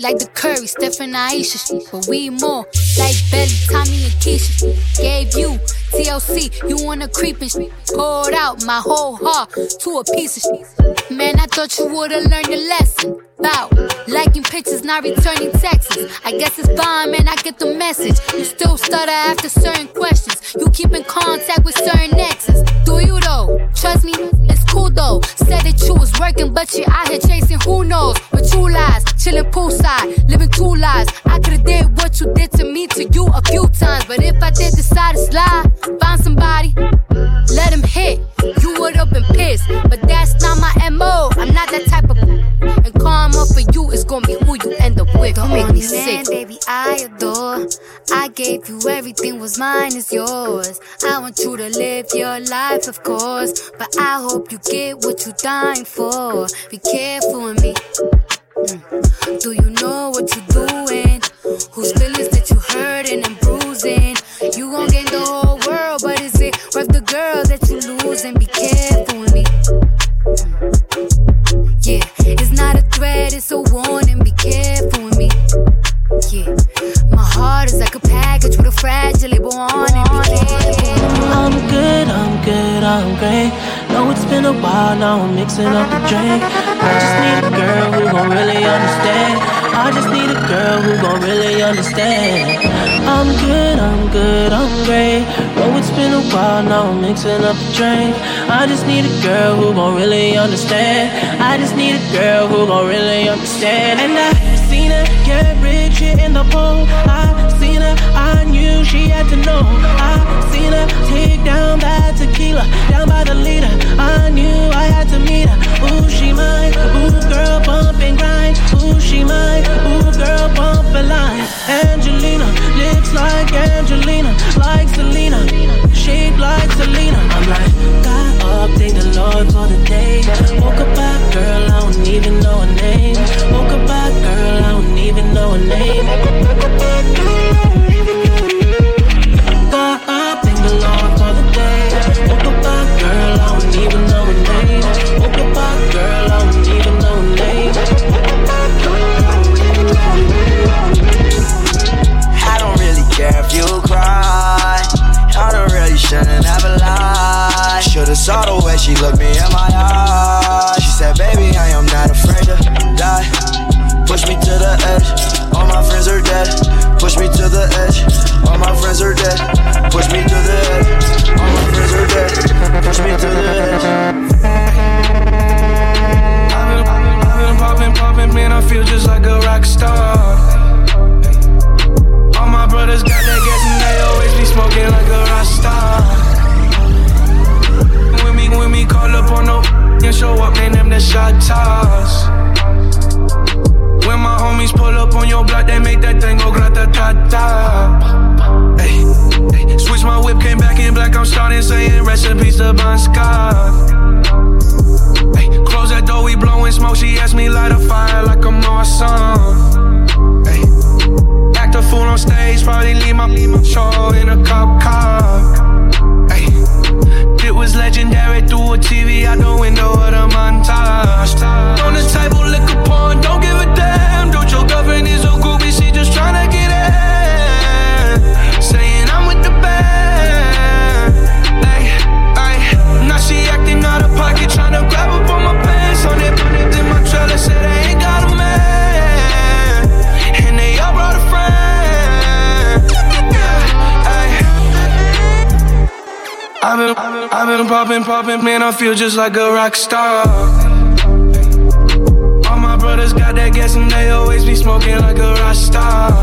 like the Curry, Steph and Ayesha. But we more like Belly, Tommy and Keisha. Gave you TLC, you wanna creep and. Poured out my whole heart to a piece of shit. Man, I thought you would've learned your lesson. About liking pictures, not returning texts. I guess it's fine, man, I get the message. You still stutter after certain questions. You keep in contact with certain exes. Do you though? Trust me, it's cool though. Said that you was working, but you out here chasing who knows. But two lies, chilling poolside, living two lives. I could've did what you did to me to you a few times. But if I did decide to slide, find somebody, let him hit. You would've been pissed, but that's not my MO. I'm not that type of. And karma for you is gonna be who you end up with. Don't make me Only man, sick. baby, I adore. I gave you everything, was mine is yours. I want you to live your life, of course. But I hope you get what you're dying for. Be careful with me. Mm. Do you know what you're doing? Whose feelings that you hurting and you losing? Be careful with me. Yeah, it's not a threat, it's a warning. Be careful with me. Yeah, my heart is like a package with a fragile label on it. I'm good, I'm good, I'm great. Know it's been a while, now I'm mixing up the drink. I just need a girl who gon' really understand. I just need a girl who gon' really understand. I'm good, I'm good, I'm great. Know it's been a while, now I'm mixing up the drink. I just need a girl who gon' really understand. I just need a girl who gon' really understand. And I seen her get rich in the pool. I I knew she had to know. I seen her take down that tequila, down by the leader. I knew I had to meet her. Ooh, she mine. Ooh, girl, bump and grind. Ooh, she mine. Ooh, girl, bump a line. Angelina, lips like Angelina, like Selena, shape like Selena. I'm like, God up, thank the Lord for the day. Woke up girl, I don't even know her name. Woke up girl, I don't even know her name. Woke up thank the for the day. Woke up girl, I don't even know her name. Woke up girl, I don't even know her name. I don't really care if you cry. I don't really shouldn't have a lie. Should've saw the way she looked me in my eyes. She said, baby, I am not afraid to die. Push me to the edge. All my friends are dead. Push me to the edge. All my friends are dead. Push me to the edge. All my friends are dead. Push me to the edge. I've been, I've been popping, popping, man, I feel just like a rock star. All my brothers got that gas and they always be smoking like a rock star. When me, when me call up on no and show up, man, them the shot toss. When my homies pull up on your block, they make that thing go grata ta ta. Switch my whip, came back in black, I'm starting saying recipes to Bon Scott. Close that door, we blowing smoke. She asked me light a fire like I'm awesome. Act a fool on stage, probably leave my, show in a cop car. It was legendary through a TV out the window of the montage. On the table, liquor porn, don't give a woman is so cool, she just tryna get ahead. Saying I'm with the band, Ay, ay. Now she acting out of pocket, tryna grab up on my pants. On it, put it in my trailer, said I ain't got a man. And they all brought a friend. Yeah, ay. I've been, I've been popping, popping, man, I feel just like a rock star. I guess and they always be smoking like a rasta.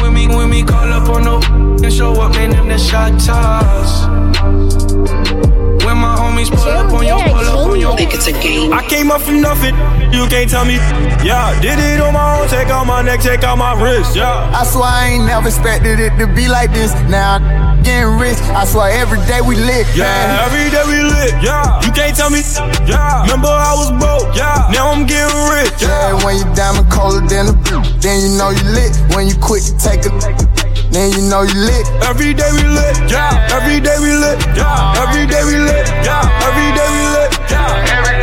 When me, when me call up on no and show up, man, them the shot toss my homies pull up on your pull up on your. Think it's a game. I came up from nothing. You can't tell me. Yeah, did it on my own. Take out my neck, take out my wrist. Yeah. I swear I ain't never expected it to be like this. Now I'm getting rich. I swear every day we lit. Yeah, every day we lit. Yeah, you can't tell me. Yeah, remember I was broke. Yeah, now I'm getting rich. Yeah, yeah when you diamond colder than a bitch, then you know you lit. When you quit, take a. Then you know you lit. Every day we lit, yeah. Every day we lit, yeah. Every day we lit. Yeah. Every day we lit. Yeah. Every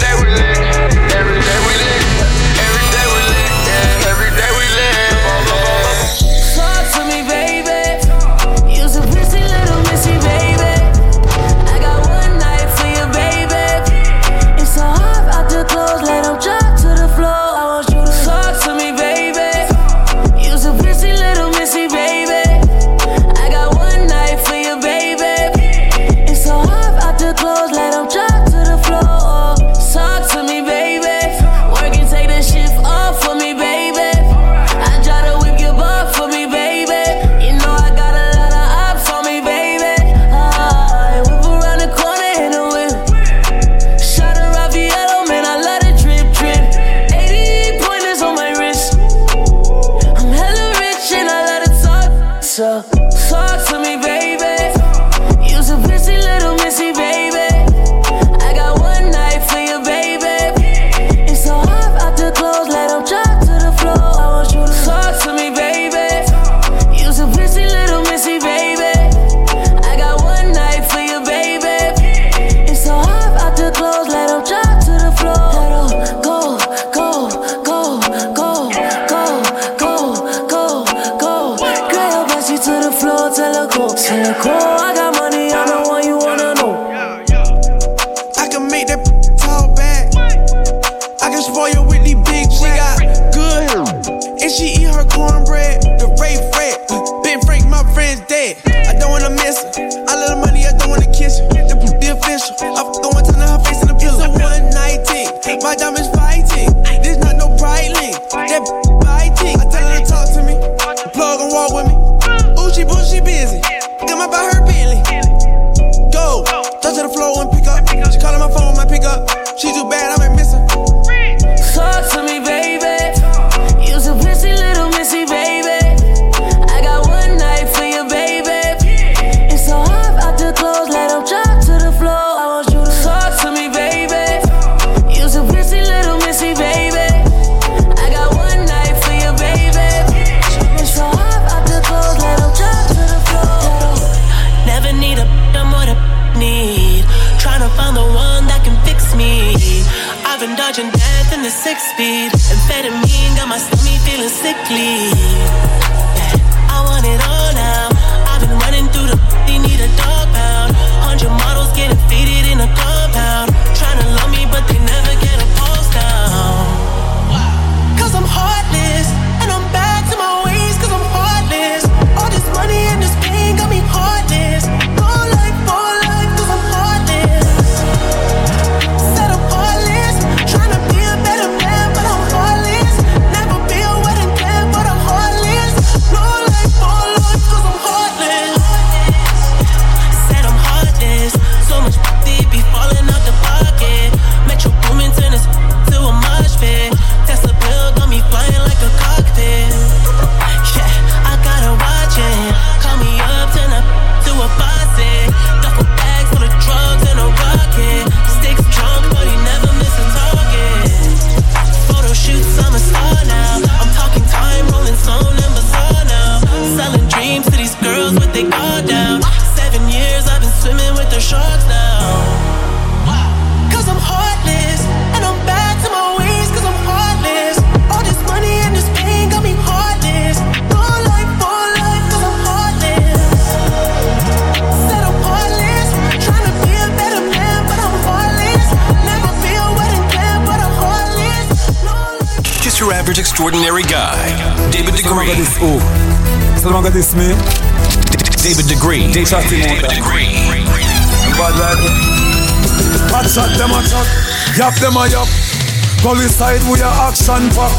pack.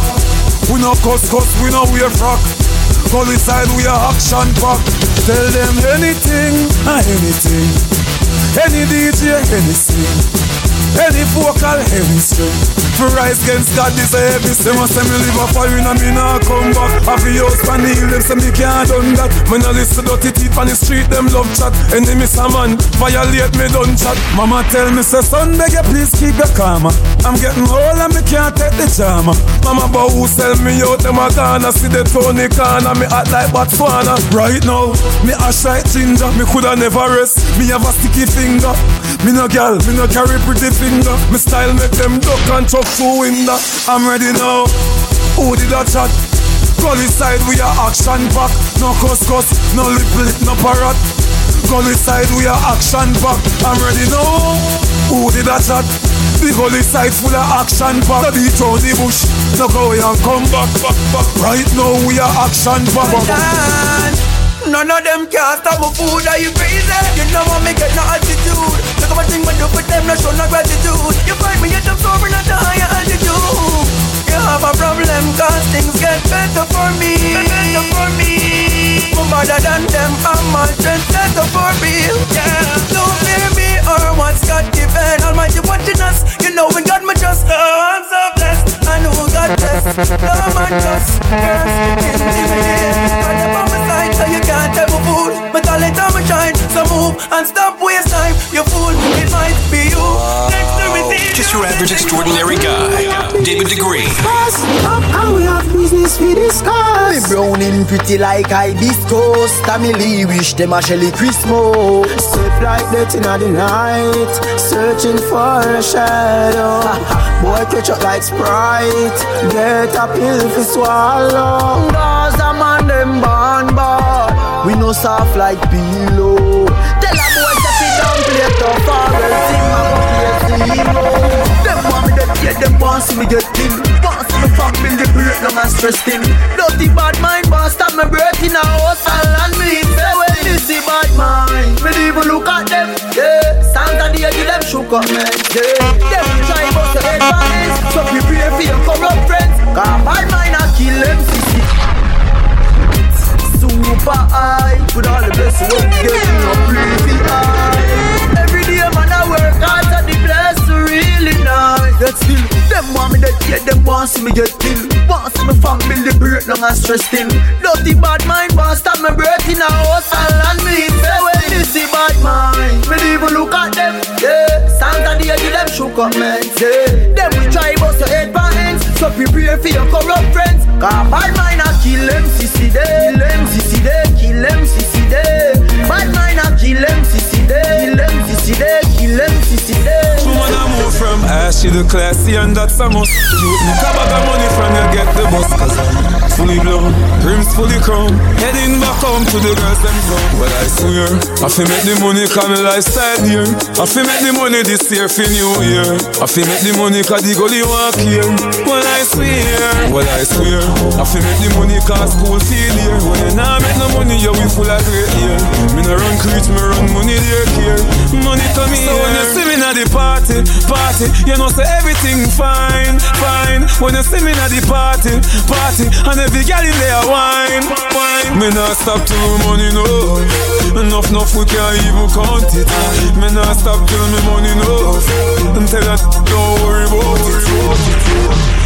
We no cuss cuss, we no wear frock. Side we a action pack. Tell them anything, anything. Any DJ, anything. Any vocal, string. For rise against God, this a heavy sin. Must say me live a fire and me nah come back. The house pan the them say me can't done that. Me nah listen dirty teeth on the street, them love chat. Enemies a man, violate me done chat. Mama tell me say son, beg you please keep your karma. I'm getting old and me can't take the drama. Mama but who sell me out, them a gonna see the Tony Kana. Me act like Botswana. Right now, me ash like ginger. Me coulda never rest. Me have a sticky finger. Me no gal, me no carry pretty finger. Me style make them duck and chuck through window. I'm ready now. Who did that chat? Gully side we are action pack. No cuss, no lip lip, no parrot. Gully side we are action pack. I'm ready now. Who did that chat? The gully side full of action pack. No beat round the bush. No go away and come back, back, back. Right now we are action pack. None of them can stop my food, are you crazy? You know I make it no attitude Look at my thing when you put them, no show no gratitude You find me at the floor, but not the higher altitude. You have a problem, cause things get better for me. Better for me. I'm better than them, I'm a trendsetter for real. Yeah, don't fear me or what's God given. Almighty watching us, you know when God me just Oh, I'm so blessed, I know God bless. No man just curse, intimidate God up on my side, so you can't tell me My talent and my shine, so move and stop waste time You fool, it might be you Next to receive Just your average extraordinary guy. David Degree. Pass up and we have business we discuss. Me browning pretty like hibiscus Tamily wish them a Shelly Christmas Step like that in the night, searching for a shadow. Boy, catch up like Sprite, get a pill for swallow. Cause a man them born bad We no soft like pillow. Tell a boy to sit down play tough or else him a go play zero Them want me dead, yeah, them want see me get thin. Want see me family break long and stress thin. Dirty bad mind want stop me breath a house and me bed when this the bad mind. Me even look at them, yeah. Santa day give them shook up, man, yeah. Them try bust your head balance So prepare for your corrupt friends Cause bad mind a kill them, super high With all the what we get in a pretty high Every day man I work hard at the place to really nice. Yet still, them want me dead, yeah, them want see me get ill Want see me family break long and stressed in Dirty bad mind want stop me breath in a house and me bed When this the bad mind, me even look at them, yeah. Santa day give them shook up, man, yeah. Them we try bust your head for ends. So prepare for your corrupt friends. Cause bad mind a kill them, day Kill them, day, kill them, day Bad mind a kill sissy day Kill sissy day, kill them, sissy day Woman, I from ashy to classy, and that's a must. You make a bag of money from you get the bus, cause I'm fully blown, rims fully chrome. Heading back home to the girls them home. Well, I swear, I fi make the money, cause my lifestyle here. I fi make the money this year for New Year. I fi make the money, cause the gully walk here. Well, I swear, well, I swear, I fi make the money, cause school feel here. When you nah make no money, you we full of great year. Me no run creech, me run money there here. Money come here. So when you see me at the party, party, you know say everything fine, fine. When you see me at the party, party, and every girl in there wine, wine. Me not stop till the money no. Enough, enough, we can't even count it. Me not stop till me money no. And tell her don't worry about it.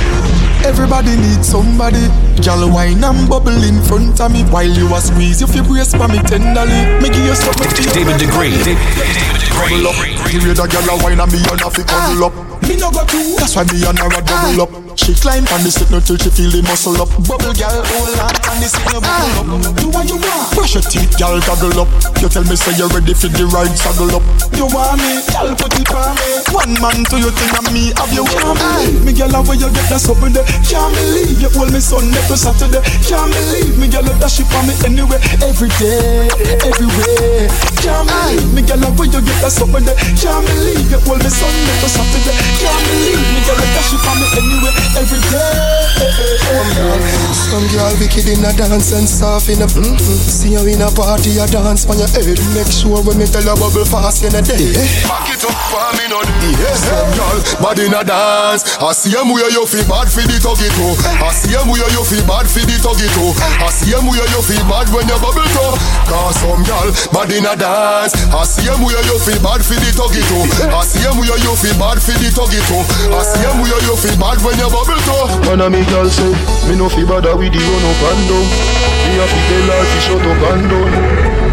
Everybody needs somebody. Gal wine and bubble in front of me while you a squeeze your feel brace for me tenderly. Me give you something to David Degree. David Bubble up. Period a gal a wine and me and a fi cuddle ah. up. Me no go too. That's why me and her a double ah. up. She climb on the signal till she feel the muscle up. Bubble gal hold on on the signal ah. bubble up. Do what you want. Brush your teeth, gal goggle up. You tell me say you're ready for the ride, saddle up. You want me, gal put it on me. One man to your thing and me have you want me. Ah. Me gal where you get that something there. Can't believe you hold me Sunday to Saturday. Can't believe me gal that shit for me anyway, every day, everywhere. Can't believe me gal where you get that something there. Can't believe you hold me Sunday to Saturday. Can't believe me gal that shit for me anyway, every day. So young girl wicked in a dance and soft in a mm-hmm. See you in a party, a dance on your head. Make sure when me tell you bubble fast in a day. Back it up for me no Yes, young girl, bad in a dance. I see him where you feel bad for the tuggy too. I see him where you feel bad for the tuggy too. I see him where you feel bad when you bubble too. Cause some girl bad in a dance. I see him where you feel bad for the tuggy too. I see him where you feel bad for the tuggy too. I see him where you feel bad when you bubble too. Man, a me girl say, me no feel bad with the run up and down. Me a fi tell her fi shut up and down.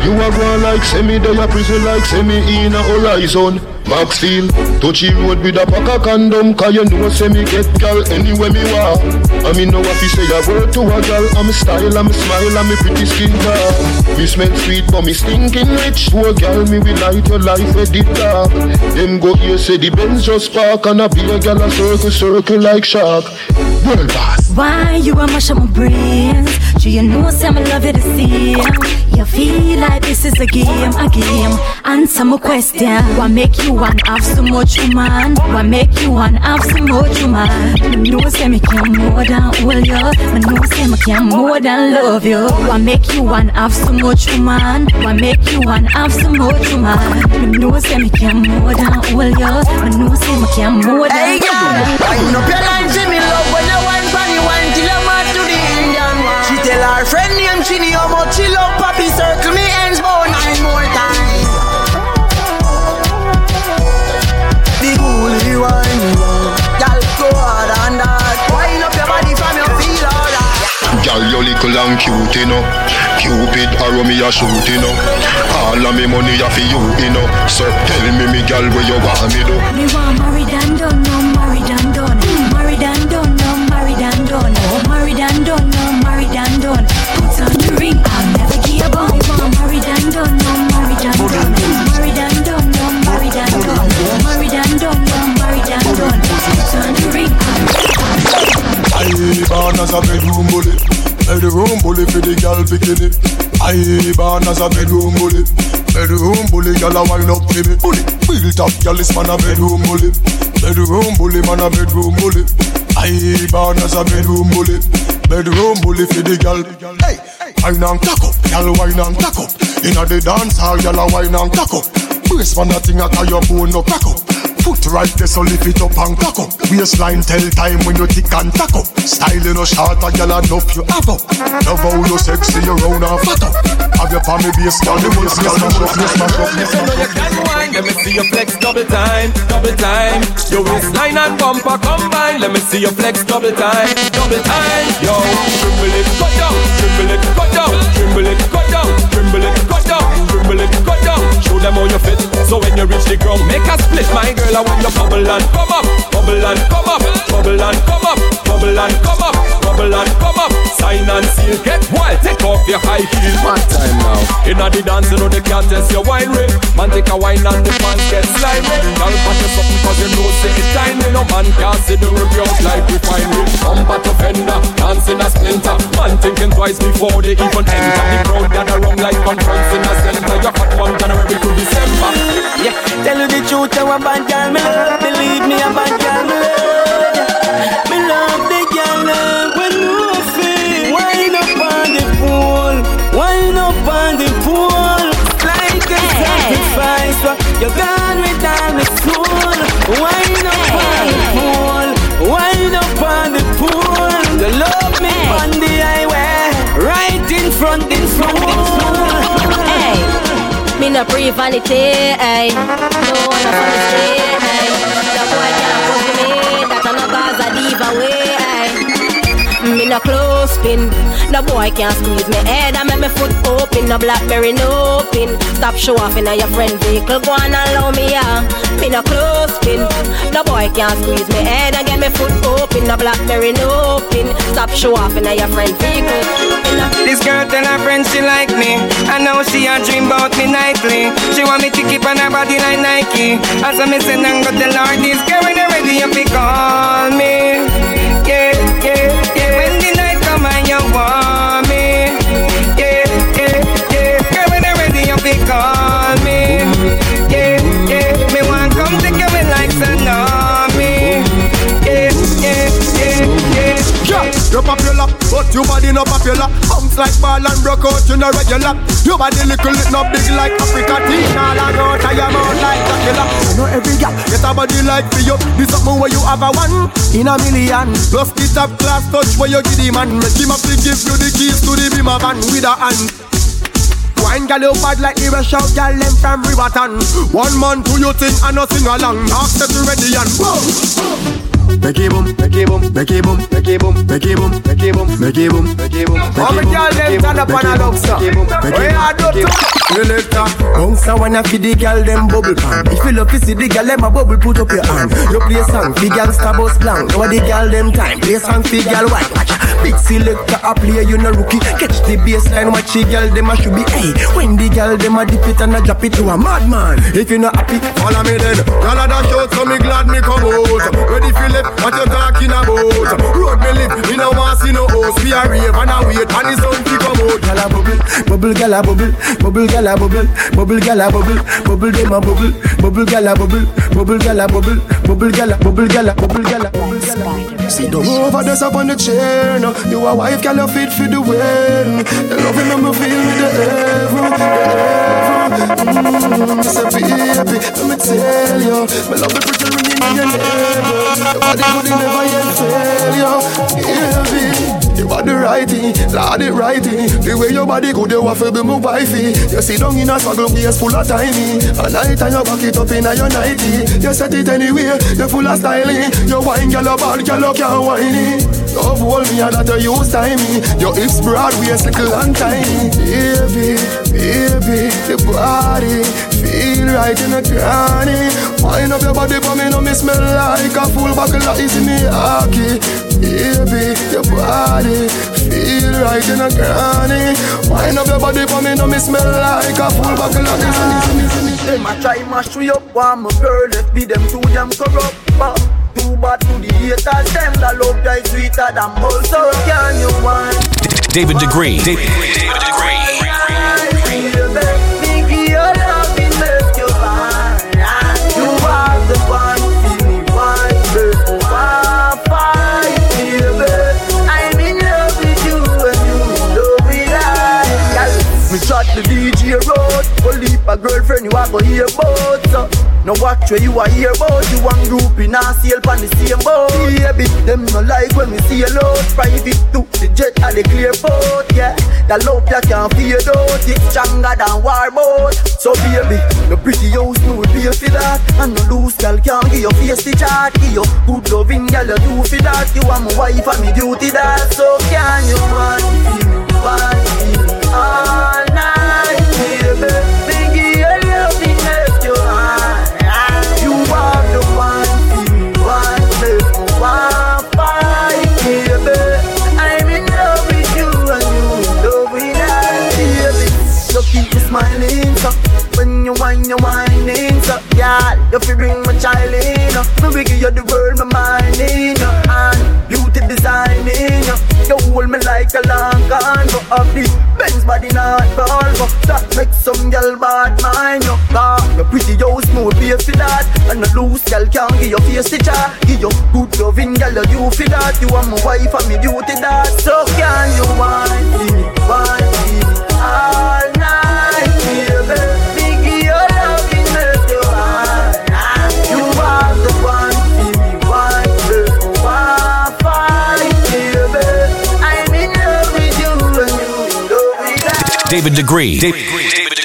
You a go like semi, they a prison like semi in a horizon. Maxfield, touchy road with a pack of condom Cause you know say me get girl anywhere me walk. I mean know what you say a word to a girl I'm style, I'm smile, I'm a pretty skin girl. Me smell sweet but me stinking rich. A girl me will light your life with it dark. Them go here say the Benz just park And a be a girl a circle, circle like shark. World boss. Why you a mash up my brains? Do you know some love you the same? You feel like this is a game, a game. Answer my question. What make you want have so much woman? What make you want have so much woman? Me know say me can more than hold you Me know say me can more than love you What make you want have so much woman? What make you want have so much woman? Me know say me can more than hold you Me know say me can more than Hey girl, wind up your line, Jimmy love when you wine funny wine till I'm mad to the Indian one. She tell her friend named Chini how much she love Papi circle me ends about nine more Girl, you little and cute, you know. Cupid arrow me a shoot, you know. All of me money a for you, you know. So tell me, me girl, where you want me do? Me want married and done, no as a bedroom bully. Bedroom bully for the girl bikini. I born as a bedroom bully. Bedroom bully, girl a wind up for me. Bully, wheel top, girl is man a bedroom bully. Bedroom bully, man a bedroom bully. I born as a bedroom bully. Bedroom bully for the girl. Hey, wine and cock up, girl wine and cock up. Inna the dance hall, girl a wine and cock up. Brace man a thing a tie your bone no crack up Foot right there, so lift it up and cock up. Waistline tell time when you tick and tack up. Style in a short, a gyal enough you have up. Love how you sexy, you round and fat up. Have your palmy base, gyal, the waist, gyal, the waist, you smash up. You know you can wine, let me see you flex double time, double time. Your waistline and bumper combine, let me see you flex double time, double time. Yo, dribble it, cut down, dribble it, cut down, dribble it, cut down, dribble it, cut down, dribble it, them how you fit, so when you reach the ground, make a split, my girl. I want you bubble and come up, bubble and come up, bubble and come up, bubble and come up, bubble and come up. Sign and seal, get wild, take off your high heels. One time now. Inna the dance, you know they can't test your wine rate. Man take a wine and the pants get slimy. Girl, pat you something 'cause you know say it time. No man can't see the review out like refinery. Bumper to fender, dancing a splinter. Man thinking twice before they even enter. The crowd gather round like conference in a center. You're hot from January to December. Yeah, tell you the truth, you a bad girl, me love. Believe me, i a bad girl, me love. Me love the girl love no pre vanity, ay. No one no vanity, ay. The boy can't put me, that I no cause a diva way, ay. Me no close pin, the boy can't squeeze me head and make me foot open. No blackberry no pin. Stop show off in your friend vehicle, go on and allow me yeah. Me no close pin, the boy can't squeeze me head and get me foot open. No blackberry no pin. Stop show off in your friend vehicle. This girl tell her friends she like me And now she a dream about me nightly She want me to keep on her body like Nike As I'm miss and go the her this girl when ready you fi call me Yeah, yeah, yeah want me. Yeah, yeah, yeah Girl when you ready you fi call but your body no popular. Pumps like ball and broke out, you no regular. Your body little, it no big like Africa. Teen all and out, I am out like a killer. You know every girl get a body like for you. This something where you have a one in a million. Plus the top class touch where you give the man. Make him have to give you the keys to the beamer van with a hand. Wine gal you bad like the rush out gal them from Riverton One man do you think and no sing along Knock set ready and boom Make it boom, make it boom, make it boom, make it boom, make it boom, make it boom, make it boom, make it boom. How many girl them stand up on a love star? Where you do to? Selector, bounce a wanna feed the girl them bubble pan. If you love to see the girl them a bubble, put up your hand. You play song, the gangsta boss blank. Now the girl them time, play song, the girl white. Watch Big selector a play, you no rookie. Catch the baseline, watch the girl them a should be. Hey, when the girl them a dip it and a drop it to a madman. If you not happy, follow me then. Girl a dash out, so me glad me come out. Ready for left, what you talking about? Road me live, me no want see no host. We a rave and a wait, and the sun to come out. Girl a bubble, bubble, girl a bubble, bubble, girl a bubble, bubble, girl a bubble, bubble, them a bubble, bubble, girl a bubble, bubble, girl a bubble, bubble, girl a bubble, girl a bubble, girl a bubble, a. See, don't over this up on the chair, no. You a wife, girl, you fit for the wedding. The you me feel me the heaven, heaven. Mmm, say baby, let me tell you, me love the pretty ring in your neighbor. Your body could never yet you, baby. You are the right thing, Lord the way your body good, you waffle be my wifey. You sit down in a smuggle place full of timing. A night and you back it up in a your nighty. You set it anywhere, you full of styling. You wine, girl, you bad, girl, you can't Love hold me and that you use timing. Your hips broad, waist little and tiny. Baby, baby, the body feel right in the cranny. Wind up your body for me, no me smell like a full buckle of is me hockey. Baby, your body feel right in a cranny. Wind up your body for me, no me smell like a full buckle of is Them a try mash me up, want my girl, let be them too damn corrupt. But too bad to the haters, them that love die sweeter than bull. So can you want? David Degree. David, David Degree. A girlfriend you a go hear about so. No watch where you a hear about You. One group in a sail pan the same boat. Baby, them no like when we see a load. Private to the jet and the clear boat Yeah, the love that can't fade out. It's stronger than war boat. So baby, no pretty house me will pay for that. And no loose girl can't give your face the chart. Give you good loving girl you do for that. You are my wife and me duty that. So can you want me, want me all night, when you whine, you whining, so yeah, you feel bring my child in, uh. me give you the world, my mind in, uh. and beauty designing, uh. you hold me like a long gun, go up the Benz body not Volvo That makes some girl bad mind you Car, your pretty house no pay for that And a loose girl can't give your face the jar Give you good loving girl you feel that You are my wife and me duty that So can you want me, want me all night David Degree. David Degree. David